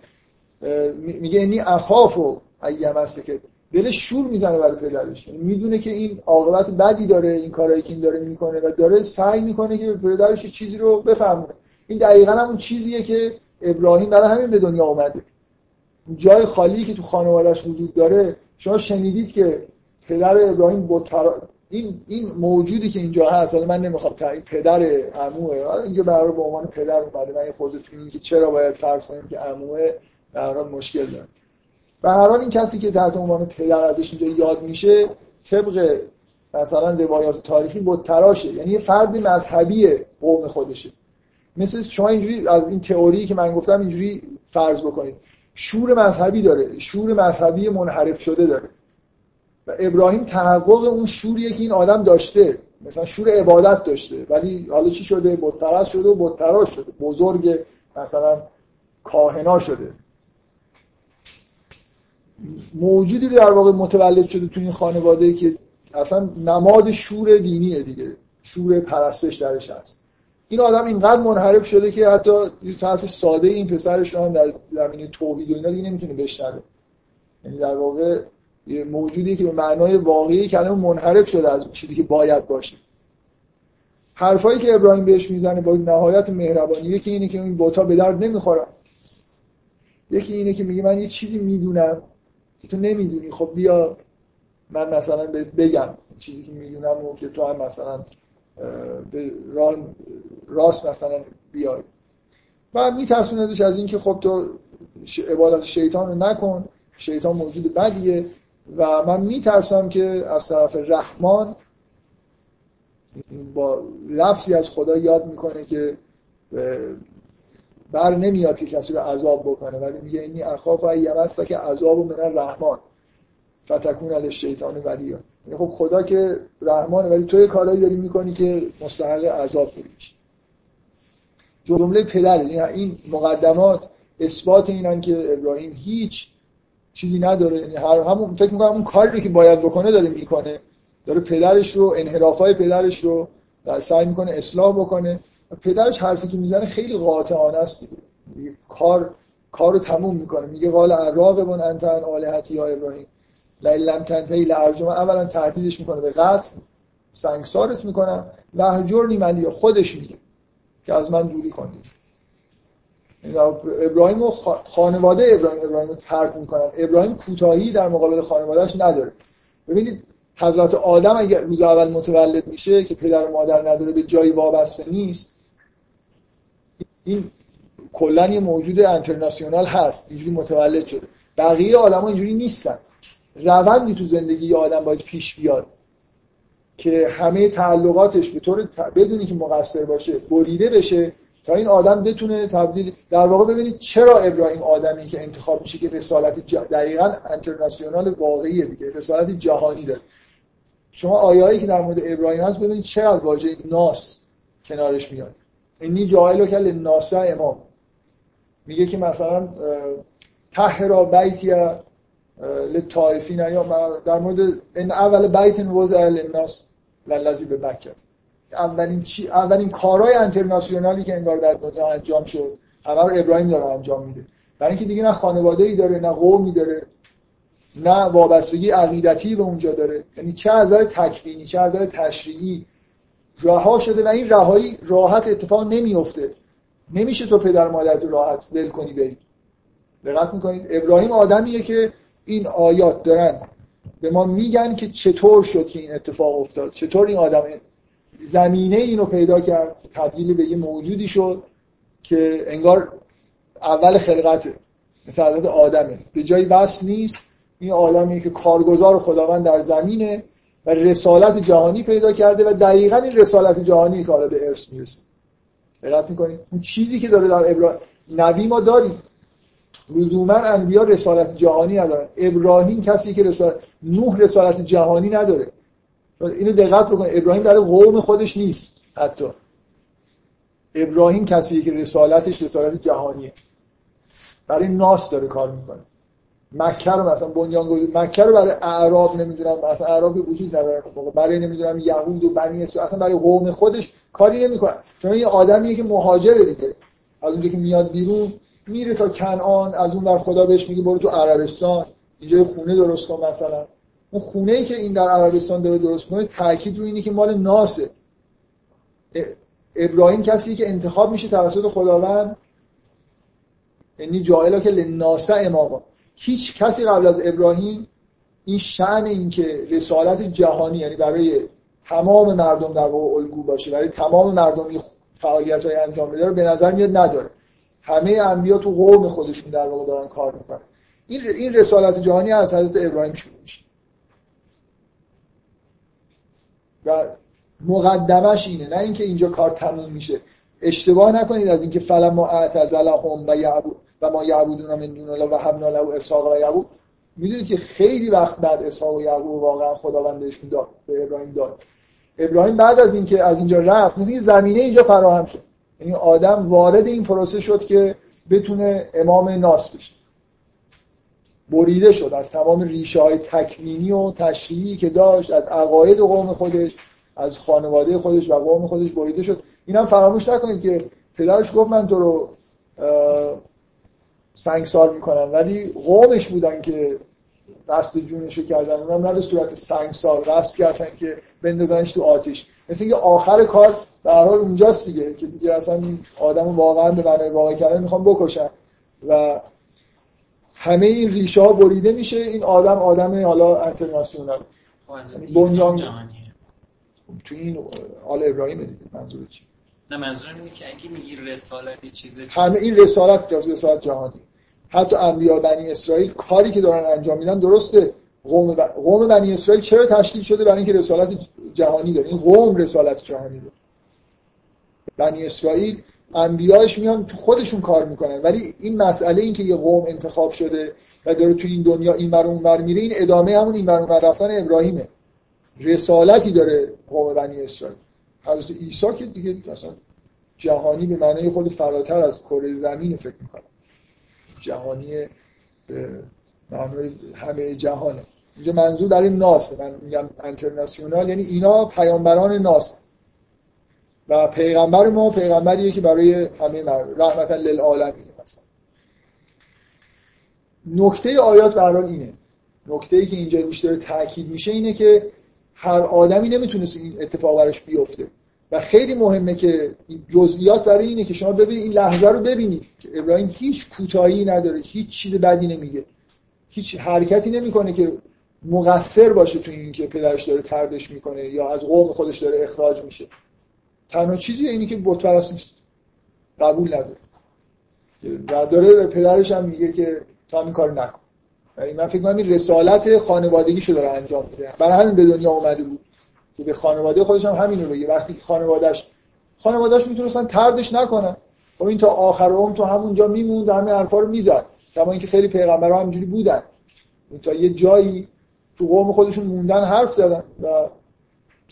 [SPEAKER 1] میگه اینی اخاف و ایمسته که دلش شور می‌زنه برای پدرش. یعنی می‌دونه که این عاقبت بدی داره این کارهایی که این داره می‌کنه و داره سعی می‌کنه که پدرش چیزی رو بفهمونه. این دقیقا همون چیزیه که ابراهیم برای همین به دنیا اومده. جای خالی که تو خانوادهش وجود داره شما شنیدید که پدر ابراهیم بطر... این این موجودی که اینجا هست حالا من نمی‌خوام تعیین پدر عموه. اینجا برای به عنوان پدر اومده من خود تو که چرا باید فرض کنیم که عموه حال مشکل داره. به هر حال این کسی که تحت عنوان پدر ازش اینجا یاد میشه طبق مثلا روایات تاریخی بود تراشه. یعنی یه فرد مذهبی قوم خودشه. مثل شما اینجوری از این تئوری که من گفتم اینجوری فرض بکنید. شور مذهبی داره. شور مذهبی منحرف شده داره. و ابراهیم تحقق اون شوریه که این آدم داشته. مثلا شور عبادت داشته. ولی حالا چی شده؟ بتپرست شده و بتپرست شده. بزرگ مثلا کاهنا شده. موجودی در واقع متولد شده تو این خانواده که اصلا نماد شور دینیه دیگه. شور پرستش درش هست. این آدم اینقدر منحرف شده که حتی یه طرف ساده این پسرش هم در زمینه توحید و اینا دیگه نمی‌تونه بشنوه. یعنی در واقع یه موجودی که به معنای واقعی کلمه منحرف شده از چیزی که باید باشه. حرفایی که ابراهیم بهش می‌زنه با نهایت مهربانی یکی اینه که این بوتا به درد نمی‌خورن. یکی اینه که میگه من یه چیزی می‌دونم که تو نمی‌دونی. خب بیا من مثلا بگم چیزی که می‌دونم و که تو هم مثلا به راست مثلا بیای. و میترسوندش از اینکه خب تو عبادت شیطان رو نکن. شیطان موجود بدیه. و من میترسم که از طرف رحمان با لفظی از خدا یاد می‌کنه که بر نمیاد که کسی رو عذاب بکنه ولی میگه اینی اخاف و یمسته که عذاب من رحمان فتکون علی شیطان ولیا یعنی خب خدا که رحمانه ولی تو یه کارایی داری می‌کنی که مستحق عذاب داری جمله پدر یعنی این مقدمات اثبات اینن که ابراهیم هیچ چیزی نداره. یعنی هر همون فکر می‌کنم اون کاری که باید بکنه داره می‌کنه. داره پدرش رو انحرافای پدرش رو سعی می‌کنه اصلاح بکنه. پدرش حرفی که می‌زنه خیلی قاطعانه است. دیگه کار کارو تموم می‌کنه. میگه قال راغبون انت عن الهتی یا ابراهیم. لم تنتهی لارجم اولا تهدیدش می‌کنه به قتل. سنگسارت می‌کنم وهجرنی ملی. خودش میگه که از من دوری کنید. ابراهیم خانواده ابراهیم ابراهیم رو ترک می‌کنن. ابراهیم کوتاهی در مقابل خانوادهش نداره. ببینید حضرت آدم اگر روز اول متولد میشه که پدر و مادر نداره به جایی وابسته نیست این کلا یه موجود انترناسیونال هست. اینجوری متولد شده. بقیه ها اینجوری نیستن. روندی تو زندگی یه آدم باید پیش بیاد که همه تعلقاتش به طور بدونی که مقصر باشه بریده بشه تا این آدم بتونه تبدیل در واقع ببینید چرا ابراهیم آدمی که انتخاب میشه که رسالت ج... دقیقا انترناسیونال واقعیه دیگه رسالت جهانی داره. شما آیایی که در مورد ابراهیم هست ببینید چقدر واژه ناس کنارش میاد. اینی جاهلو که ناسا امام. میگه که مثلا تهرا بیتی لطائفین یا در مورد این اول بیت وضع الناس للذی به بکت. اولین چی اولین کارهای انترناسیونالی که انگار در دنیا انجام شد همه رو ابراهیم داره انجام میده. برای اینکه دیگه نه خانواده ای داره نه قومی داره نه وابستگی عقیدتی به اونجا داره. یعنی چه از نظر تکوینی چه از نظر تشریعی رها شده و این رهایی راحت اتفاق نمیفته نمیشه تو پدر مادرت راحت ول کنی بری. دقت می‌کنید؟ ابراهیم آدمیه که این آیات دارن. به ما میگن که چطور شد که این اتفاق افتاد. چطور این آدم زمینه اینو پیدا کرد تبدیل به یه موجودی شد که انگار اول خلقته مثل حضرت آدمه. به جای بس نیست این آدمی که کارگزار خداوند در زمینه و رسالت جهانی پیدا کرده و دقیقا این رسالت جهانی که به ارث می‌رسه. دقت می‌کنید؟ اون چیزی که داره در ابراهیم نبی ما داریم. لزوما انبیا رسالت جهانی ندارن. ابراهیم کسی که رسالت نوح رسالت جهانی نداره. اینو دقت بکنید ابراهیم برای قوم خودش نیست حتی. ابراهیم کسی که رسالتش رسالت جهانیه. برای ناس داره کار می‌کنه. مکه رو مثلا بنیان گذاری مکه رو برای اعراب نمی‌دونم مثلا اعرابی وجود نداره. برای نمی‌دونم یهود و بنی اسرائیل اصلا برای قوم خودش کاری نمی‌کنه. چون این آدمیه که مهاجره دیگه. از اونجا که میاد بیرون میره تا کنعان از اون ور خدا بهش میگه برو تو عربستان. اینجا خونه درست کن مثلا. اون خونه ای که این در عربستان داره درست کنه تاکید رو اینه که مال ناسه. ابراهیم کسی که انتخاب میشه توسط خداوند یعنی جایلا که لناسه اماما هیچ کسی قبل از ابراهیم این شعن این که رسالت جهانی یعنی برای تمام مردم در واقع الگو باشه برای تمام مردم فعالیت های انجام بده رو به نظر میاد نداره. همه انبیا تو قوم خودشون در واقع دارن کار می‌کنن. این این رسالت جهانی از حضرت ابراهیم شروع میشه. و مقدمش اینه نه اینکه اینجا کار تموم میشه. اشتباه نکنید از اینکه فلما اعتزلهم و یعبود و ما یعبودون من دون الله و حبنا له اسحاق و یعقوب. می‌دونید که خیلی وقت بعد اسحاق و یعقوب واقعا خداوند بهشون داد به ابراهیم داد. ابراهیم بعد از اینکه از اینجا رفت مثل زمینه اینجا فراهم شد. یعنی آدم وارد این پروسه شد که بتونه امام ناس بشه. بریده شد از تمام ریشه های تکوینی و تشریعی که داشت از عقاید قوم خودش از خانواده خودش و قوم خودش بریده شد. اینم فراموش نکنید که پدرش گفت من تو رو سنگسار می‌کنم. ولی قومش بودن که دست جونشو کردن. اونم نه به صورت سنگسار قصد کردن که بندازنش تو آتیش مثل اینکه آخر کار در حال اونجاست دیگه که دیگه اصلا آدم واقعا به معنی واقع کردن می‌خوام بکشن. و همه این ریشه ها بریده میشه. این آدم آدم حالا انترناسیونال
[SPEAKER 3] یعنی بنیان
[SPEAKER 1] تو این آل ابراهیم دیگه. منظور چی؟
[SPEAKER 3] نه منظورم اینه که اگه میگی رسالت چیز
[SPEAKER 1] همه این رسالت رسالت جهانی. حتی انبیا بنی اسرائیل کاری که دارن انجام میدن درسته. قوم, ب... قوم بنی اسرائیل چرا تشکیل شده؟ برای اینکه رسالت جهانی داره. این قوم رسالت جهانی داره. بنی اسرائیل انبیاش میان تو خودشون کار می‌کنن. ولی این مسئله این که یه قوم انتخاب شده و داره تو این دنیا این بر اون میره این ادامه همون این بر اون رفتن ابراهیمه. رسالتی داره قوم بنی اسرائیل. حضرت عیسی که دیگه اصلا جهانی به معنای خود فراتر از کره زمین فکر می‌کنه. جهانی به معنای همه جهانه. اینجا منظور در این ناسه. من میگم انترناسیونال یعنی اینا پیامبران ناس و پیغمبر ما پیغمبریه که برای همه رحمتا للعالمین مثلا. نکته آیات برای اینه. نکته ای که اینجا روش داره تاکید میشه اینه که هر آدمی نمی‌تونست این اتفاق براش بیفته. و خیلی مهمه که این جزئیات برای اینه که شما ببینید این لحظه رو ببینید که ابراهیم هیچ کوتاهی نداره هیچ چیز بدی نمیگه. هیچ حرکتی نمی‌کنه که مقصر باشه تو این که پدرش داره تردش می‌کنه یا از قوم خودش داره اخراج میشه. تنها چیزی اینی که بت پرست نیست قبول نداره. و داره به پدرش هم میگه که تو این کار نکن. یعنی من فکر کنم این رسالت خانوادگیشو داره انجام میده. برای همین به دنیا اومده بود که به خانواده خودش هم همین رو بگه. وقتی خانوادهش خانوادهش می‌تونستن تردش نکنن. خب این تا آخر عمر تو همونجا میموند همه حرفا رو می‌زد. کما اینکه خیلی پیغمبرها همینجوری بودن. تا یه جایی تو قوم خودشون موندن حرف زدن و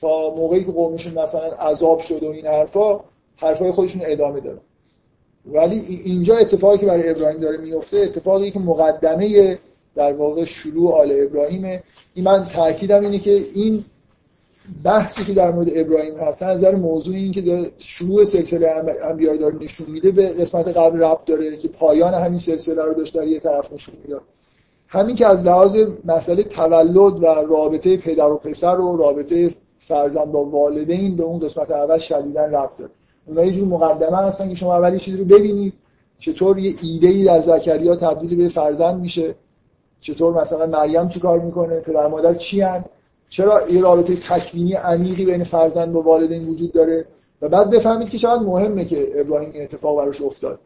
[SPEAKER 1] تا موقعی که قومشون مثلا عذاب شد و این حرفا حرفای خودشون ادامه دادن. ولی اینجا اتفاقی که برای ابراهیم داره میفته اتفاقی که مقدمه در واقع شروع آل ابراهیمه. این من تاکیدم اینه که این بحثی که در مورد ابراهیم هست از نظر موضوع این که شروع سلسله انبیا داره نشون میده به قسمت قبل ربط داره که پایان همین سلسله رو داشت در یه طرف نشون میده همین که از لحاظ مسئله تولد و رابطه پدر و پسر و رابطه فرزند با والدین به اون قسمت اول شدیدن ربط داره. اونها یه جور مقدمه هستن که شما اولی چیزی رو ببینید چطور یه ایده ای در زکریا تبدیل به فرزند میشه چطور مثلا مریم چیکار می‌کنه پدر مادر چی هن؟ چرا یه رابطه تکوینی عمیقی بین فرزند و والدین وجود داره؟ و بعد بفهمید که چقدر مهمه که ابراهیم این اتفاق براش افتاد.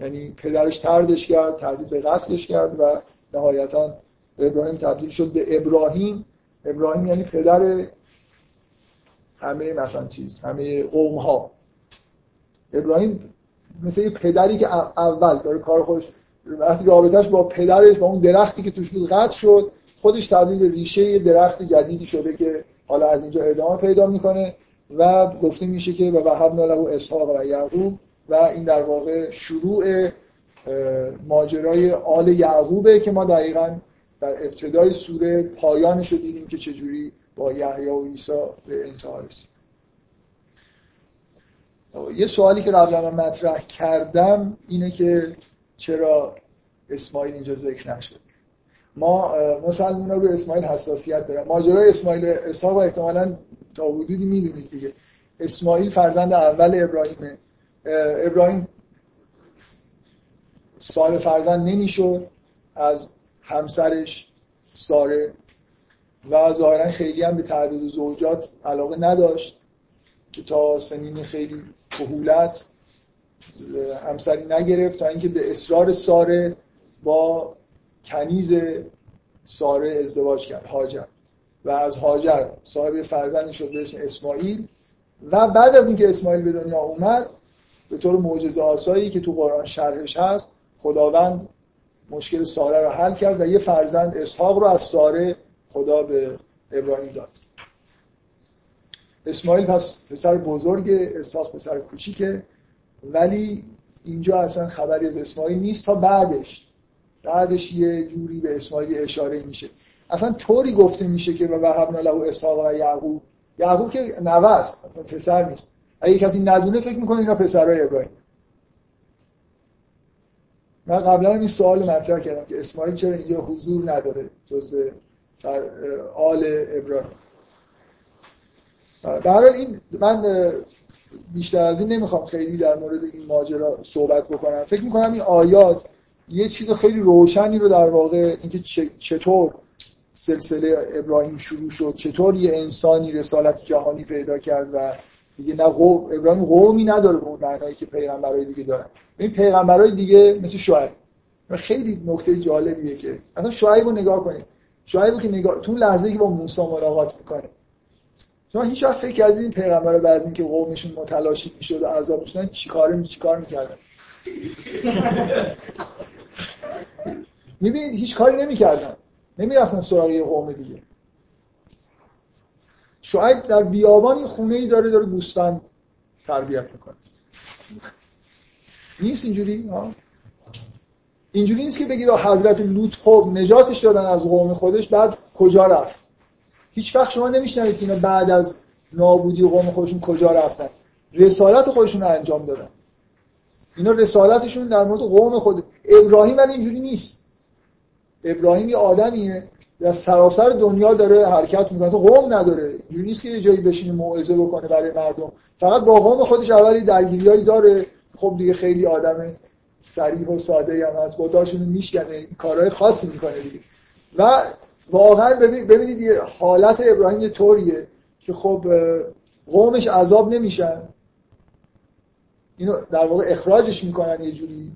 [SPEAKER 1] یعنی پدرش تردش کرد تهدید به قتلش کرد و نهایتا ابراهیم تبدیل شد به ابراهیم. ابراهیم یعنی پدر همه مثلا چیز همه قوم ها ابراهیم مثل یه پدری که اول داره کار خودش وقتی رابطهش با پدرش با اون درختی که توش بود قطع شد خودش تبدیل به ریشه درخت جدیدی شده که حالا از اینجا ادامه پیدا می‌کنه و گفته میشه که و وهبنا له اسحاق و یعقوب و این در واقع شروع ماجرای آل یعقوبه که ما دقیقا در ابتدای سوره پایانش رو دیدیم که چجوری با یحیی و عیسی به انتها رسید. یه سوالی که قبلا من مطرح کردم اینه که چرا اسماعیل اینجا ذکر نشد. ما مسلمان رو اسماعیل حساسیت دارن. ماجرای اسماعیل اسحاق احتمالا تا حدودی می‌دونید دیگه. اسماعیل فرزند اول ابراهیمه ابراهیم صاحب فرزند نمی‌شد. از همسرش ساره و ظاهرا خیلی هم به تعداد زوجات علاقه نداشت که تا سنین خیلی کهولت همسری نگرفت تا اینکه به اصرار ساره با کنیز ساره ازدواج کرد هاجر و از هاجر صاحب فرزندی شد به اسم اسماعیل و بعد از اینکه اسماعیل به دنیا اومد به طور معجزه آسایی که تو قرآن شرحش هست خداوند مشکل ساره رو حل کرد و یه فرزند اسحاق رو از ساره خدا به ابراهیم داد. اسماعیل پس پسر بزرگ اسحاق پسر کوچیکه. ولی اینجا اصلا خبری از اسماعیل نیست تا بعدش. بعدش یه جوری به اسماعیل اشاره میشه. اصلا طوری گفته میشه که و وهبنا له اسحاق و یعقوب. یعقوب که نوه است اصلا پسر نیست. اگه کسی ندونه فکر می‌کنه اینا پسرای ابراهیم. من قبلا این سوال مطرح کردم که اسماعیل چرا اینجا حضور نداره جزء آل ابراهیم. در این من بیشتر از این نمی‌خوام خیلی در مورد این ماجرا صحبت بکنم. فکر می‌کنم این آیات یه چیز خیلی روشنی رو در واقع اینکه چطور سلسله ابراهیم شروع شد چطور یه انسانی رسالت جهانی پیدا کرد و دیگه نه قوم ابراهیم قومی نداره به اون معنایی که پیغمبرای دیگه دارن. این پیغمبرای دیگه مثل شعیب. خیلی نکته جالبیه که اصلا شعیب رو نگاه کنید. شعیب که نگاه تو لحظه که با موسی ملاقات می‌کنه. شما هیچ وقت فکر کردید این پیغمبر بعد اینکه قومشون متلاشی می‌شد و عذاب می‌شدن چیکاره می چیکار می‌کردن؟ می‌بینید هیچ کاری نمی‌کردن. نمی‌رفتن سراغ یه قوم دیگه. شعیب در بیابان خونه ای داره داره گوسفند تربیت می‌کنه. نیست اینجوری؟ ها اینجوری نیست که بگید حضرت لوط خب نجاتش دادن از قوم خودش بعد کجا رفت؟ هیچ وقت شما نمیشنوید اینا بعد از نابودی قوم خودشون کجا رفتن. رسالت خودشون رو انجام دادن. اینا رسالتشون در مورد قوم خود. ابراهیم ولی اینجوری نیست. ابراهیم یه آدمیه در سراسر دنیا داره حرکت می‌کنه. اصلا قوم نداره. اینجوری نیست که یه جایی بشینه موعظه بکنه برای مردم. فقط با قوم خودش اولی درگیریایی داره. خب دیگه خیلی آدم سریح و ساده هم هست. بوتاشون میشکنه. کارهای خاصی می‌کنه دیگه. و واقعا ببینید یه حالت ابراهیم یه طوریه که خب قومش عذاب نمیشن. اینو در واقع اخراجش می‌کنن یه جوری.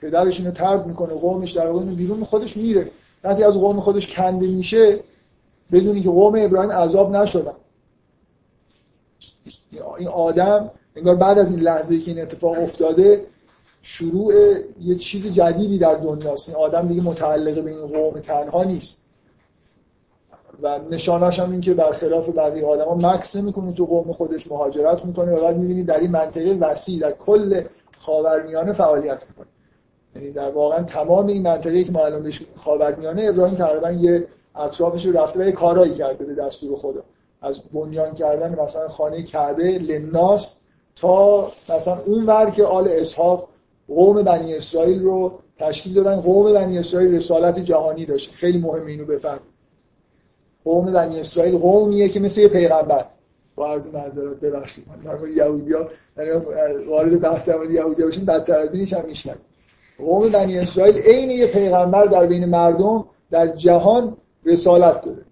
[SPEAKER 1] پدرش اینو ترد می‌کنه. قومش در واقع بیرون خودش میره. وقتی از قوم خودش کنده میشه بدونی که قوم ابراهیم عذاب نشدن. این آدم انگار بعد از این لحظه که این اتفاق افتاده شروع یه چیز جدیدی در دنیاست. این آدم دیگه متعلق به این قوم تنها نیست. و نشانش هم این که برخلاف بقیه آدما مکس نمی‌کنه تو قوم خودش مهاجرت می‌کنه و بعد می‌بینید در این منطقه وسیع در کل خاورمیانه فعالیت می‌کنه. یعنی در واقعا تمام این منطقه که ما الان بهش خاورمیانه ابراهیم تقریبا یه اطرافش رو رفته یه کارایی کرده به دستور خدا. از بنیان کردن مثلا خانه کعبه لناس تا مثلا اون ور که آل اسحاق قوم بنی اسرائیل رو تشکیل دادن. قوم بنی اسرائیل رسالت جهانی داشت. خیلی مهم اینو بفهم قوم بنی اسرائیل قومیه که مثل یه پیغمبر. با عرض معذرت ببخشید. من در مورد یهودیا وارد بحث در یهودیا بشیم بدتر از اینش هم میشنم قوم بنی اسرائیل عین یه پیغمبر در بین مردم در جهان رسالت داره.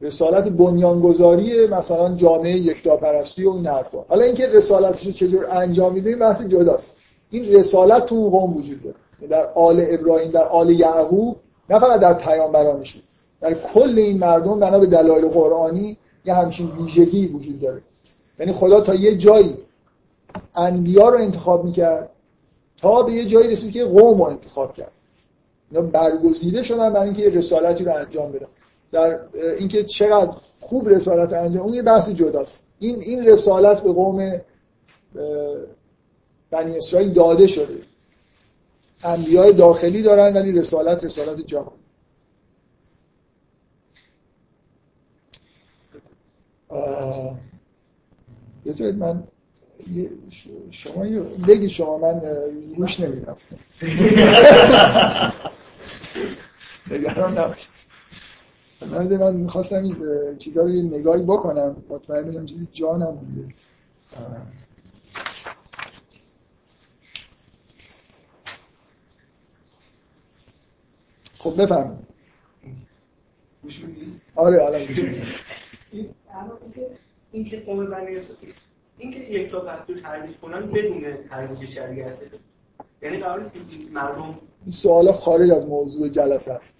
[SPEAKER 1] رسالت بنیانگذاری مثلا جامعه یکتاپرستی و این حالا اینکه رسالتش رو چجور انجام میده بحث جداست. این رسالت تو اون قوم وجود داره. در آل ابراهیم در آل یعقوب نه فقط در پیامبرانشون در کل این مردم بنا به دلایل قرآنی یه همچین ویژگی وجود داره. یعنی خدا تا یه جایی انبیا رو انتخاب می‌کرد تا به یه جایی رسید که قوم رو انتخاب کرد. اینا برگزیده شدن برای اینکه یه رسالتی رو انجام بدن. در اینکه چقدر خوب رسالت انجام اون یه بحث جداست. این این رسالت به قوم بنی اسرائیل داده شده. انبیاء داخلی دارن ولی رسالت رسالت جهان. بذارید من شما بگید شما من روش نمیدم. نگران نباشید. من می‌خواستم چیزها رو یه نگاهی بکنم. مطمئن بگم چیزی جانم بوده. خب بفرمایید. آره الان
[SPEAKER 2] این اینکه قوم بنی اینکه یک تا پس رو تعریف کنن بدون ترویج شریعته یعنی قرار مردم
[SPEAKER 1] این سوال خارج از موضوع جلسه است.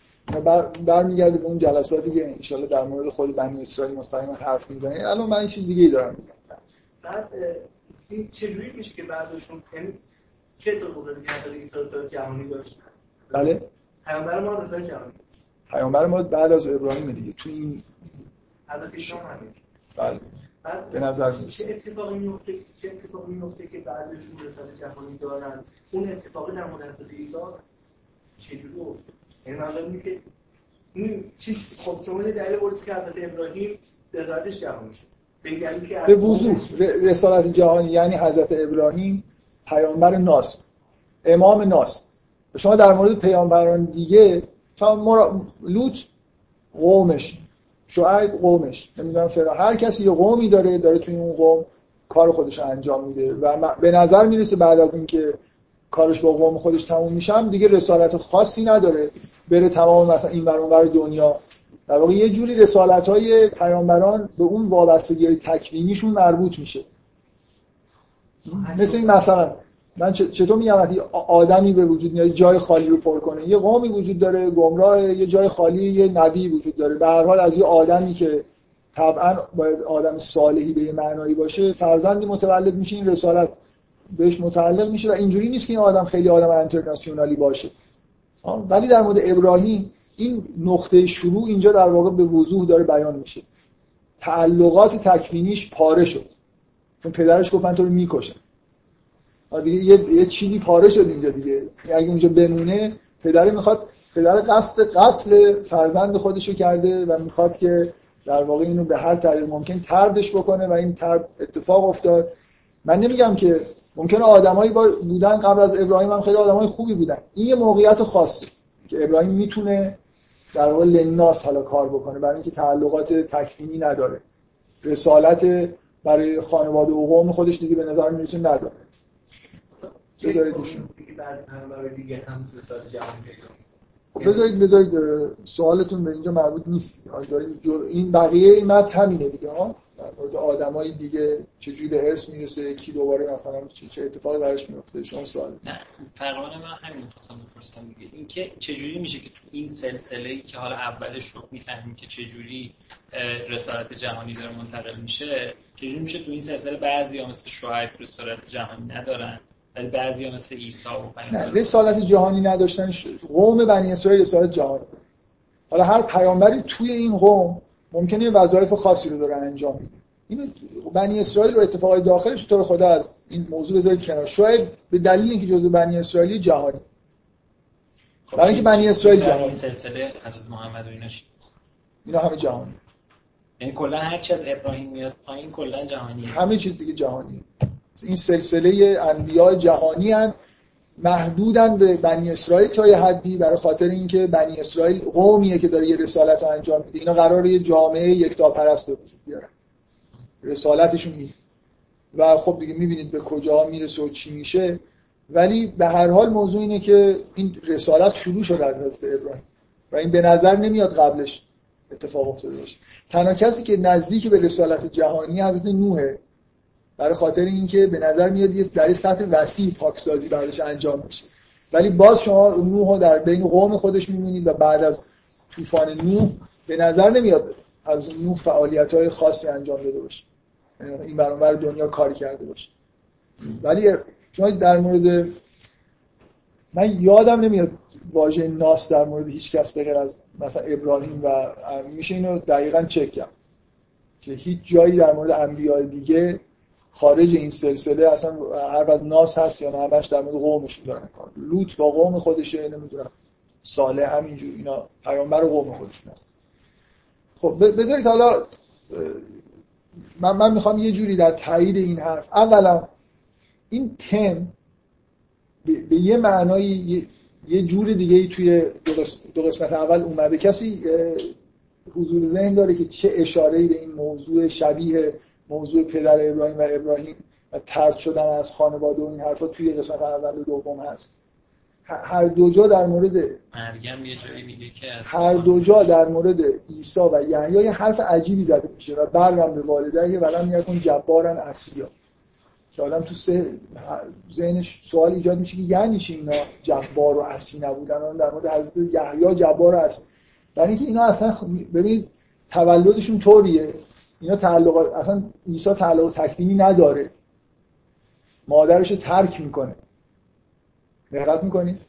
[SPEAKER 1] برمیگرده به اون جلساتی که انشالله در مورد خود بنی اسرائیل مستقیما حرف می‌زنه الان من این چیز دیگه ای دارم میگم.
[SPEAKER 2] بعد این چجوری میشه که بعضشون یعنی چه طور بزرگی که رسالت جهانی داشتن؟
[SPEAKER 1] بله.
[SPEAKER 2] پیامبر ما رسالت جهانی
[SPEAKER 1] پیامبر ما بعد از ابراهیم دیگه تو این
[SPEAKER 2] حضرت هم همین.
[SPEAKER 1] بله. به نظر
[SPEAKER 2] چه
[SPEAKER 1] می‌رسه
[SPEAKER 2] اتفاقی میفته چه اتفاقی میفته که بعدشون رسالت جهانی دارن؟ اون اتفاقی در مورد عیسی چجوری افتاد؟ یعنی اینه که این چیز خب شما دلیل بردید که حضرت ابراهیم رسالتش جهانی شد. به
[SPEAKER 1] وضوح رسالت جهانی یعنی حضرت ابراهیم پیامبر ناس امام ناس. شما در مورد پیامبران دیگه تا مرا... لوط قومش شعیب قومش نمی‌دونم فرا هر کسی یه قومی داره داره توی اون قوم کار خودش انجام میده و م- به نظر می‌رسه بعد از اینکه کارش با قوم خودش تموم میشم دیگه رسالت خاصی نداره بره تمام مثلا این ور اون ور دنیا. در واقع یه جوری رسالت های پیامبران به اون وابستگی های تکوینیشون مربوط میشه. مثل این مثلا من چطور میگم وقتی آدمی به وجود میاد جای خالی رو پر کنه یه قومی وجود داره گمراه یه جای خالی یه نبی وجود داره. به هر حال از یه آدمی که طبعا باید آدم صالحی به یه معنایی باشه فرزندی متولد میشه این رسالت بهش متعلق میشه و اینجوری نیست که این آدم خیلی آدم انترناسیونالی باشه. ولی در مورد ابراهیم این نقطه شروع اینجا در واقع به وضوح داره بیان میشه. تعلقات تکوینیش پاره شد. چون پدرش گفت من تو رو می‌کشم. دیگه یه, یه چیزی پاره شد اینجا دیگه. اگه اونجا بمونه پدر می‌خواد پدر قصد قتل فرزند خودشو کرده و می‌خواد که در واقع اینو به هر طریق ممکن تردش بکنه و این ترد اتفاق افتاد. من نمیگم که ممکنه آدمایی با- بودن قبل از ابراهیم هم خیلی آدمای خوبی بودن. این موقعیت خاصه که ابراهیم می‌تونه در واقع لناس حالا کار بکنه برای اینکه تعلقات تکوینی نداره. رسالت برای خانواده و قوم خودش دیگه به نظر می‌رسه نداره.
[SPEAKER 2] کنه.
[SPEAKER 1] خب بذارید بذارید اه، سوالتون به اینجا مربوط نیست دارید جر... این بقیه این متن همینه دیگه ها در مورد آدمای دیگه چجوری به ارث می‌رسه کی دوباره مثلا چه چه اتفاقی براش میفته؟ شما سوال
[SPEAKER 3] نه تقریبا من همین می‌خواستم بپرسم دیگه. اینکه چجوری میشه که تو این سلسله ای که حالا اولش رو می‌فهمیم که چجوری رسالت جهانی داره منتقل میشه چجوری میشه تو این سلسله بعضی مثل شعیب رسالت جهانی ندارن؟ ولی بعضی مثل عیسی و
[SPEAKER 1] نه
[SPEAKER 3] پیامبر
[SPEAKER 1] رسالت جهانی نداشتن قوم بنی اسرائیل رسالت جهانی. حالا هر پیامبری توی این قوم ممکنه وظایف خاصی رو داره انجام میده اینو بنی اسرائیل و اتفاقای داخلش تو خدا از این موضوع بذارید کنار. شاید به دلیل اینکه جزء بنی اسرائیلی جهانی.
[SPEAKER 3] خب
[SPEAKER 1] برای اینکه
[SPEAKER 3] چیز-
[SPEAKER 1] بنی اسرائیل
[SPEAKER 3] در این
[SPEAKER 1] جهانی.
[SPEAKER 3] سلسله حضرت محمد و ایناش
[SPEAKER 1] اینا همه جهانی.
[SPEAKER 3] یعنی کلا هر چی از ابراهیم میاد پایین کلا جهانیه.
[SPEAKER 1] همه چیز دیگه جهانی این سلسله انبیاء جهانی هن محدودن به بنی اسرائیل تا یه حدی برای خاطر اینکه بنی اسرائیل قومیه که داره یه رسالت رو انجام میده. اینا قراره یه جامعه یکتاپرست به وجود بیارن. رسالتشون این و خب دیگه می‌بینید به کجا می‌رسه و چی میشه. ولی به هر حال موضوع اینه که این رسالت شروع شد از حضرت ابراهیم. و این به نظر نمیاد قبلش اتفاق افتاده باشه. تنها کسی که نزدیک به رسالت جهانی حضرت نوحه برای خاطر اینکه به نظر میاد یه در سطح وسیع پاکسازی بعدش انجام میشه. ولی باز شما نوح در بین قوم خودش می‌بینید و بعد از طوفان نوح به نظر نمیاد از نوح فعالیت های خاصی انجام داده باشه. یعنی این برانور دنیا کاری کرده باشه. ولی شما در مورد من یادم نمیاد واژه ناس در مورد هیچ کس بغیر از مثلا ابراهیم و میشه اینو دقیقا چک کرد. که هیچ جایی در مورد انبیاء دیگه خارج این سلسله اصلا حرف از ناس هست یا همش در مورد قومشون دارن کار لوط با قوم خودشه نمی‌دونم صالح همینجور اینا پیامبر قوم خودشون هست. خب بذارید حالا من, من می‌خوام یه جوری در تایید این حرف اولا این تم به, یه معنایی یه, جور دیگه ای توی دو قسمت, اول اومده. کسی حضور ذهن داره که چه اشاره به این موضوع شبیه موضوع پدر ابراهیم و ابراهیم و ترد شدن از خانواده و این حرفا توی قسمت اول و دوم هست. هر دو جا در مورد
[SPEAKER 3] مریم یه جایی میگه که
[SPEAKER 1] هر دو جا در مورد عیسی و یحیی یه حرف عجیبی زده میشه و برم به والدین ولم یکن جبارن اصلیا که آدم تو ذهنش سوال ایجاد میشه که یعنی چی اینا جبار و اصلی نبودن؟ در مورد حضرت یحیی جبار و اصلی یعنی که اینا اصلا ببینید تولدشون طوریه. اینا تعلق اصلا عیسی تعلق تکوینی نداره. مادرش ترک می‌کنه. دقت می‌کنید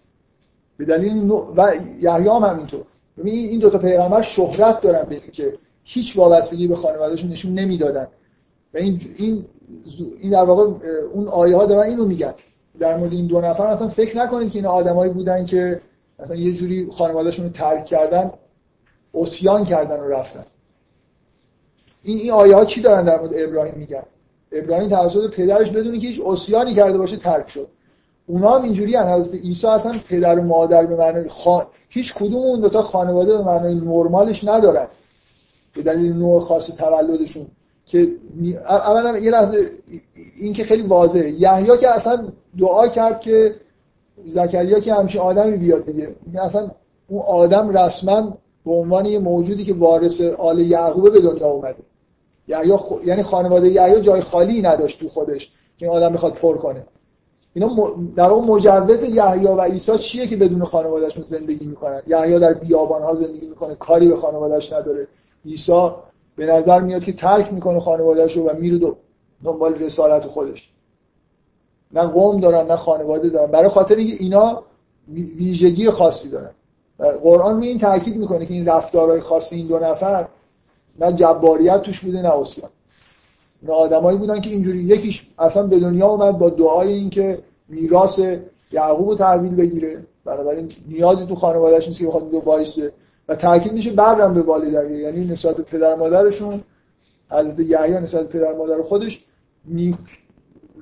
[SPEAKER 1] به دلیل و یحیی هم همینطور. ببین این دو تا پیغمبر شهرت دارن به که هیچ وابستگی به خانوادهشون نشون نمی‌دادن. و این این این در واقع اون آیه ها دارن اینو میگن. در مورد این دو نفر اصلا فکر نکنید که این آدمایی بودن که مثلا یه جوری خانوادهشون رو ترک کردن اسیان کردن و رفتن. این این آیه ها چی دارن در مورد ابراهیم میگن؟ ابراهیم توسط پدرش بدونی که هیچ اسیانی کرده باشه ترک شد. اونا هم اینجوری هن. حضرت عیسی اصلا پدر و مادر به معنی خان... هیچ کدوم اون دو تا خانواده به معنی نرمالش ندارن. به دلیل نوع خاص تولدشون. که اولا یه لحظه این که خیلی واضحه. یحیی که اصلا دعا کرد که زکریا که همچین آدمی بیاد دیگه. اصلا اون آدم رسما به عنوان یه موجودی که وارث آل یعقوب به دنیا اومده. یحیی خ... یعنی خانواده یحیی جای خالی نداشت تو خودش که این آدم می‌خواد پر کنه. اینا در اون مجوز یحیی و عیسی چیه که بدون خانوادهشون زندگی می‌کنن؟ یحیی در بیابان ها زندگی می‌کنه کاری به خانوادهش نداره. عیسی به نظر میاد که ترک می‌کنه خانوادهش رو و میره دنبال رسالت خودش. نه قوم دارن نه خانواده دارن. برای خاطر اینکه اینا ویژگی خاصی دارن. قرآن این تاکید می‌کنه که این رفتارهای خاصی این دو نفر نه جباریت توش بوده نه اسیان نه آدمایی بودن که اینجوری یکیش اصلا به دنیا اومد با دعای اینکه میراث یعقوب رو تحویل بگیره. بنابراین نیازی تو خانوادهش نیست که بخواد دو وایسه. و تاکید میشه برم به والدین. یعنی نسبت به پدر مادرشون حضرت یحیی نسبت به پدر مادر خودش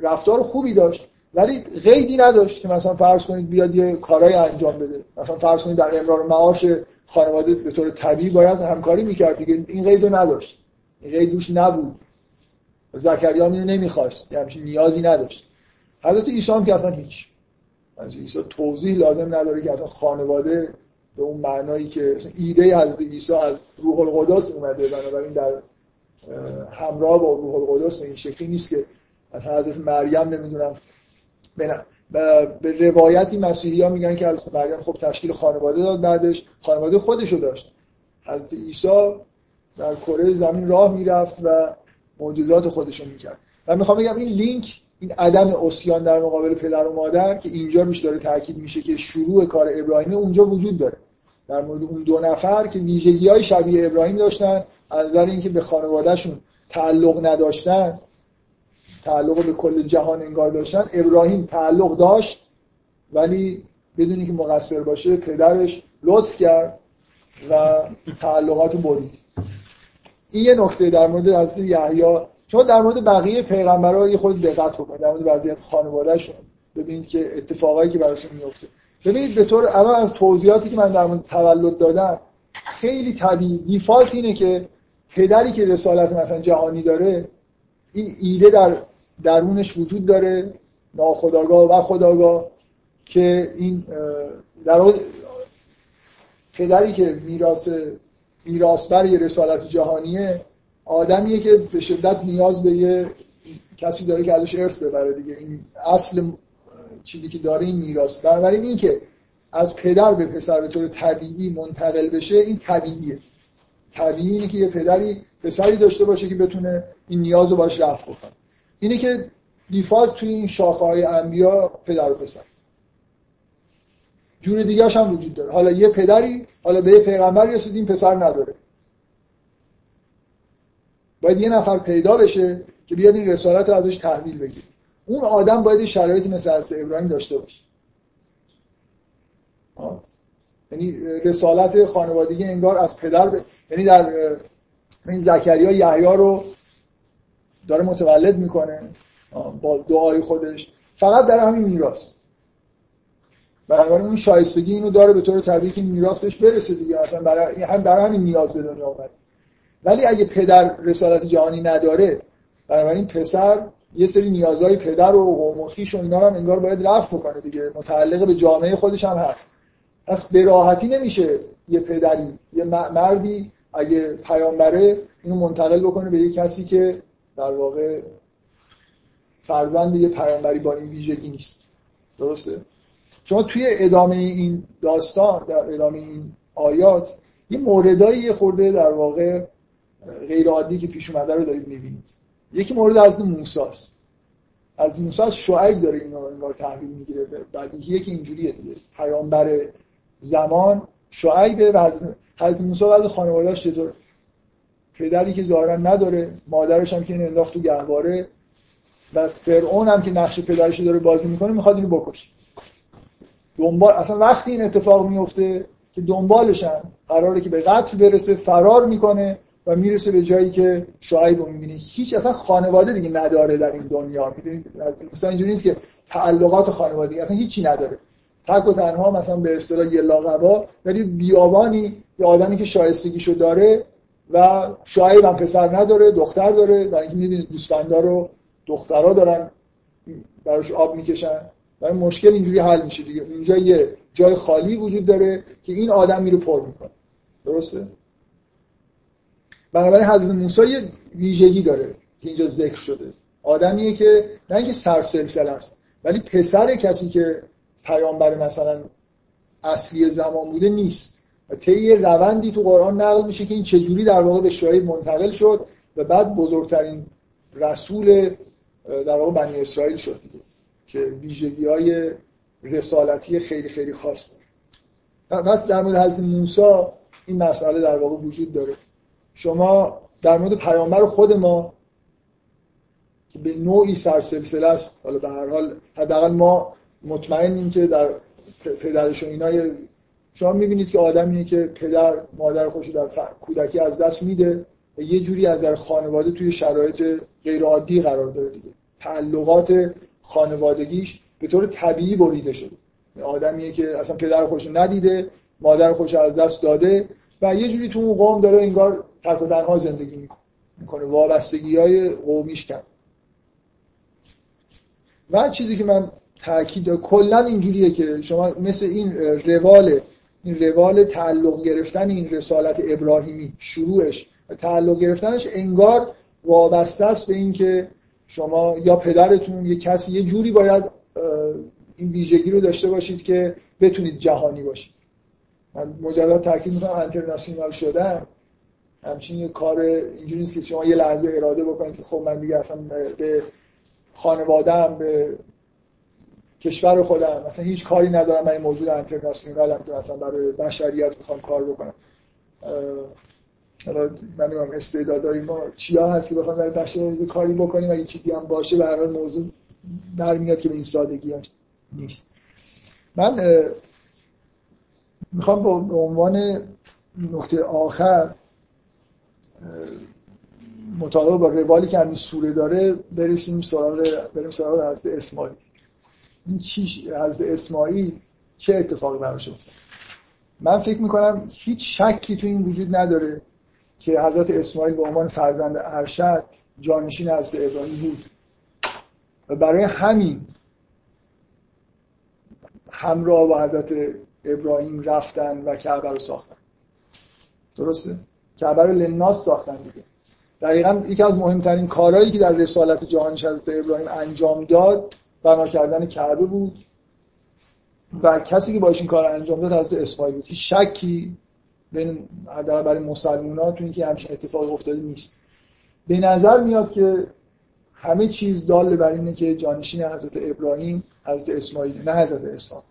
[SPEAKER 1] رفتار خوبی داشت. ولی قیدی نداشت که مثلا فرض کنید بیاد یه کارای انجام بده. مثلا فرض کنید در امرار معاش خانواده به طور طبیعی باید همکاری می‌کرد دیگه. این قید رو نداشت. این قید روش نبود. زکریا اینو نمی‌خواست. یه همچین نیازی نداشت. حضرت عیسی هم که اصلا هیچ. از عیسی توضیح لازم نداره که اصلا خانواده به اون معنایی که ایده حضرت عیسی از روح القدس اومده بنابراین در همراه با روح القدس این شکلی نیست که از حضرت مریم نمی‌دونم به روایتی مسیحی ها میگن که حضرت مریم خب تشکیل خانواده داد بعدش خانواده خودشو داشت. حضرت عیسی در کره زمین راه می‌رفت و معجزات خودشو می‌کرد. و می‌خوام بگم این لینک این عدم اسیان در مقابل پدر و مادر که اینجا میشه داره تاکید میشه که شروع کار ابراهیم اونجا وجود داره. در مورد اون دو نفر که ویژگی های شبیه ابراهیم داشتن از نظر اینکه به خانوادهشون تعلق نداشتن تعلق به کل جهان انگار داشتن. ابراهیم تعلق داشت ولی بدونی که مقصر باشه پدرش لطف کرد و تعلقات برید این یه نکته در مورد حضرت یحیی. شما در مورد بقیه پیغمبرها یه خود دقت بکنید. در مورد وضعیت خانوادهشون ببینید که اتفاقایی که براشون میفته ببینید به طور اول از توضیحاتی که من در مورد تولد دادم خیلی طبیعی. دیفالت اینه که پدری که رسالت مثلا جهانی داره این ایده در درونش وجود داره ناخداگاه و خداگاه که این در پدری که میراث میراثبر یه رسالت جهانیه آدمیه که به شدت نیاز به یه کسی داره که ازش ارث ببره دیگه. این اصل چیزی که داره این میراث. بنابراین این که از پدر به پسر به طور طبیعی منتقل بشه این طبیعیه. طبیعی اینه که یه پدری پسری داشته باشه که بتونه این نیاز رو باش رفع بکنه. اینه که دیفالت توی این شاخه های انبیا پدر و پسر. جور دیگه هم وجود داره. حالا یه پدری حالا به یه پیغمبر رسید این پسر نداره. باید یه نفر پیدا بشه که بیاد این رسالت رو ازش تحویل بگیره. اون آدم باید شرایطی مثل از ابراهیم داشته باشه. یعنی رسالت خانوادگی انگار از پدر ب... یعنی در این زکریا یحیی رو داره متولد می‌کنه با دعای خودش. فقط در همین میراث. بنابراین اون شایستگی اینو داره به طور طبیعی که میراث بهش برسه دیگه. اصلا برای هم برای همین نیاز به دنیا اومد ولی اگه پدر رسالت جهانی نداره بنابراین پسر یه سری نیازهای پدر و قوم و خویش و اینا هم انگار باید رفع بکنه دیگه. متعلق به جامعه خودش هم هست. پس به راحتی نمیشه یه پدری یه مردی اگه پیامبره اینو منتقل بکنه به یه کسی که در واقع فرزند یه پیامبری با این ویژگی نیست. درسته؟ شما توی ادامه این داستان در ادامه این آیات یه موردایی یه خورده در واقع غیر عادی که پیش اومده رو دارید می‌بینید. یکی مورد از موسی است از موسی از شعیب داره اینو انگار تحویل می‌گیره. بعد یکی اینجوریه دیگه. پیامبر زمان شعیب و از موسی و از خانواده‌اش چطور؟ پدری که ظاهرا نداره مادرش هم که این انداخت تو گهواره و فرعون هم که نقش پدرش داره بازی می‌کنه می‌خواد اینو بکشه. دنبال اصلا وقتی این اتفاق میفته که دنبالشن قراره که به قتل برسه فرار می‌کنه و می‌رسه به جایی که شعیب رو می‌بینه. هیچ اصلا خانواده دیگه نداره در این دنیا. مثلا اینجوری نیست که تعلقات خانوادگی اصلا هیچی نداره. تک و تنها مثلا به اصطلاح یه لاغبا ولی بیابانی یه آدمی که شایستگیشو داره و شعیب هم پسر نداره دختر داره برای اینکه می‌دونید دوستاندا رو دخترها دارن براش آب می‌کشن و مشکل اینجوری حل میشه دیگه. اینجا یه جای خالی وجود داره که این آدم میره پر می‌کنه. درسته؟ بنابراین حضرت موسی یه ویژگی داره که اینجا ذکر شده. آدمیه که نه اینکه سرسلسله است ولی پسر کسی که پیامبر مثلا اصلی زمان بوده نیست. طی روندی تو قرآن نقل میشه که این چجوری در واقع به شاهد منتقل شد و بعد بزرگترین رسول در واقع بنی اسرائیل شد دیگه که ویژگی های رسالتی خیلی خیلی خاص داره. بس در مورد حضرت موسی این مسئله در واقع وجود داره. شما در مورد پیامبر خود ما که به نوعی سرسلسله است حالا به هر حال حداقل ما مطمئنیم که در پدرش و اینای شما می‌بینید که آدمیه که پدر مادر خوشی در کودکی از دست میده و یه جوری از در خانواده توی شرایط غیر عادی قرار داره دیگه. تعلقات خانوادگیش به طور طبیعی بریده شده. آدمیه که اصلا پدر خوش ندیده مادر خوش از دست داده و یه جوری تو اون قوم داره انگار تک و تنها زندگی می‌کنه. وابستگی های قومیش کم. و چیزی که من تاکید کلا اینجوریه که شما مثل این روال این روال تعلق گرفتن این رسالت ابراهیمی شروعش و تعلق گرفتنش انگار وابسته است به اینکه شما یا پدرتون یه کسی یه جوری باید این ویژگی رو داشته باشید که بتونید جهانی باشید. من مجدد تاکید می‌کنم انترناسیونال شدن. همچین یه کار اینجوری نیست که شما یه لحظه اراده بکنید که خب من دیگه اصلا به خانوادم به کشور خودم. مثلا هیچ کاری ندارم. من این موجود هم که مثلا برای بشریت می‌خوام کار بکنم. حالا من نمی‌دونم استعدادهای ما چیا هست که بخوام برای بشریت کاری بکنیم اگه چیزی هم باشه. به هر موضوع میاد که به این سادگی هم نیست. من می‌خوام به عنوان نقطه آخر مطابق با روالی که همین سوره داره برسیم سراغ بریم سراغ حضرت اسماعیل. این چی حضرت اسماعیل چه اتفاقی براش افتاد؟ من فکر می‌کنم هیچ شکی تو این وجود نداره که حضرت اسماعیل به عنوان فرزند ارشد جانشین حضرت ابراهیم بود. و برای همین همراه با حضرت ابراهیم رفتن و کعبه رو ساختن. درسته؟ کعبه رو لناس ساختن دیگه. دقیقا یکی از مهمترین کارهایی که در رسالت جهانش حضرت ابراهیم انجام داد بنا کردن کعبه بود و کسی که باش این کار انجام داد حضرت اسماعیل بود. هیچ شکی بین برای مسلمان ها تو اینکه همچین اتفاقی افتاده نیست. به نظر میاد که همه چیز دال بر اینه که جانشین حضرت ابراهیم حضرت اسماعیل نه حضرت اسحاق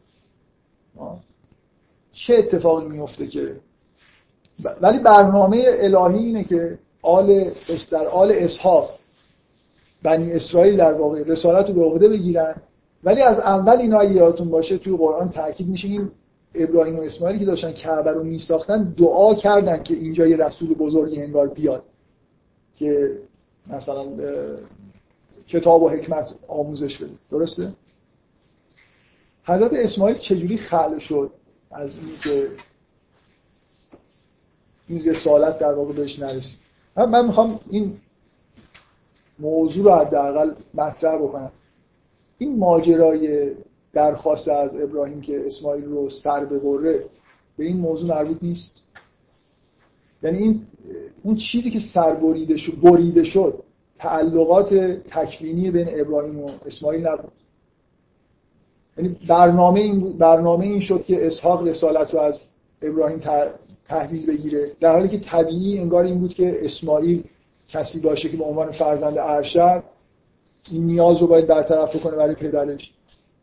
[SPEAKER 1] چه اتفاقی میفته که؟ ولی برنامه الهی اینه که آل در آل اسحاق بنی اسرائیل در واقع رسالت رو به عهده بگیرن. ولی از اول اینا یادتون باشه توی قرآن تاکید میشه این ابراهیم و اسماعیل که داشتن کعبه رو میساختن دعا کردن که اینجا یه رسول بزرگی انگار بیاد. که مثلا کتاب و حکمت آموزش بده. درسته؟ حضرت اسماعیل چجوری خلق شد؟ از اینکه این رسالت در واقع بهش نرسید. من می‌خوام این موضوع رو حداقل مطرح بکنم. این ماجرای درخواست از ابراهیم که اسماعیل رو سر ببره به این موضوع مربوط نیست؟ یعنی این اون چیزی که سر بریده شد بریده شد تعلقات تکوینی بین ابراهیم و اسماعیل نبود. یعنی برنامه این, برنامه این شد که اسحاق رسالت رو از ابراهیم تحویل بگیره. در حالی که طبیعی انگار این بود که اسماعیل کسی باشه که به عنوان فرزند ارشد این نیاز رو باید برطرف کنه برای پدرش.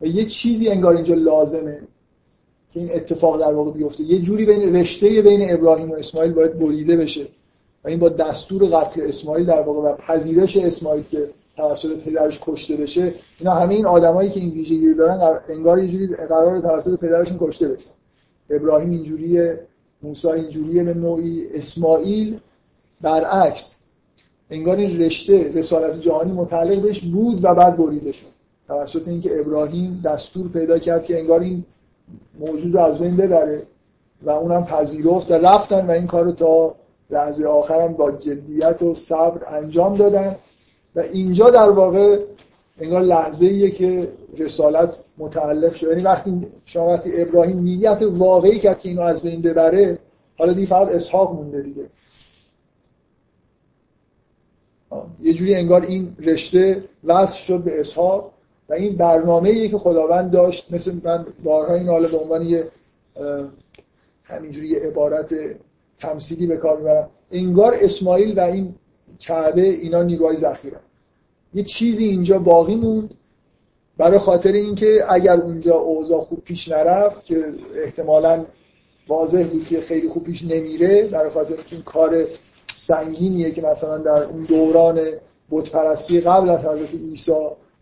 [SPEAKER 1] و یه چیزی انگار اینجا لازمه که این اتفاق در واقع بیفته. یه جوری بین رشته بین ابراهیم و اسماعیل باید بریده بشه. و این با دستور قتل اسماعیل در واقع و پذیرش اسماعیل که توسط پدرش کشته بشه اینا همه این آدمایی که این ویژگی دارن انگار یه جوری قرار توسط پدرشون کشته بشه. ابراهیم اینجوریه موسی اینجوریه به نوعی اسماعیل برعکس. انگار این رشته رسالت جهانی متعلق بهش بود و بعد بریده شد. توسط اینکه ابراهیم دستور پیدا کرد که انگار این موجود از بین ببره و اونم پذیرفت و رفتن و این کار رو تا لحظه آخرم با جدیت و صبر انجام دادن. و اینجا در واقع انگار لحظه ایه که رسالت متعلق شد. یعنی وقتی شما ابراهیم نیت واقعی کرد که اینو از بین ببره حالا دیگه فقط اسحاق مونده دیگه. یه جوری انگار این رشته وصل شد به اسحاق و این برنامه که خداوند داشت مثل من بارها این حالا به عنوان یه همینجوری یه عبارت تمثیلی به کار می‌برم. انگار اسماعیل و این کعبه اینا نیروهای ذخیره. یه چیزی اینجا باقی موند برای خاطر اینکه اگر اونجا اوضاع خوب پیش نرفت که احتمالا واضح بود که خیلی خوب پیش نمیره برای خاطر این کار سنگینیه که مثلا در اون دوران بتپرستی قبل از حضرت عیسی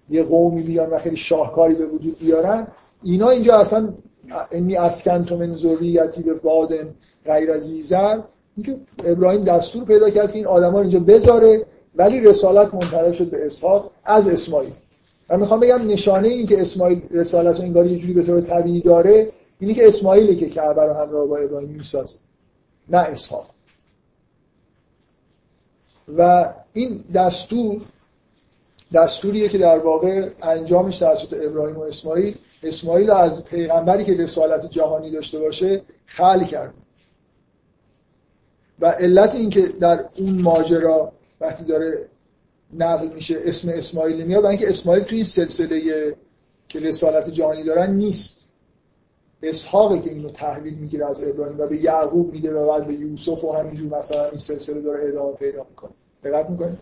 [SPEAKER 1] یه قومی بیان و خیلی شاهکاری به وجود بیارن اینا اینجا اصلا انی اسکنت من ذریتی به وادن غیر از زیزر اینکه ابراهیم دستور پیدا کرد که این آدما اینجا بذاره ولی رسالت منتقل شد به اسحاق از اسماعیل. من می‌خوام بگم نشانه این که اسماعیل رسالت رو انگار یه جوری به طور طبیعی داره اینی که اسماعیلی که کعبه رو همراه با ابراهیم می‌سازه نه اسحاق. و این دستور دستوریه که در واقع انجامش توسط ابراهیم و اسماعیل اسماعیل از پیغمبری که رسالت جهانی داشته باشه خل کرد. و علت اینکه در اون ماجرا وقتی داره نقل میشه اسم اسماعیل میاد اینکه اسماعیل توی این سلسله که رسالت جهانی دارن نیست. اسحاقه که اینو تحویل می‌گیره از ابراهیم و به یعقوب میده و بعد به یوسف و همینجور مثلا این سلسله داره ادامه پیدا می‌کنه. دقت می‌کنه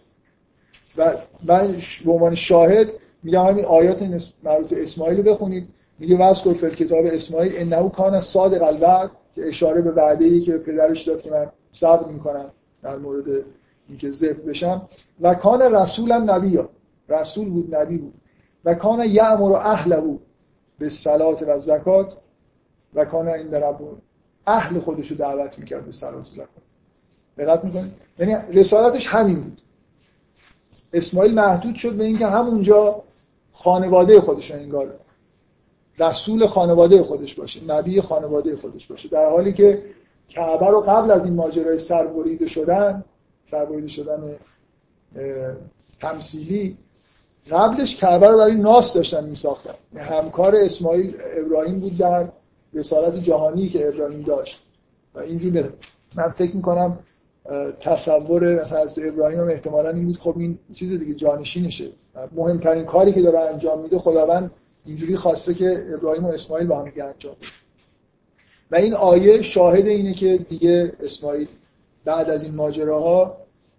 [SPEAKER 1] و من به عنوان شاهد میگم همین آیات مربوط به اسماعیل رو بخونید. میگه واسه فل کتاب اسماعیل انه کان صادق الوعد که اشاره به وعده ای که پدرش داد که من صبر می‌کنم در مورد اینکه ذبح بشم. و کان رسولا نبی رسول بود نبی بود. و کان یعمر اهله به صلات و زکات. و کان این در اهل خودشو دعوت می‌کرد به صلات و زکات. دقت می‌کنید یعنی رسالتش همین بود. اسماعیل محدود شد به اینکه همونجا خانواده خودش انگار رسول خانواده خودش باشه نبی خانواده خودش باشه. در حالی که کعبه رو قبل از این ماجرای سربریده شدن سربریده شدن تمثیلی قبلش کعبه رو برای ناس داشتن می ساختن همکار اسماعیل ابراهیم بود در رسالت جهانی که ابراهیم داشت. و اینجور من فکر می‌کنم تصور مثلا از ابراهیم هم احتمالا این بود خب این چیز دیگه جانشینشه. مهمترین کاری که داره انجام میده خداوند اینجوری خواسته که ابراهیم و اسماعیل با هم انجام بده. و این آیه شاهد اینه که دیگه اسماعیل بعد از این ماجراها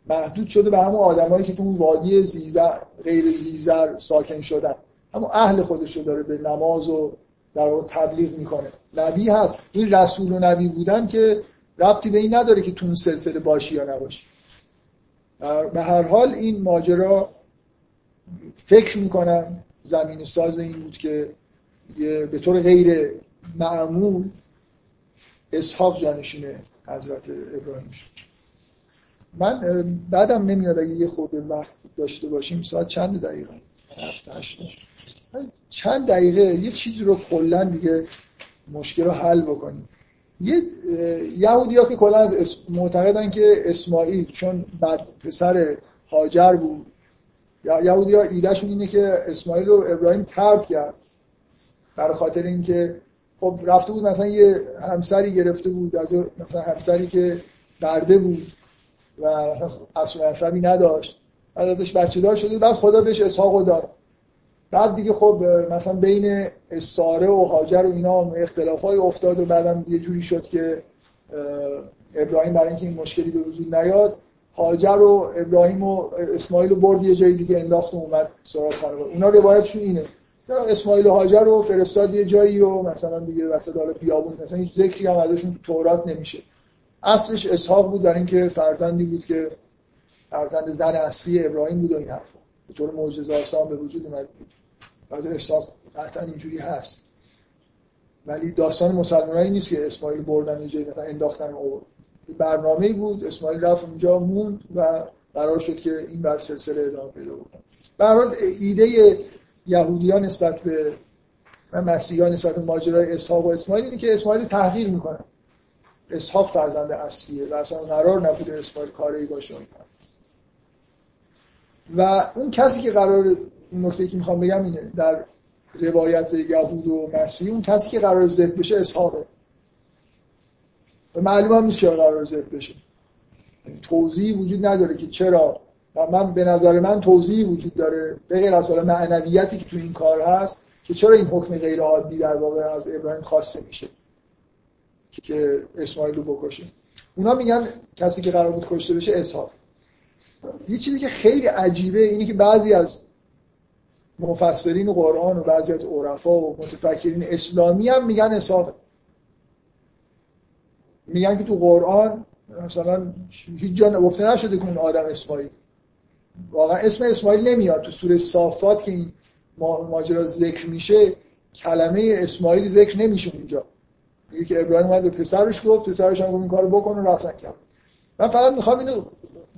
[SPEAKER 1] محدود شده به همون آدمایی که تو وادی زیزر غیر زیزر ساکن شدن. همون اهل خودش رو داره به نماز و در واقع تبلیغ می‌کنه. نبی هست. این رسول و نبی بودن که ربطی به این نداره که تو اون سلسله باشی یا نباشی. به هر حال این ماجرا فکر می‌کنم زمین ساز این بود که به طور غیر معمول اسحاق جانشین حضرت ابراهیم شد. من بعدم نمیاد اگه یه خورده وقت داشته باشیم ساعت چند دقیقه؟ چند دقیقه یه چیزی رو کلا دیگه مشکل رو حل بکنیم. یه یهودی که کلا از معتقدن که اسماعیل چون بعد پسر هاجر بود یهودی ها ایدهشون اینه که اسماعیل و ابراهیم ترد کرد برای خاطر اینکه خب رفته بود مثلا یه همسری گرفته بود از مثلا همسری که برده بود و اصلا اصلا نداشت. بعد ازش بچه دار شده بعد خدا بهش اسحاق داد. بعد دیگه خب مثلا بین استاره و هاجر و اینا اختلاف های افتاد و بعدم یه جوری شد که ابراهیم برای اینکه این مشکلی به وجود نیاد هاجر و ابراهیم و اسماعیل رو برد یه جایی دیگه انداخت و اومد سراغ خانواده. اونا روایتشون اینه. اسماعیل و هاجر رو فرستاد یه جایی و مثلا دیگه وسط حال بیابون مثلا هیچ ذکری هم ازشون تورات نمیشه. اصلش اسحاق بود در اینکه فرزندی بود که فرزند زن اصلی ابراهیم بود و این حرفا. به طور معجزه آسان به وجود اومد. بود بعد اسحاق قطعا اینجوری هست. ولی داستان مسلمانایی نیست که اسماعیل بردن یه جایی مثلا انداختن و برنامه بود. اسماعیل رفت اونجا موند و قرار شد که این بر سلسله ادامه پیدا بکنه. به ایده یهودی ها نسبت به و مسیحی ها نسبت به ماجرای اسحاق و اسماعیل اینه که اسماعیل تحقیر می‌کنن اسحاق فرزند اصلیه و اصلا قرار نبوده اسماعیل کاری باشه و اون کسی که قرار این نکته که می‌خوام بگم اینه در روایت یهود و مسیحی اون کسی که قرار ذبح بشه اسحاقه و معلوم هم نیست چرا قرار ذبح بشه. توضیحی وجود نداره که چرا. و من به نظر من توضیحی وجود داره به غیر از معنویتی که تو این کار هست که چرا این حکم غیر عادی در واقع از ابراهیم خواسته میشه که اسماعیل رو بکشه. اونا میگن کسی که قرار بود کشته بشه اسحاق. یه چیزی که خیلی عجیبه اینه که بعضی از مفسرین قرآن و بعضی از عرفا و متفکرین اسلامی هم میگن اسحاق میگن که تو قرآن مثلا هیچ جا گفته نشده که اون آدم اسماعیل. واقعا اسم اسماعیل نمیاد. تو سوره صافات که این ماجرا ذکر میشه کلمه اسماعیل ذکر نمیشه اونجا. میگه که ابراهیم اومد به پسرش گفت پسرش هم گفت این کارو بکن و رفتن کرد من فقط می‌خوام اینو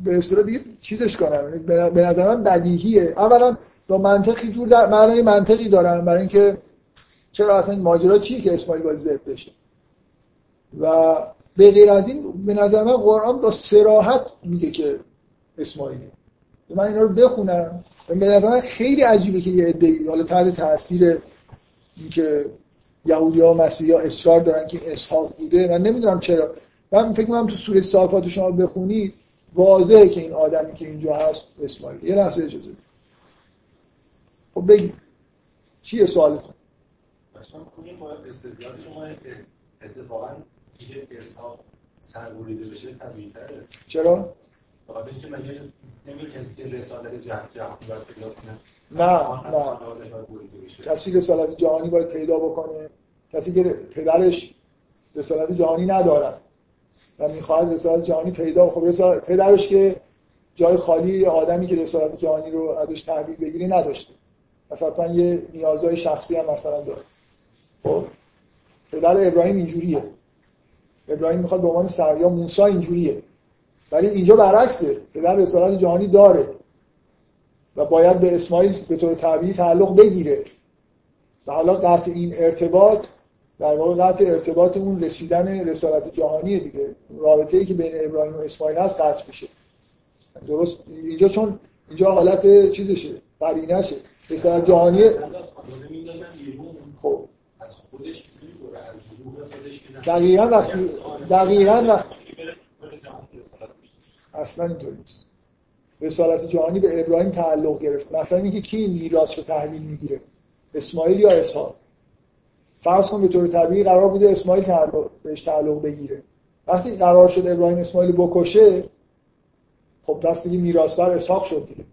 [SPEAKER 1] به اصطلاح دیگه چیزش کنم. یعنی به نظر من بدیهیه. اولا با منطقی جور در معنای منطقی دارن برای اینکه چرا اصلا ماجرا چیه که اسماعیل باید ذبح بشه و به غیر از این به نظر من قرآن با سراحت میگه که اسماعیلی من اینا رو بخونم به نظر من خیلی عجیبه که یه عده‌ای حالا تحت تاثیر اینکه یهودی ها و مسیحی ها اصرار دارن که اسحاق بوده. من نمی‌دونم چرا. من فکر می‌کنم تو سوره صافات شما بخونید واضحه که این آدمی که اینجا هست اسماعیل یه لحظه اجازه خب بگید چیه سوالتون
[SPEAKER 4] استدلال شما اتفاقا دیگه اسحاق سربریده بشه طبیعی
[SPEAKER 1] چرا؟
[SPEAKER 4] بخاطر اینکه مگه نمیگه کسی که رسالت جهانی باید پیدا کنه؟
[SPEAKER 1] نه نه. کسی رسالت جهانی باید پیدا بکنه. کسی که پدرش رسالت جهانی ندارد و می‌خواهد رسالت جهانی پیدا خب رسالت... پدرش که جای خالی آدمی که رسالت جهانی رو ازش تحویل بگیری نداشته. مثلا یه نیازهای شخصی هم مثلا داره. خب؟ پدر ابراهیم اینجوریه. ابراهیم می‌خواد به عنوان سر یا اینجوریه. ولی اینجا برعکسه. پدر رسالت جهانی داره. و باید به اسماعیل به طور طبیعی تعلق بگیره. و حالا قطع این ارتباط در واقع قطع ارتباط اون رسیدن رسالت جهانی دیگه. رابطه ای که بین ابراهیم و اسماعیل هست قطع میشه. درست؟ اینجا چون اینجا حالت چیزشه. قرینشه رسالت جهانی خب. از خودش دقیقا وقتی دقیقا اصلا اینطور نیست. رسالت جهانی به ابراهیم تعلق گرفت. مثلا اینکه کی این میراث رو تحویل می‌گیره؟ اسماعیل یا اسحاق؟ فرض کن به طور طبیعی قرار بوده اسماعیل بهش تعلق بگیره. وقتی قرار شد ابراهیم اسماعیل بکشه خب پس دیگه میراث بر اسحاق شد دیگه.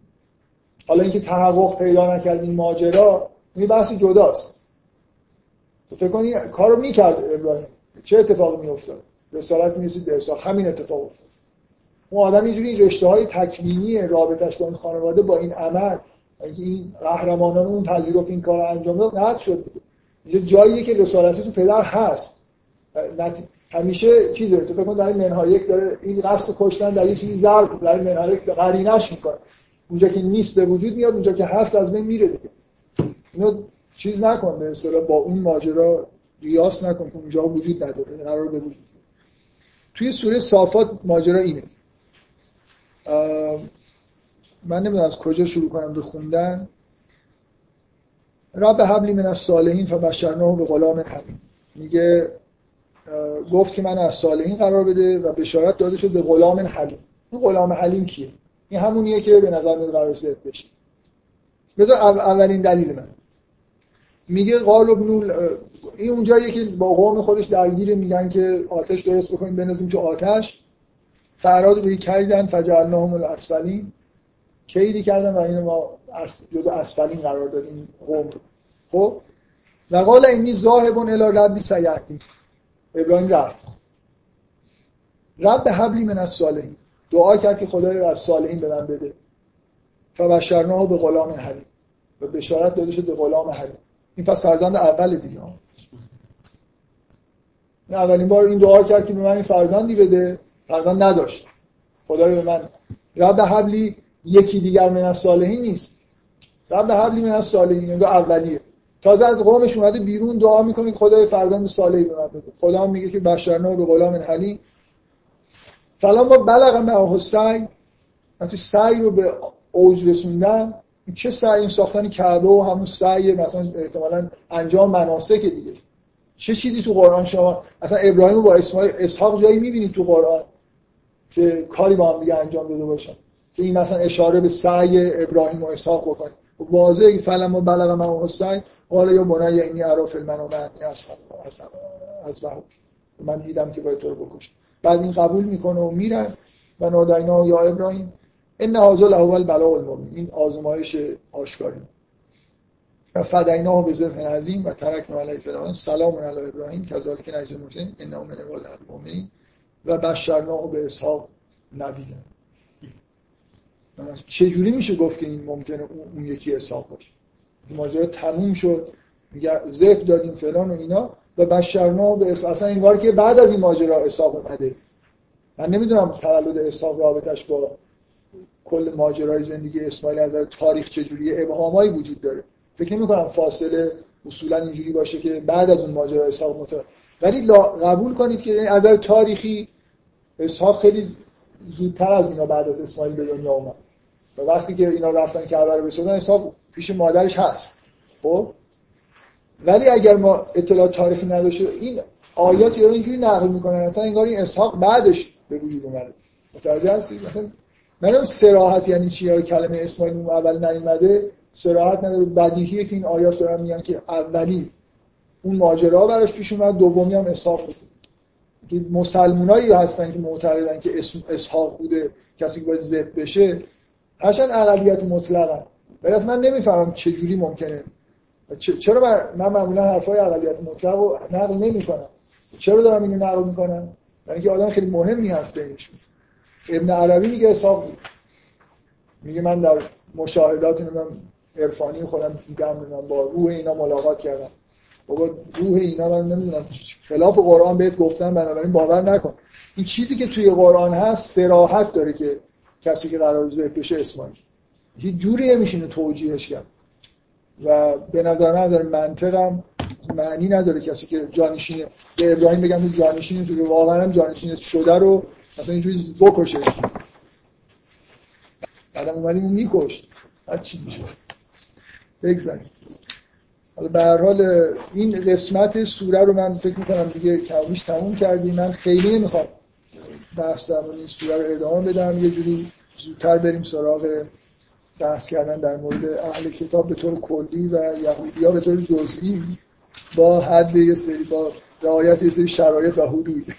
[SPEAKER 1] حالا اینکه تحقق پیدا نکرد این ماجرا این بحث جداست. تو فکر کنی کارو می‌کرد ابراهیم. چه اتفاقی میافتاد؟ رسالت می‌رسید به اسحاق همین اتفاق افتاد. اون آدم اینجوری رشته های تکوینی رابطش با این خانواده با این عمل اینکه این قهرمانان اون پذیرفت این کار انجام داد قطع شد اینجا جاییه که رسالتی تو پدر هست. همیشه چیزه تو فکر کن در منهایک داره این قصد کشتن در یه چیزی ضرب در منهایک قرینش می‌کنه. اونجا که نیست به وجود میاد اونجا که هست از بین میره دیگه. اینو چیز نکن به اصطلاح با اون ماجرا قیاس نکن که اونجا وجود نداره قرار به وجود توی سوره صافات ماجرا اینه. من نمی‌دونم از کجا شروع کنم به خوندن. رب حبلی من از صالحین فبشرناه به غلام حلیم میگه گفت که من از صالحین قرار بده و بشارت داده شد به غلام حلیم. این غلام حلیم کیه؟ این همونیه که به نظر میاد قرار زد بشه. بذار اولین دلیل من. میگه قال ابن این اونجاییه که با قوم خودش درگیره میگن که آتش درست بکنیم بنازیم تو آتش. فراد به کردن فجعلناهم الاسفلین. کیدی کردن و اینو ما جز اسفلین قرار دادیم قوم خب؟ و قال اینی ذاهبون الی ربی سیهدی. ابراهیم رفت. رب حبلی من از صالحین دعا کرد که خدای از صالحین به من بده. فبشرناه به غلام حلیم. و بشارت داده شد به غلام حلیم. این پس فرزند اول دیگه اولین بار این دعا کرد که به من این فرزندی بده. فرزند نداشت. خدای به من. رب حبلی یکی دیگر من از صالحین نیست. رب حبلی من از صالحین این اولیه. تازه از قومش اومده بیرون دعا می‌کنه خدای فرزند صالحی به من بده. خدا میگه که بشرنا به غلام حلیم. فلان با بلغ معه سعی وقتی سعی رو به اوج رسوندن چه سعی؟ این ساختن کعبه و همون سعی مثلا احتمالا انجام مناسک دیگه. چه چیزی تو قرآن شما؟ اصلا ابراهیم با اسماعیل اسحاق جایی می‌بینید تو قرآن که کاری با هم دیگه انجام داده باشن؟ که این مثلا اشاره به سعی ابراهیم و اسحاق بکنه. واضحه و بلغ من حسین. قال یا بنای اینی عراف المنام از از من دیدم که باید تو رو بکشم. بعد این قبول می‌کنه و میرن. و نادینا یا ابراهیم این هذا الاول بلا المؤمن این آزمایش آشکاری. و فدینا به ذبح عظیم و ترک علیه فلان سلام علی ابراهیم. کذالک نجز المحسنین. انه من عباد المؤمنین. و بشرناه به اسحاق نبی چجوری میشه گفت که این ممکنه اون یکی اسحاق باشه؟ ماجرا تموم شد. میگه دادیم فلان و اینا. و بشرنا به اصلا این که بعد از این ماجرا اسحاق اومده. من نمی‌دونم تولد اسحاق رابطش با کل ماجرای زندگی اسماعیل از نظر تاریخ چجوری ابهامایی وجود داره. فکر نمی کنم فاصله اصولا اینجوری باشه که بعد از اون ماجرا اسحاق مت ولی قبول کنید که از نظر تاریخی اسحاق خیلی زودتر از اینا بعد از اسماعیل به دنیا اومد. و وقتی که اینا رفتن کعبه رو بسودن اسحاق پیش مادرش هست. خب؟ ولی اگر ما اطلاع تاریخی نداشته این آیات رو اینجوری نقل می‌کنن اصلا انگار این اسحاق بعدش به وجود اومده متوجه هستی؟ مثلا منم سراحت یعنی چی یا کلمه اسماعیل اون اول نیومده سراحت نداره. بدیهیه که این آیات دارن میگن که اولی اون ماجرا براش پیش اومد دومی هم اسحاق بود. که مسلمونایی هستن که معتقدن که اسحاق بوده کسی که باید ذبح بشه هرچند اقلیت مطلقن. ولی من نمی‌فهمم چه جوری ممکنه چرا من, معمولا حرفای اقلیت مطلق رو نقل نمی‌کنم. چرا دارم اینو نقل می‌کنم؟ یعنی که آدم خیلی مهمی هست بینش. ابن عربی میگه حساب میگه من در مشاهدات نمی‌دونم عرفانی خودم دیدم نمی‌دونم با روح اینا ملاقات کردم. بابا روح اینا من نمی‌دونم خلاف قرآن بهت گفتم بنابراین باور نکن. این چیزی که توی قرآن هست سراحت داره که کسی که قرار ذکر بشه اسماعیل هیچ جوری نمیشینه توجیهش کرد. و به نظر من در منطقم معنی نداره کسی که جانشینه به ابراهیم بگم تو جانشینه تو واقعا هم جانشینه شده رو مثلا اینجوری بکشه. بعدم اومدیم اون میکشت. بعد چی میشه؟ بگذاریم. حالا به هر حال این قسمت سوره رو من فکر می‌کنم دیگه کمیش تموم کردیم. من خیلی نمی‌خوام بحث در این سوره رو ادامه بدم. یه جوری زودتر بریم سراغ بحث کردن در مورد اهل کتاب به طور کلی و یهودی به طور جزئی با حد یه سری با رعایت یه سری شرایط و حدود.